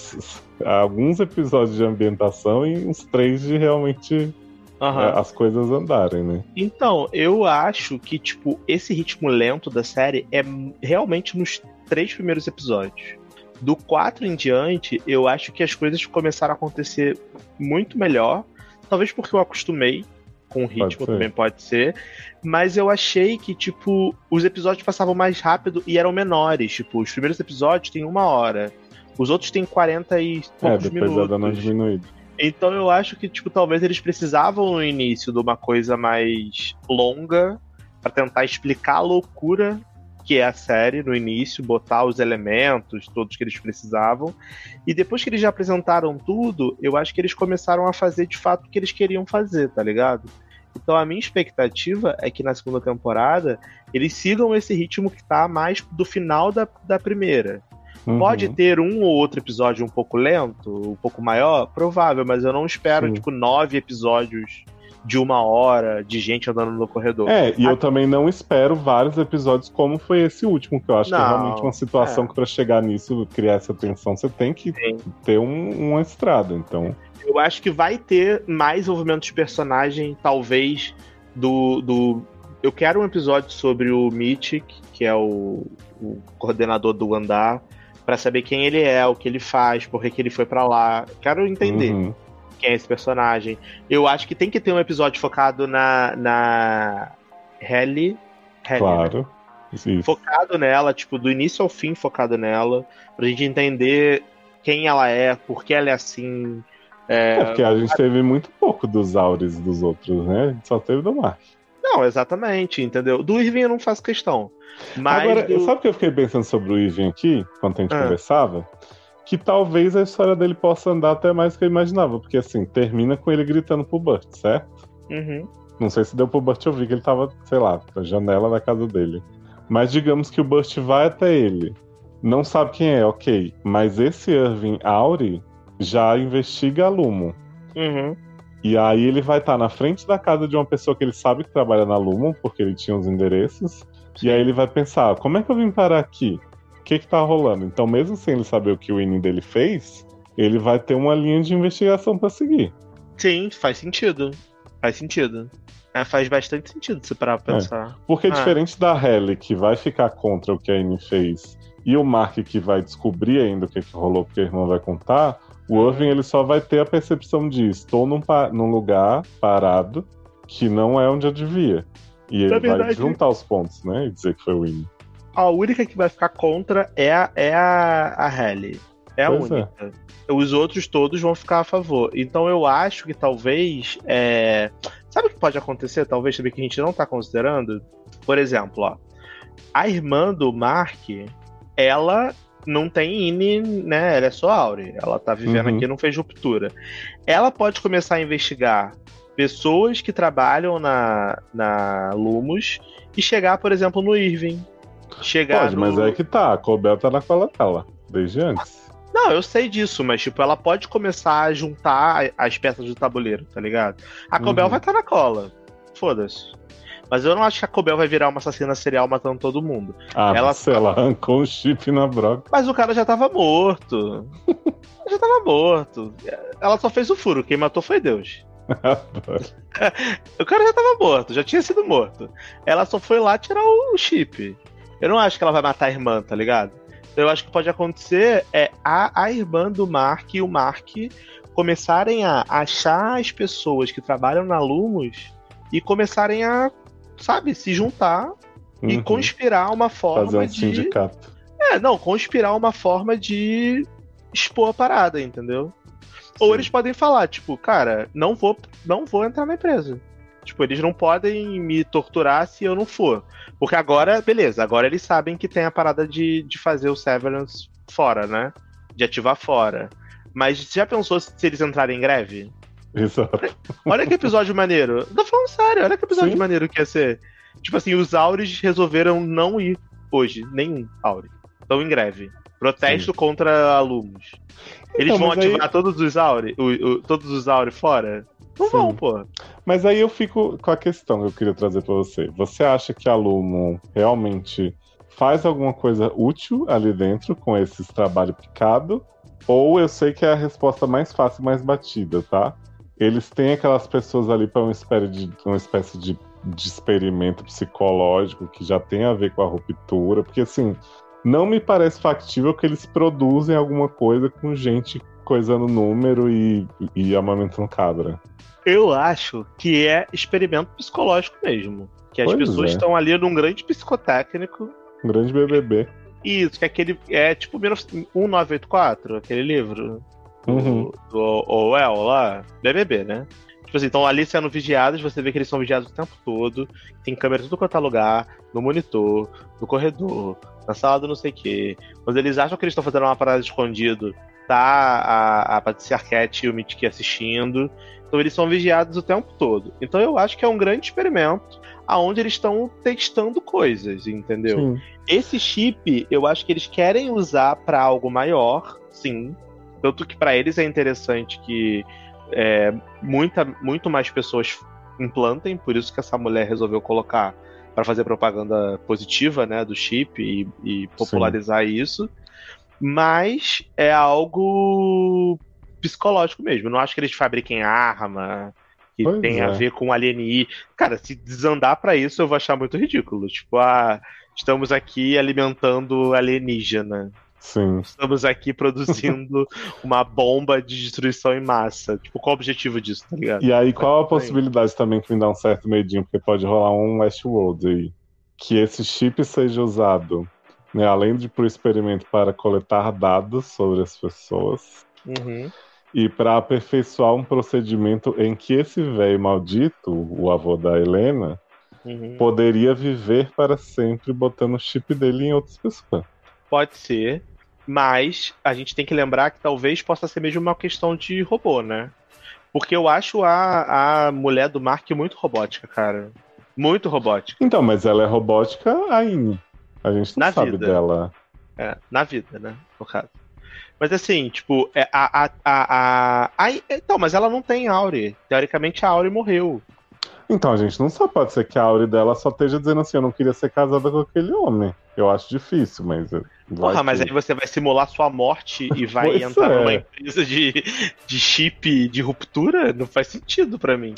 alguns episódios de ambientação e uns três de realmente é, as coisas andarem, né? Então, eu acho que, tipo, esse ritmo lento da série é realmente nos três primeiros episódios. Do 4 em diante, eu acho que as coisas começaram a acontecer muito melhor. Talvez porque eu acostumei com o ritmo, ser. também pode ser. Mas eu achei que, tipo, os episódios passavam mais rápido e eram menores. Tipo, os primeiros episódios têm uma hora. Os outros têm 40 e É, poucos depois dando uma minutos. Então eu acho que, tipo, talvez eles precisavam no início de uma coisa mais longa pra tentar explicar a loucura que é a série no início, botar os elementos, todos que eles precisavam. E depois que eles já apresentaram tudo, eu acho que eles começaram a fazer de fato o que eles queriam fazer, tá ligado? Então a minha expectativa é que na segunda temporada eles sigam esse ritmo que tá mais do final da, da primeira. Uhum. Pode ter um ou outro episódio um pouco lento, um pouco maior, provável, mas eu não espero, Sim. tipo, nove episódios de uma hora de gente andando no corredor. É, e eu também não espero vários episódios como foi esse último, que eu acho não, que é realmente uma situação é. que para chegar nisso, criar essa tensão, você tem que Sim. ter um, uma estrada, então... Eu acho que vai ter mais envolvimento de personagem, talvez, do, do... Eu quero um episódio sobre o Mythic, que é o, o coordenador do andar, para saber quem ele é, o que ele faz, por que ele foi para lá. Quero entender. Uhum quem é esse personagem. Eu acho que tem que ter um episódio focado na. na. Helly. claro. Né? Focado nela, tipo, do início ao fim focado nela, pra gente entender quem ela é, por que ela é assim. É, é porque a gente teve muito pouco dos Aures dos outros, né? A gente só teve do Mark. Não, exatamente, entendeu? Do Irving eu não faço questão. Mas Agora, do... sabe o que eu fiquei pensando sobre o Irving aqui, quando a gente ah. conversava? Que talvez a história dele possa andar até mais do que eu imaginava, porque assim, termina com ele gritando pro Burt, certo? Uhum. Não sei se deu pro Burt ouvir que ele tava, sei lá, na janela da casa dele. Mas digamos que o Burt vai até ele. Não sabe quem é, ok. Mas esse Irving Auri já investiga a Lumo. Uhum. E aí ele vai estar tá na frente da casa de uma pessoa que ele sabe que trabalha na Lumo, porque ele tinha os endereços. E aí ele vai pensar, como é que eu vim parar aqui? Que que tá rolando. Então, mesmo sem ele saber o que o Winnie dele fez, ele vai ter uma linha de investigação para seguir. Sim, faz sentido. Faz sentido. É, faz bastante sentido se parar pra é. pensar. É. Porque ah. diferente da Halle, que vai ficar contra o que a Annie fez, e o Mark, que vai descobrir ainda o que, que rolou, porque a irmã vai contar, o Irving ele só vai ter a percepção de estou num, num lugar parado que não é onde eu devia. E ele verdade, vai juntar os pontos, né? E dizer que foi o Winnie a única que vai ficar contra é a, é a, a Halle. É a pois é. única. É. Os outros todos vão ficar a favor. Então eu acho que talvez. É... Sabe o que pode acontecer? Talvez também que a gente não tá considerando? Por exemplo, ó. A irmã do Mark, ela não tem INE, né? Ela é só Aure. Ela tá vivendo uhum. aqui não fez ruptura. Ela pode começar a investigar pessoas que trabalham na, na Lumos e chegar, por exemplo, no Irving chegar. Pode, no... mas é que tá, a Cobel tá na cola dela, desde antes. Não, eu sei disso, mas tipo, ela pode começar a juntar as peças do tabuleiro, tá ligado? A Cobel uhum. vai estar tá na cola. Foda-se. Mas eu não acho que a Cobel vai virar uma assassina serial matando todo mundo. Ah, ela, sei ela arrancou um chip na broca. Mas o cara já tava morto. [LAUGHS] já tava morto. Ela só fez o furo, quem matou foi Deus. [LAUGHS] [LAUGHS] o cara já tava morto, já tinha sido morto. Ela só foi lá tirar o chip. Eu não acho que ela vai matar a irmã, tá ligado? Eu acho que pode acontecer é a, a irmã do Mark e o Mark começarem a achar as pessoas que trabalham na Lumos e começarem a, sabe, se juntar uhum. e conspirar uma forma Fazer um de. Sindicato. É, não, conspirar uma forma de expor a parada, entendeu? Sim. Ou eles podem falar, tipo, cara, não vou, não vou entrar na empresa. Tipo, eles não podem me torturar se eu não for. Porque agora, beleza, agora eles sabem que tem a parada de, de fazer o Severance fora, né? De ativar fora. Mas já pensou se eles entrarem em greve? Exato. Olha que episódio maneiro. Tô falando sério, olha que episódio Sim. maneiro que ia ser. Tipo assim, os Aures resolveram não ir hoje, nenhum Aure. Estão em greve. Protesto Sim. contra alunos. Eles então, vão ativar aí... todos os Aure, o, o, todos os Aure fora? Não Sim. vão, pô. Mas aí eu fico com a questão que eu queria trazer para você. Você acha que a Lumo realmente faz alguma coisa útil ali dentro com esses trabalho picado? Ou eu sei que é a resposta mais fácil, mais batida, tá? Eles têm aquelas pessoas ali para uma espécie de uma espécie de, de experimento psicológico que já tem a ver com a ruptura, porque assim, não me parece factível que eles produzem alguma coisa com gente coisando número e, e amamentando cabra. Eu acho que é experimento psicológico mesmo. Que as pois pessoas é. estão ali num grande psicotécnico. Um grande BBB. Isso, que é aquele. É tipo 1984, aquele livro. Uhum. Do, do Orwell lá. BBB, né? Tipo assim, estão ali sendo vigiados, você vê que eles são vigiados o tempo todo. Tem câmera em tudo quanto é lugar, no monitor, no corredor, na sala do não sei o quê. Quando eles acham que eles estão fazendo uma parada escondido, tá a, a Patricia Arquette e o Mitski assistindo. Então eles são vigiados o tempo todo. Então eu acho que é um grande experimento aonde eles estão testando coisas, entendeu? Sim. Esse chip, eu acho que eles querem usar para algo maior, sim. Tanto que para eles é interessante que é, muita, muito mais pessoas implantem, por isso que essa mulher resolveu colocar para fazer propaganda positiva, né, do chip e, e popularizar sim. isso. Mas é algo psicológico mesmo. Eu não acho que eles fabriquem arma, que pois tem é. a ver com alieni. Cara, se desandar para isso, eu vou achar muito ridículo. Tipo, ah, estamos aqui alimentando alienígena. Sim. Estamos aqui produzindo [LAUGHS] uma bomba de destruição em massa. Tipo, qual o objetivo disso, tá ligado? E aí, qual a possibilidade também que me dá um certo medinho? Porque pode rolar um Westworld aí. Que esse chip seja usado, né, além de pro experimento para coletar dados sobre as pessoas. Uhum e para aperfeiçoar um procedimento em que esse velho maldito, o avô da Helena, uhum. poderia viver para sempre botando o chip dele em outras pessoas. Pode ser, mas a gente tem que lembrar que talvez possa ser mesmo uma questão de robô, né? Porque eu acho a, a mulher do Mark muito robótica, cara. Muito robótica. Então, mas ela é robótica ainda. A gente não na sabe vida. dela. É, na vida, né? No caso. Mas assim, tipo, é, a, a, a, a, Então, mas ela não tem Auri. Teoricamente a Auri morreu. Então, a gente não sabe, pode ser que a Auri dela só esteja dizendo assim, eu não queria ser casada com aquele homem. Eu acho difícil, mas. Porra, mas aí você vai simular sua morte e vai entrar é. numa empresa de, de chip de ruptura? Não faz sentido para mim.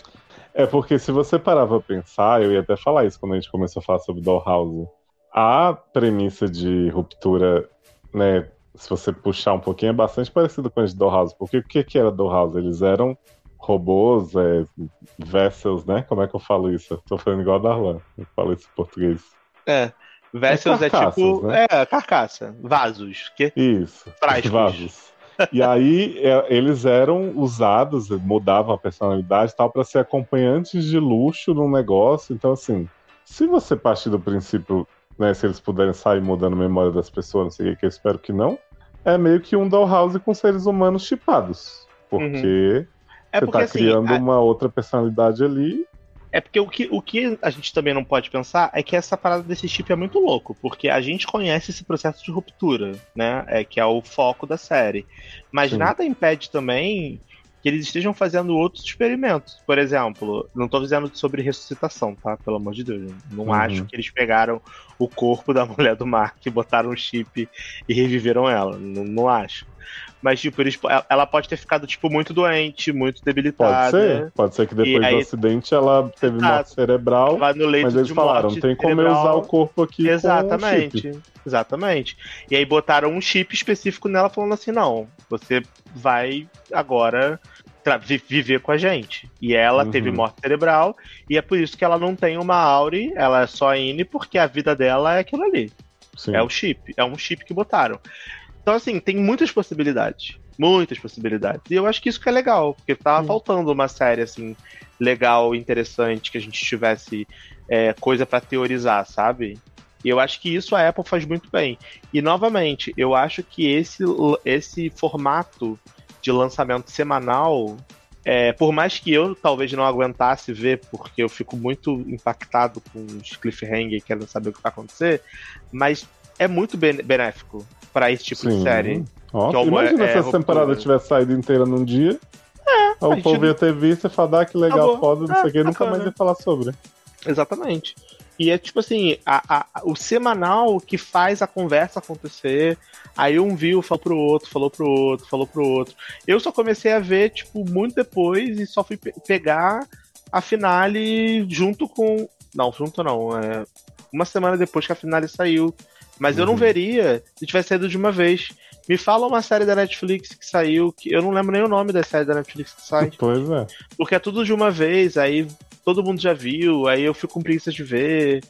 É porque se você parar pra pensar, eu ia até falar isso quando a gente começou a falar sobre Dollhouse. A premissa de ruptura, né, se você puxar um pouquinho, é bastante parecido com as de Dollhouse. Porque o que, que era Dollhouse? Eles eram robôs, é, vessels, né? Como é que eu falo isso? Eu tô falando igual a Darlan. Eu falo isso em português. É. Vessels é, tipo. Né? É, carcaça. Vasos. Que... Isso. Frascos. Vasos. E aí é, eles eram usados, mudavam a personalidade e tal, para ser acompanhantes de luxo num negócio. Então, assim, se você partir do princípio né, se eles puderem sair mudando a memória das pessoas, não sei o que, eu espero que não, é meio que um Dollhouse com seres humanos chipados. Porque uhum. é você porque, tá assim, criando a... uma outra personalidade ali. É porque o que, o que a gente também não pode pensar é que essa parada desse chip é muito louco, porque a gente conhece esse processo de ruptura, né? É que é o foco da série. Mas Sim. nada impede também que eles estejam fazendo outros experimentos. Por exemplo, não estou dizendo sobre ressuscitação, tá? Pelo amor de Deus. Não uhum. acho que eles pegaram o corpo da [LAUGHS] mulher do Mark, botaram um chip e reviveram ela. Não, não acho. Mas, tipo, eles, ela pode ter ficado, tipo, muito doente, muito debilitada. Pode ser. Pode ser que depois aí, do acidente ela teve Exato. morte cerebral. Vai no leito mas eles falaram, tem como eu usar o corpo aqui Exatamente. Um. Exatamente. E aí botaram um chip específico nela falando assim, não, você vai agora viver com a gente. E ela uhum. teve morte cerebral, e é por isso que ela não tem uma Auri, ela é só INE, porque a vida dela é aquilo ali. Sim. É o chip, é um chip que botaram. Então, assim, tem muitas possibilidades. Muitas possibilidades. E eu acho que isso que é legal, porque tava faltando uma série, assim, legal, interessante, que a gente tivesse é, coisa para teorizar, sabe? E eu acho que isso a Apple faz muito bem. E novamente, eu acho que esse, esse formato de lançamento semanal, é, por mais que eu talvez não aguentasse ver, porque eu fico muito impactado com os cliffhanger querendo saber o que vai acontecer, mas é muito benéfico para esse tipo Sim. de série. Imagina é, se essa temporada tivesse saído inteira num dia. É, o povo ia ter visto e falar ah, que legal, Acabou. foda, não sei o que, nunca mais ia falar sobre. Exatamente. E é tipo assim, a, a, o semanal que faz a conversa acontecer. Aí um viu, falou pro outro, falou pro outro, falou pro outro. Eu só comecei a ver, tipo, muito depois e só fui pe pegar a finale junto com. Não, junto não. É... Uma semana depois que a finale saiu. Mas uhum. eu não uhum. veria se tivesse saído de uma vez. Me fala uma série da Netflix que saiu, que eu não lembro nem o nome da série da Netflix que sai. [LAUGHS] Pois é. Porque é tudo de uma vez, aí todo mundo já viu, aí eu fico com preguiça de ver.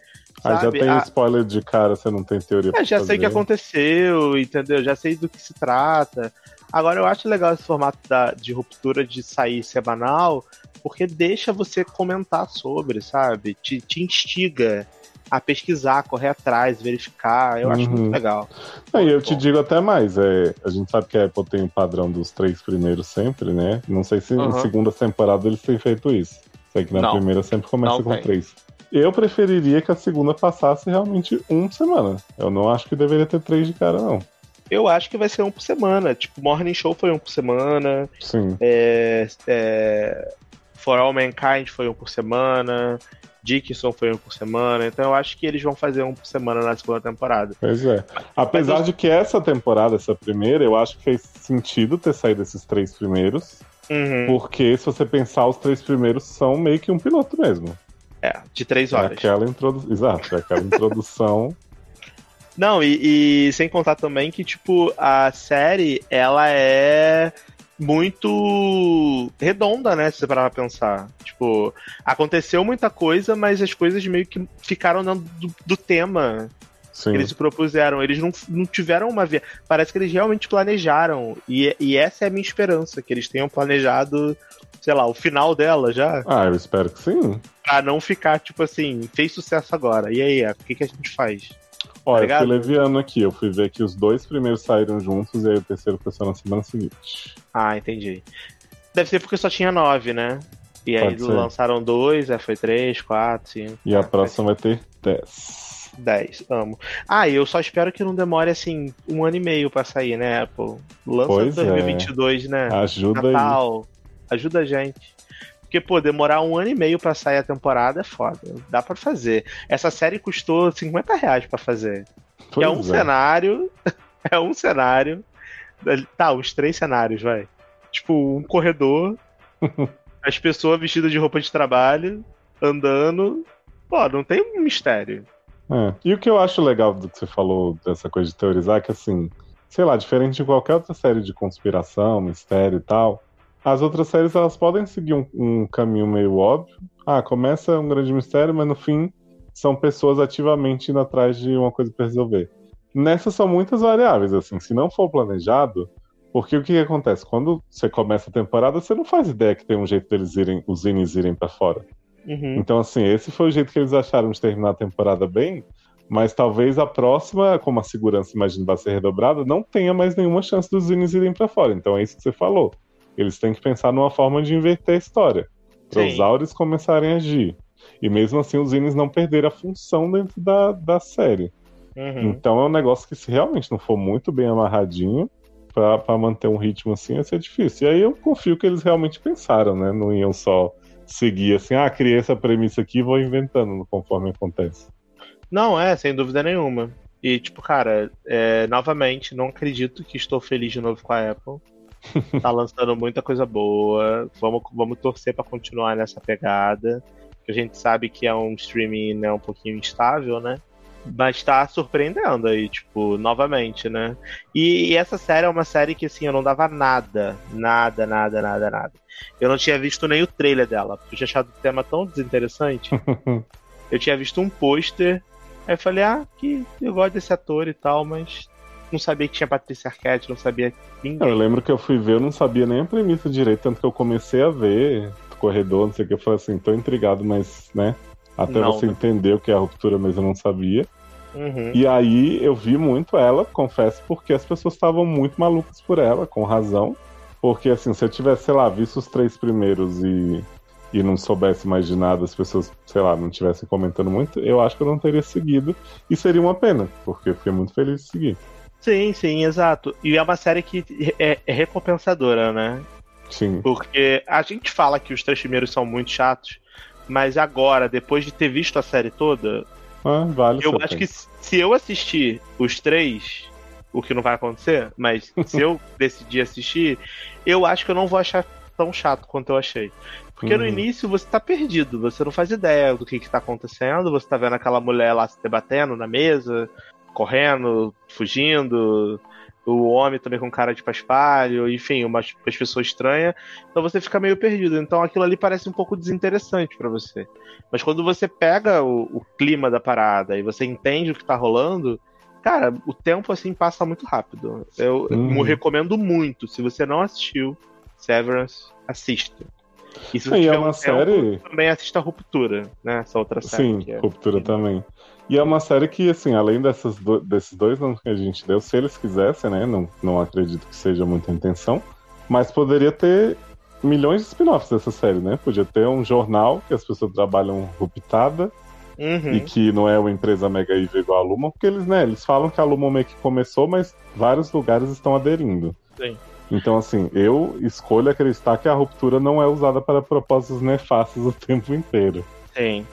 Ah, já tem ah, spoiler de cara, você não tem teoria é, Já fazer. sei o que aconteceu, entendeu? Já sei do que se trata. Agora eu acho legal esse formato da, de ruptura de sair semanal, porque deixa você comentar sobre, sabe? Te, te instiga a pesquisar, correr atrás, verificar. Eu acho muito Uhum. legal. Aí eu Muito te bom. digo até mais, é, a gente sabe que a Apple tem o padrão dos três primeiros sempre, né? Não sei se Uhum. na segunda temporada eles têm feito isso. Sei que na Não. primeira sempre começa Não com tem. três. Eu preferiria que a segunda passasse realmente uma semana. Eu não acho que deveria ter três de cara, não. Eu acho que vai ser um por semana. Tipo, Morning Show foi um por semana. Sim. É, é, For All Mankind foi um por semana. Dickinson foi um por semana. Então eu acho que eles vão fazer um por semana na segunda temporada. Pois é. Apesar eu- de que essa temporada, essa primeira, eu acho que fez sentido ter saído esses três primeiros. Uhum. Porque se você pensar, os três primeiros são meio que um piloto mesmo. É, de três É horas. aquela introdução. Exato, é aquela introdução. [LAUGHS] Não, e, e sem contar também que, tipo, a série, ela é muito redonda, né? Se você parar pra pensar. Tipo, aconteceu muita coisa, mas as coisas meio que ficaram dentro do, do tema Sim. que eles se propuseram. Eles não, não tiveram uma via. Parece que eles realmente planejaram. E, e essa é a minha esperança, que eles tenham planejado, sei lá, o final dela já. Ah, eu espero que sim. Pra não ficar, tipo assim, fez sucesso agora. E aí, o que, que a gente faz? Olha, eu Tá ligado? fui leviano aqui. Eu fui ver que os dois primeiros saíram juntos e aí o terceiro foi só na semana seguinte. Ah, entendi. Deve ser porque só tinha nove, né? E aí ser. lançaram dois, aí foi três, quatro, cinco. E a próxima vai ter 10. Dez, amo. Ah, e eu só espero que não demore, assim, um ano e meio pra sair, né, Apple? Lança Pois é. 2022, né? Ajuda aí. Natal. Ajuda a gente. Porque, pô, demorar um ano e meio pra sair a temporada é foda. Dá pra fazer. Essa série custou 50 reais pra fazer. É um cenário. [LAUGHS] É um cenário. Tá, uns três cenários, vai. Tipo, um corredor. [LAUGHS] as pessoas vestidas de roupa de trabalho, andando. Pô, não tem um mistério. É. E o que eu acho legal do que você falou dessa coisa de teorizar é que, assim, sei lá, diferente de qualquer outra série de conspiração, mistério e tal, as outras séries elas podem seguir um, um caminho meio óbvio. Ah, começa um grande mistério, mas no fim são pessoas ativamente indo atrás de uma coisa pra resolver. Nessas são muitas variáveis, assim, se não for planejado, porque o que, que acontece? Quando você começa a temporada, você não faz ideia que tem um jeito deles irem, os Zines irem pra fora. Uhum. Então, assim, esse foi o jeito que eles acharam de terminar a temporada bem, mas talvez a próxima, como a segurança, imagino, vai ser redobrada, não tenha mais nenhuma chance dos Zines irem pra fora. Então é isso que você falou. Eles têm que pensar numa forma de inverter a história. Para os Sim. Aures começarem a agir. E mesmo assim, os Zines não perderem a função dentro da, da série. Uhum. Então é um negócio que, se realmente não for muito bem amarradinho, pra, pra manter um ritmo assim, vai ser difícil. E aí eu confio que eles realmente pensaram, né? Não iam só seguir assim, ah, criei essa premissa aqui e vou inventando conforme acontece. Não, é, sem dúvida nenhuma. E, tipo, cara, é, novamente, não acredito que estou feliz de novo com a Apple. Tá lançando muita coisa boa. Vamos, vamos torcer pra continuar nessa pegada. Que a gente sabe que é um streaming né, um pouquinho instável, né? Mas tá surpreendendo aí, tipo, novamente, né? E, e essa série é uma série que, assim, eu não dava nada, nada, nada, nada, nada. Eu não tinha visto nem o trailer dela, porque eu tinha achado o tema tão desinteressante. [LAUGHS] eu tinha visto um pôster, aí eu falei, ah, que eu gosto desse ator e tal, mas não sabia que tinha Patrícia Arquette, não sabia ninguém. Eu lembro que eu fui ver, eu não sabia nem a premissa direito, tanto que eu comecei a ver corredor, não sei o que, eu falei assim, tô intrigado, mas, né? Até Não, você né? entender o que é a ruptura, mas eu não sabia. Uhum. E aí eu vi muito ela, confesso, porque as pessoas estavam muito malucas por ela, com razão. Porque assim, se eu tivesse, sei lá, visto os três primeiros e, e não soubesse mais de nada, as pessoas, sei lá, não estivessem comentando muito, eu acho que eu não teria seguido. E seria uma pena, porque eu fiquei muito feliz de seguir. Sim, sim, exato. E é uma série que é, é recompensadora, né? Sim. Porque a gente fala que os três primeiros são muito chatos, mas agora, depois de ter visto a série toda, Ah, vale. eu acho tempo. que se eu assistir os três, o que não vai acontecer, mas [LAUGHS] se eu decidir assistir, eu acho que eu não vou achar tão chato quanto eu achei. Porque no Uhum. início você tá perdido, você não faz ideia do que, que tá acontecendo, você tá vendo aquela mulher lá se debatendo na mesa, correndo, fugindo, o homem também com cara de paspalho, enfim, umas, umas pessoas estranhas. Então você fica meio perdido. Então aquilo ali parece um pouco desinteressante pra você. Mas quando você pega o, o clima da parada e você entende o que tá rolando, cara, o tempo assim passa muito rápido. Eu Uhum. eu recomendo muito. Se você não assistiu Severance, assista. E se E é tiver uma um tempo, série- também assista Ruptura, né? Essa outra série. Sim, é- Ruptura também. E é uma série que, assim, além dessas do- desses dois nomes que a gente deu, se eles quisessem, né? Não, não acredito que seja muita intenção, mas poderia ter milhões de spin-offs dessa série, né? Podia ter um jornal que as pessoas trabalham ruptada Uhum. e que não é uma empresa mega evil igual a Lumon, porque eles, né, eles falam que a Lumon meio que começou, mas vários lugares estão aderindo. Sim. Então, assim, eu escolho acreditar que a ruptura não é usada para propósitos nefastos o tempo inteiro. Sim.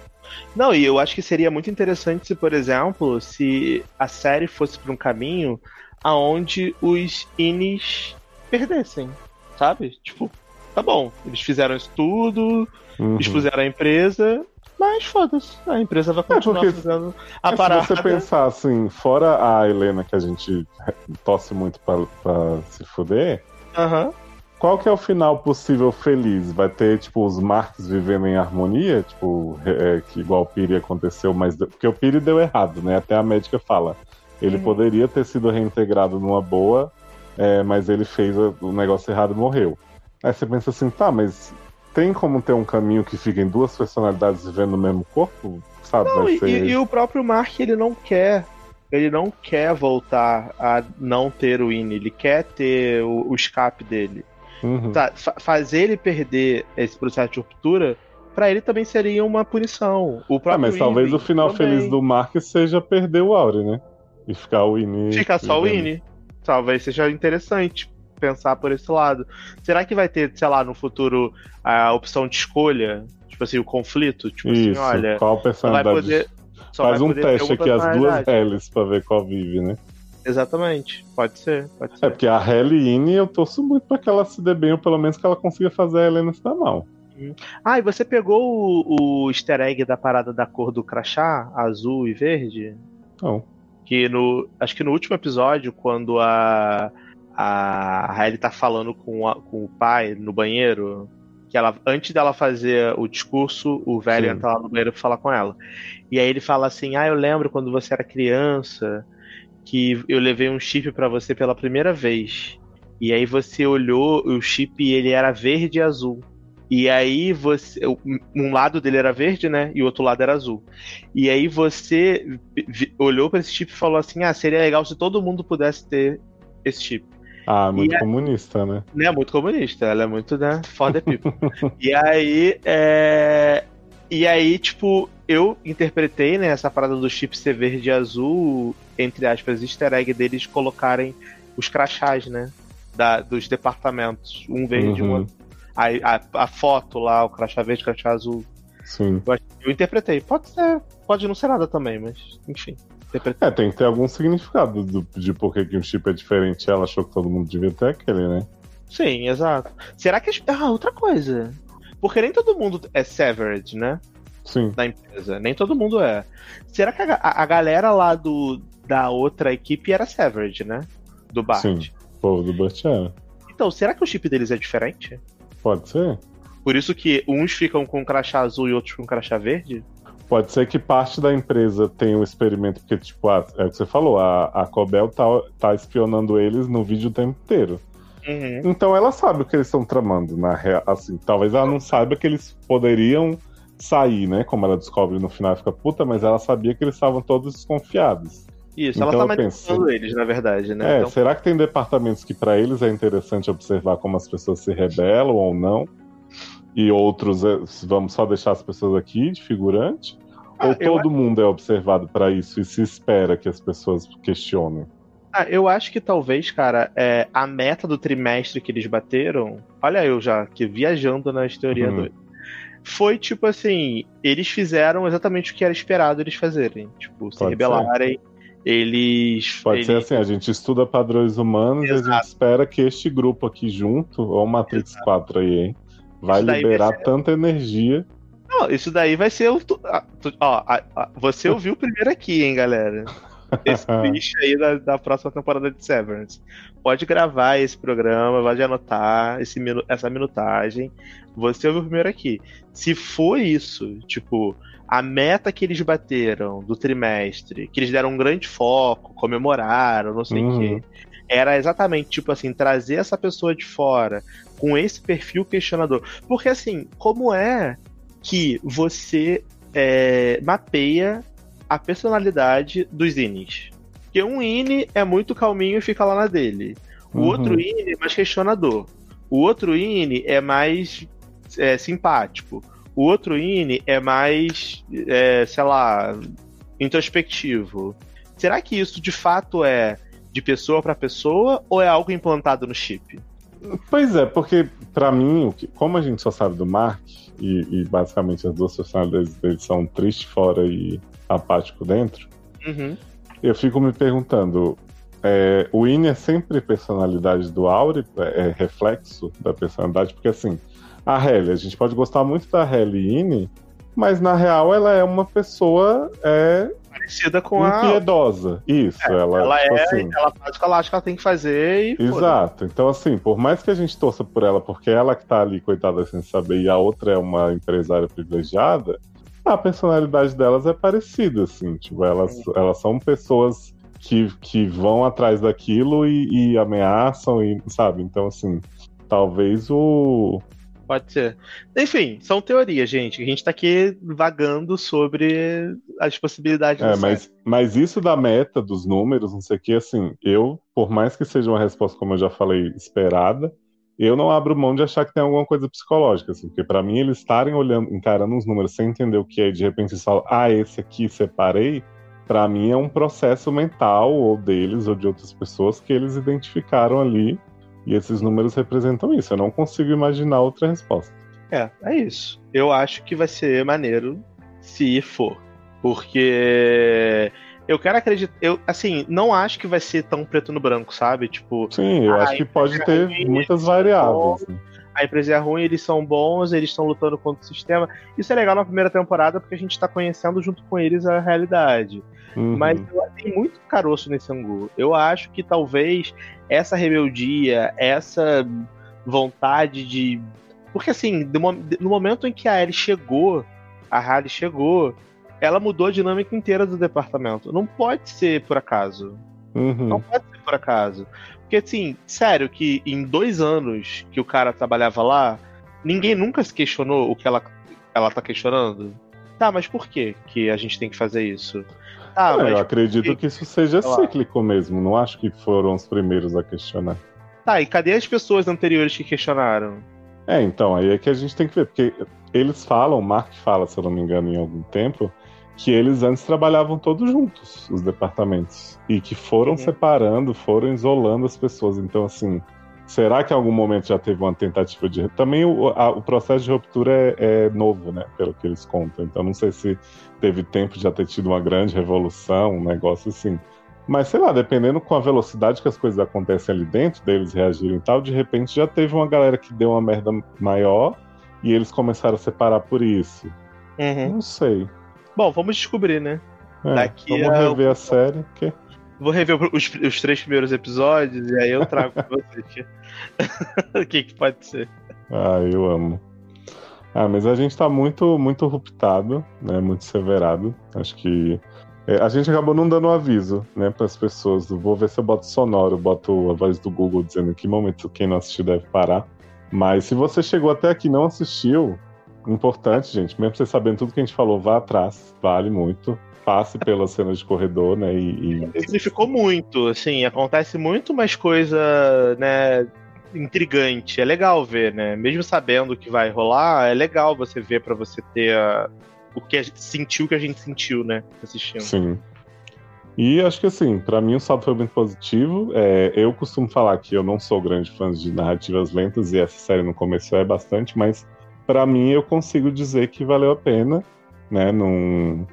Não, e eu acho que seria muito interessante se, por exemplo, se a série fosse para um caminho aonde os Inis perdessem, sabe? Tipo, tá bom, eles fizeram isso tudo, Uhum. expuseram a empresa, mas foda-se, a empresa vai continuar porque- fazendo a Mas parada. Se você pensar assim, fora a Helena que a gente torce muito pra, pra se fuder, Aham. Qual que é o final possível feliz? Vai ter, tipo, os Marques vivendo em harmonia? Tipo, é, que igual o Piri aconteceu, mas. Porque o Piri deu errado, né? Até a médica fala. Ele Uhum. poderia ter sido reintegrado numa boa, é, mas ele fez o negócio errado e morreu. Aí você pensa assim, tá, mas tem como ter um caminho que fiquem duas personalidades vivendo no mesmo corpo? Sabe? Não, Vai e, ser... e- e o próprio Mark, ele não quer. Ele não quer voltar a não ter o Ini, ele quer ter o, o escape dele. Uhum. Tá, fa- fazer ele perder esse processo de ruptura, pra ele também seria uma punição. O Ah, mas talvez o final também. feliz do Mark seja perder o Auri, né? E ficar o Ini. Fica só o. Ini. Talvez seja interessante pensar por esse lado. Será que vai ter, sei lá, no futuro a opção de escolha? Tipo assim, o conflito? Tipo assim, Isso, olha, qual só vai personalidade? poder. Faz um teste aqui, as duas personalidade. Hellis, pra ver qual vive, né? Exatamente. Pode ser, pode ser. É, porque a Helly Ini eu torço muito pra que ela se dê bem, ou pelo menos que ela consiga fazer a Helena se dar mal. Ah, e você pegou o, o easter egg da parada da cor do crachá, azul e verde? Não. Que no. Acho que no último episódio, quando a. A Hailey tá falando com, a- com o pai no banheiro. Que ela, antes dela fazer o discurso, o velho Sim. entra lá no banheiro pra falar com ela. E aí ele fala assim: Ah, eu lembro quando você era criança que eu levei um chip pra você pela primeira vez. E aí você olhou o chip e ele era verde e azul. E aí você. Um lado dele era verde, né? E o outro lado era azul. E aí você olhou pra esse chip e falou assim: ah, seria legal se todo mundo pudesse ter esse chip. Ah, muito E comunista, né? Não é muito comunista, ela é muito, né? The people. [LAUGHS] e aí, é... E aí, tipo, eu interpretei, né, essa parada do chip ser verde e azul, entre aspas, easter egg deles colocarem os crachás, né? Da, dos departamentos. Um verde e um Uhum. outro. Aí a, a foto lá, o crachá verde, o crachá azul. Sim. Eu, eu interpretei. Pode ser, pode não ser nada também, mas enfim. Interpretei. É, tem que ter algum significado do- de por que um chip é diferente. Ela achou que todo mundo devia ter aquele, né? Sim, exato. Será que. Ah, outra coisa. Porque nem todo mundo é severed, né? Sim. Da empresa. Nem todo mundo é. Será que a, a- a galera lá do, da outra equipe era severed, né? Do Bart. Sim. O povo do Burt era. Então, será que o chip deles é diferente? Pode ser? Por isso que uns ficam com crachá azul e outros com crachá verde? Pode ser que parte da empresa tenha um experimento, porque, tipo, ah, é o que você falou, a, a Cobel tá, tá espionando eles no vídeo o tempo inteiro. Uhum. Então ela sabe o que eles estão tramando, na real. Assim, talvez ela não saiba que eles poderiam sair, né? Como ela descobre no final e fica puta, mas ela sabia que eles estavam todos desconfiados. Isso, ela Então tá eu manipulando pensei- eles, na verdade, né? É, Então, será que tem departamentos que pra eles é interessante observar como as pessoas se rebelam ou não? E outros, é, vamos só deixar as pessoas aqui de figurante? Ah, ou todo mundo é observado pra isso e se espera que as pessoas questionem? Ah, eu acho que talvez, cara, é, a meta do trimestre que eles bateram. Olha, eu já que viajando nas teorias Uhum. doidas. Foi tipo assim: eles fizeram exatamente o que era esperado eles fazerem. Tipo, se Pode rebelarem. Eles. Pode eles... ser assim, a gente estuda padrões humanos e a Exato. gente espera que este grupo aqui junto, ou o Matrix 4 aí, hein, vai daí vai liberar ser- tanta energia. Não, isso daí vai ser o. Ó, você [LAUGHS] ouviu primeiro aqui, hein, galera? Esse [LAUGHS] bicho aí da, da próxima temporada de Severance. Pode gravar esse programa, pode anotar esse, essa minutagem. Você ouviu primeiro aqui. Se for isso, tipo, a meta que eles bateram do trimestre, que eles deram um grande foco, comemoraram, não sei o Uhum. quê. era exatamente, tipo assim, trazer essa pessoa de fora com esse perfil questionador. Porque, assim, como é que você é, mapeia a personalidade dos Inis? Porque um Ine é muito calminho e fica lá na dele. O uhum. outro Ine é mais questionador. O outro Ine é mais é, simpático. O outro Ine é mais, é, sei lá, introspectivo. Será que isso de fato é de pessoa para pessoa ou é algo implantado no chip? Pois é, porque para mim, como a gente só sabe do Mark, e, e basicamente as duas personalidades dele são triste fora e apático dentro, uhum. eu fico me perguntando: é, o Ine é sempre personalidade do Auri, é, é reflexo da personalidade, porque assim, a Helly, a gente pode gostar muito da Helly Ine, mas na real ela é uma pessoa é, parecida com a. Impiedosa. Isso, é, ela. Ela tipo é, assim... ela faz o que ela acha que ela tem que fazer e. Exato. Então, assim, por mais que a gente torça por ela, porque ela que tá ali, coitada, sem saber, e a outra é uma empresária privilegiada, a personalidade delas é parecida, assim. Tipo, elas, elas são pessoas que, que vão atrás daquilo e, e ameaçam, e, sabe? Então, assim, talvez o Pode ser. Enfim, são teorias, gente. A gente tá aqui vagando sobre as possibilidades. É, mas, mas isso da meta, dos números, não sei o que, assim, eu, por mais que seja uma resposta, como eu já falei, esperada, eu não abro mão de achar que tem alguma coisa psicológica, assim, porque para mim eles estarem olhando, encarando os números sem entender o que é, e de repente eles falam, ah, esse aqui separei, para mim é um processo mental, ou deles, ou de outras pessoas, que eles identificaram ali e esses números representam isso. Eu não consigo imaginar outra resposta. É, é isso. Eu acho que vai ser maneiro se for. Porque eu quero acreditar. Eu, assim, não acho que vai ser tão preto no branco, sabe? Tipo. Sim, eu acho que pode ter ruim, muitas variáveis. Né? A empresa é ruim, eles são bons, eles estão lutando contra o sistema. Isso é legal na primeira temporada porque a gente está conhecendo junto com eles a realidade. Uhum. Mas tem muito caroço nesse angu. Eu acho que talvez essa rebeldia, essa vontade de. Porque assim, no momento em que a Ellie chegou, a Halle chegou, ela mudou a dinâmica inteira do departamento. Não pode ser por acaso. Uhum. Não pode ser por acaso. Porque assim, sério, que em dois anos que o cara trabalhava lá, ninguém nunca se questionou o que ela, ela tá questionando. Tá, mas por que que a gente tem que fazer isso? Ah, é, eu acredito que isso seja cíclico mesmo. Não acho que foram os primeiros a questionar. Tá, e cadê as pessoas anteriores que questionaram? É, então, aí é que a gente tem que ver, porque eles falam, o Mark fala, se eu não me engano, em algum tempo, que eles antes trabalhavam todos juntos, os departamentos. E que foram uhum. separando, foram isolando as pessoas. Então, assim, Será que em algum momento já teve uma tentativa de. Também o, a, o processo de ruptura é, é, novo, né? Pelo que eles contam. Então não sei se teve tempo de já ter tido uma grande revolução, um negócio assim. Mas sei lá, dependendo com a velocidade que as coisas acontecem ali dentro, deles reagirem e tal, de repente já teve uma galera que deu uma merda maior e eles começaram a separar por isso. Uhum. Não sei. Bom, vamos descobrir, né? É, Daqui vamos a... rever a série. Que... Vou rever os, os, três primeiros episódios e aí eu trago [LAUGHS] pra vocês. [LAUGHS] o que, que pode ser? Ah, eu amo. Ah, mas a gente tá muito, muito ruptado, né? Muito severado. Acho que. É, a gente acabou não dando um aviso, né, para as pessoas. Vou ver se eu boto sonoro, boto a voz do Google dizendo que momento quem não assistiu deve parar. Mas se você chegou até aqui e não assistiu, importante, gente, mesmo você sabendo tudo que a gente falou, vá atrás, vale muito passe pelas cenas de corredor, né? E, e... Significou muito, assim, acontece muito mais coisa, né? Intrigante, é legal ver, né? Mesmo sabendo que vai rolar, é legal você ver para você ter a... o que a gente sentiu, que a gente sentiu, né? Assistindo. Sim. E acho que assim, para mim o saldo foi muito positivo. É, eu costumo falar que eu não sou grande fã de narrativas lentas e essa série no começo é bastante, mas para mim eu consigo dizer que valeu a pena, né? Num,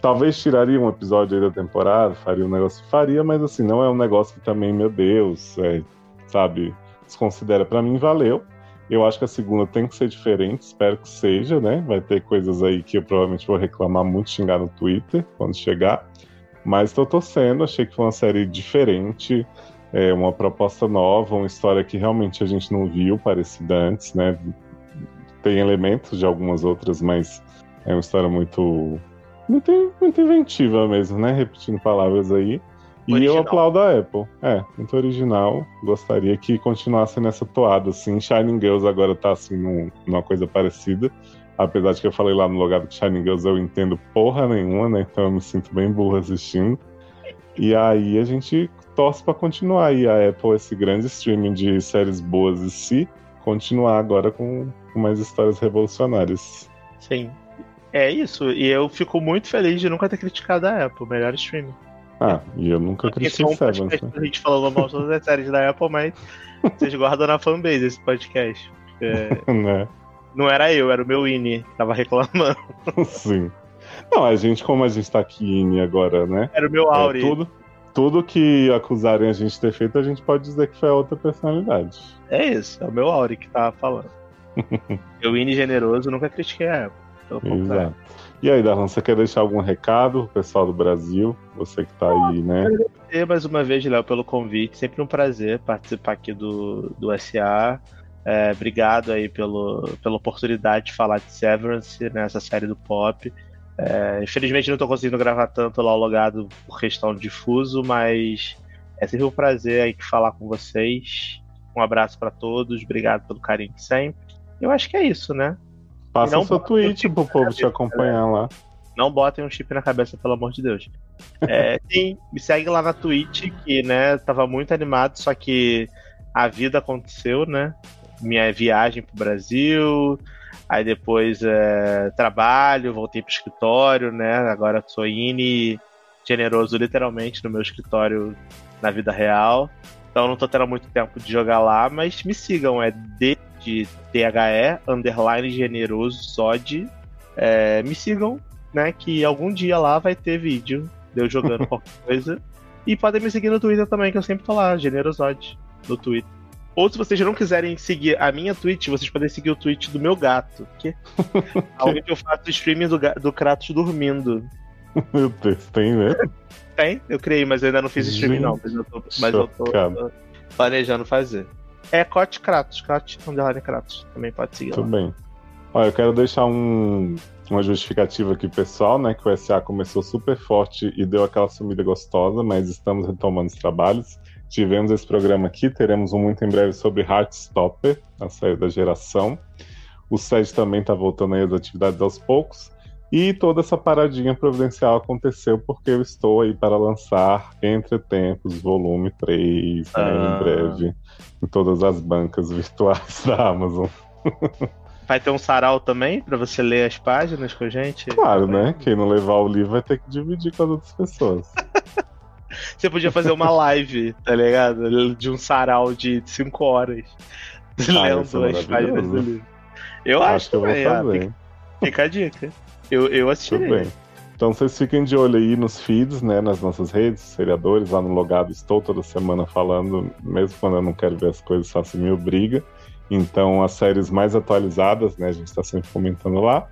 Talvez tiraria um episódio aí da temporada, faria um negócio, faria, mas assim, não é um negócio que também, meu Deus, é, sabe, desconsidera. Para mim, valeu. Eu acho que a segunda tem que ser diferente, espero que seja, né? Vai ter coisas aí que eu provavelmente vou reclamar muito, xingar no Twitter quando chegar. Mas estou torcendo, achei que foi uma série diferente, é, uma proposta nova, uma história que realmente a gente não viu parecida antes, né? Tem elementos de algumas outras, mas é uma história muito muito, muito inventiva mesmo, né? Repetindo palavras aí. E Original. eu aplaudo a Apple. É, muito original. Gostaria que continuasse nessa toada, assim. Shining Girls agora tá, assim, num- numa coisa parecida. Apesar de que eu falei lá no logado que Shining Girls eu entendo porra nenhuma, né? Então eu me sinto bem burro assistindo. E aí a gente torce pra continuar aí a Apple, esse grande streaming de séries boas e se continuar agora com, com mais histórias revolucionárias. Sim. É isso. E eu fico muito feliz de nunca ter criticado a Apple, melhor streaming. Ah, e eu nunca Esse é critiquei um podcast né? a gente falou mal de todas as séries da Apple, mas vocês guardam na fanbase esse podcast. É, [LAUGHS] né? não era eu, era o meu INI que tava reclamando. [LAUGHS] Sim. Não, a gente, como a gente tá aqui em agora, né? Era o meu É, Auri. tudo, tudo que acusarem a gente de ter feito, a gente pode dizer que foi a outra personalidade. É isso, é o meu Auri que tava falando. [LAUGHS] eu INI generoso, nunca critiquei a Apple. Pelo contrário. E aí, Darlan, você quer deixar algum recado pro pessoal do Brasil? Você que tá aí, né? E mais uma vez, Léo, pelo convite. Sempre um prazer participar aqui do, do SA. É, obrigado aí pelo, pela oportunidade de falar de Severance nessa série do pop. É, infelizmente não tô conseguindo gravar tanto lá logado por questão de fuso, mas é sempre um prazer aí falar com vocês. Um abraço pra todos, obrigado pelo carinho sempre. Eu acho que é isso, né? Passa seu tweet pro povo te cabeça, acompanhar lá. Não botem um chip na cabeça, pelo amor de Deus. [LAUGHS] É, sim, me segue lá na Twitch, que, né, tava muito animado, só que a vida aconteceu, né? Minha viagem pro Brasil, aí depois é, trabalho, voltei pro escritório, né? Agora sou INE generoso, literalmente, no meu escritório na vida real. Então não tô tendo muito tempo de jogar lá, mas me sigam, é D de THE, underline generoso, sod. É, me sigam, né? Que algum dia lá vai ter vídeo de eu jogando [LAUGHS] qualquer coisa. E podem me seguir no Twitter também, que eu sempre tô lá, Generosod, no Twitter. Ou se vocês não quiserem seguir a minha Twitch, vocês podem seguir o Twitch do meu gato. Que [LAUGHS] eu faço streaming do, do Kratos dormindo. Meu Deus, tem mesmo? Tem? Eu criei, mas eu ainda não fiz streaming, não. Mas eu tô, mas eu tô planejando fazer. É Cote Kratos, Kratos Underline Kratos. Também pode seguir Tudo lá. bem. Olha, eu quero deixar um, uma justificativa aqui, pessoal, né? Que o SA começou super forte e deu aquela sumida gostosa, mas estamos retomando os trabalhos. Tivemos esse programa aqui, teremos um muito em breve sobre Heartstopper, a série da geração. O SED também está voltando aí às atividades aos poucos. E toda essa paradinha providencial aconteceu porque eu estou aí para lançar Entre Tempos, volume 3, né, Ah. em breve, em todas as bancas [LAUGHS] virtuais da Amazon. Vai ter um sarau também, pra você ler as páginas com a gente? Claro, né? Quem não levar o livro vai ter que dividir com as outras pessoas. [LAUGHS] Você podia fazer uma live, tá ligado? De um sarau de 5 horas. Ah, lendo ser as páginas do livro. Eu acho, que eu vou ah, fazer. fica, fica a dica. Eu, eu Tudo assistiria. bem. Então vocês fiquem de olho aí nos feeds, né? Nas nossas redes, seriadores, lá no logado estou toda semana falando, mesmo quando eu não quero ver as coisas, só se me obriga. Então as séries mais atualizadas, né? A gente está sempre comentando lá.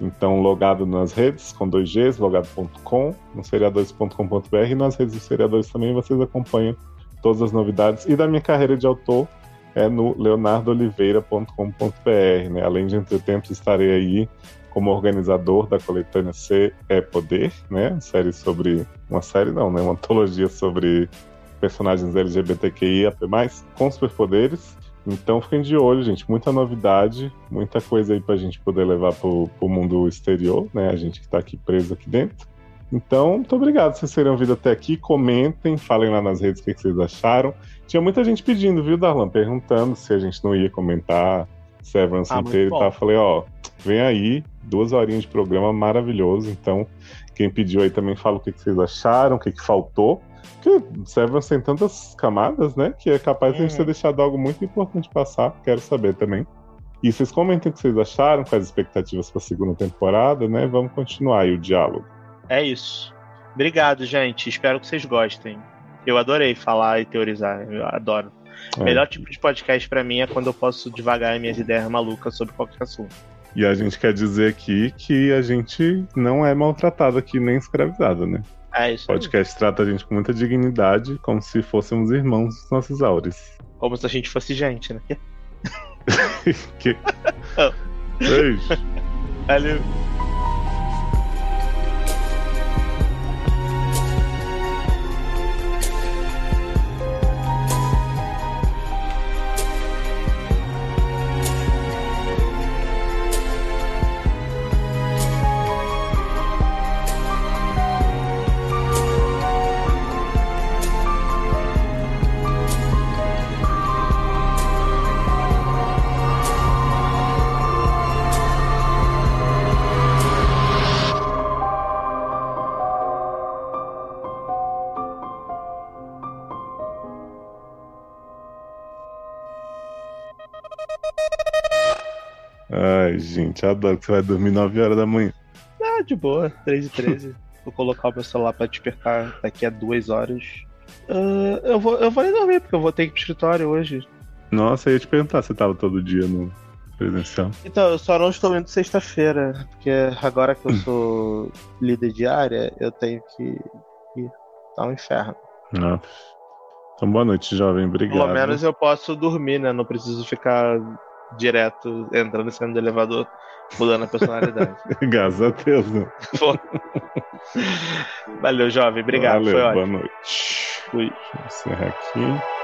Então, logado nas redes, com dois Gs, logado.com, no seriadores.com.br e nas redes dos seriadores também vocês acompanham todas as novidades. E da minha carreira de autor é no leonardooliveira.com.br, né? Além de Entretempos, estarei aí como organizador da coletânea C é Poder, né? Série sobre. Uma série não, né? Uma antologia sobre personagens LGBTQIA, com superpoderes. Então fiquem de olho, gente. Muita novidade, muita coisa aí pra gente poder levar pro, pro mundo exterior, né? A gente que tá aqui preso aqui dentro. Então, muito obrigado vocês terem ouvido até aqui. Comentem, falem lá nas redes o que, que vocês acharam. Tinha muita gente pedindo, viu, Darlan? Perguntando se a gente não ia comentar Severance Ah, inteiro e tal. Falei, ó, vem aí, duas horinhas de programa maravilhoso. Então, quem pediu aí também fala o que, que vocês acharam, o que, que faltou. Porque Severance tem tantas camadas, né? Que é capaz de a gente ter deixado algo muito importante passar. Quero saber também. E vocês comentem o que vocês acharam, quais as expectativas para a segunda temporada, né? Vamos continuar aí o diálogo. É isso. Obrigado, gente. Espero que vocês gostem. Eu adorei falar e teorizar. Eu adoro. É. Melhor tipo de podcast pra mim é quando eu posso devagar minhas ideias malucas sobre qualquer assunto. E a gente quer dizer aqui que a gente não é maltratado aqui nem escravizado, né? É isso. O podcast trata a gente com muita dignidade, como se fôssemos irmãos dos nossos áureos. Como se a gente fosse gente, né? [LAUGHS] que... [LAUGHS] Beijo. Valeu. Gente, adoro que você vai dormir 9 horas da manhã. Ah, de boa, 3 e 13. [LAUGHS] vou colocar o meu celular pra despertar daqui a 2 horas. Uh, eu, vou, eu vou ir dormir, porque eu vou ter que ir pro escritório hoje. Nossa, eu ia te perguntar se você tava todo dia no presencial. Então, eu só não estou indo sexta-feira, porque agora que eu [LAUGHS] sou líder de área, eu tenho que ir. Tá um inferno. Nossa. Então, boa noite, jovem. Obrigado. Pelo menos eu posso dormir, né? Não preciso ficar direto entrando e saindo do elevador, mudando a personalidade. [LAUGHS] Graças a Deus, né? Valeu, jovem. Obrigado. Valeu, Foi boa ótimo. noite. Fui. Deixa eu encerrar aqui.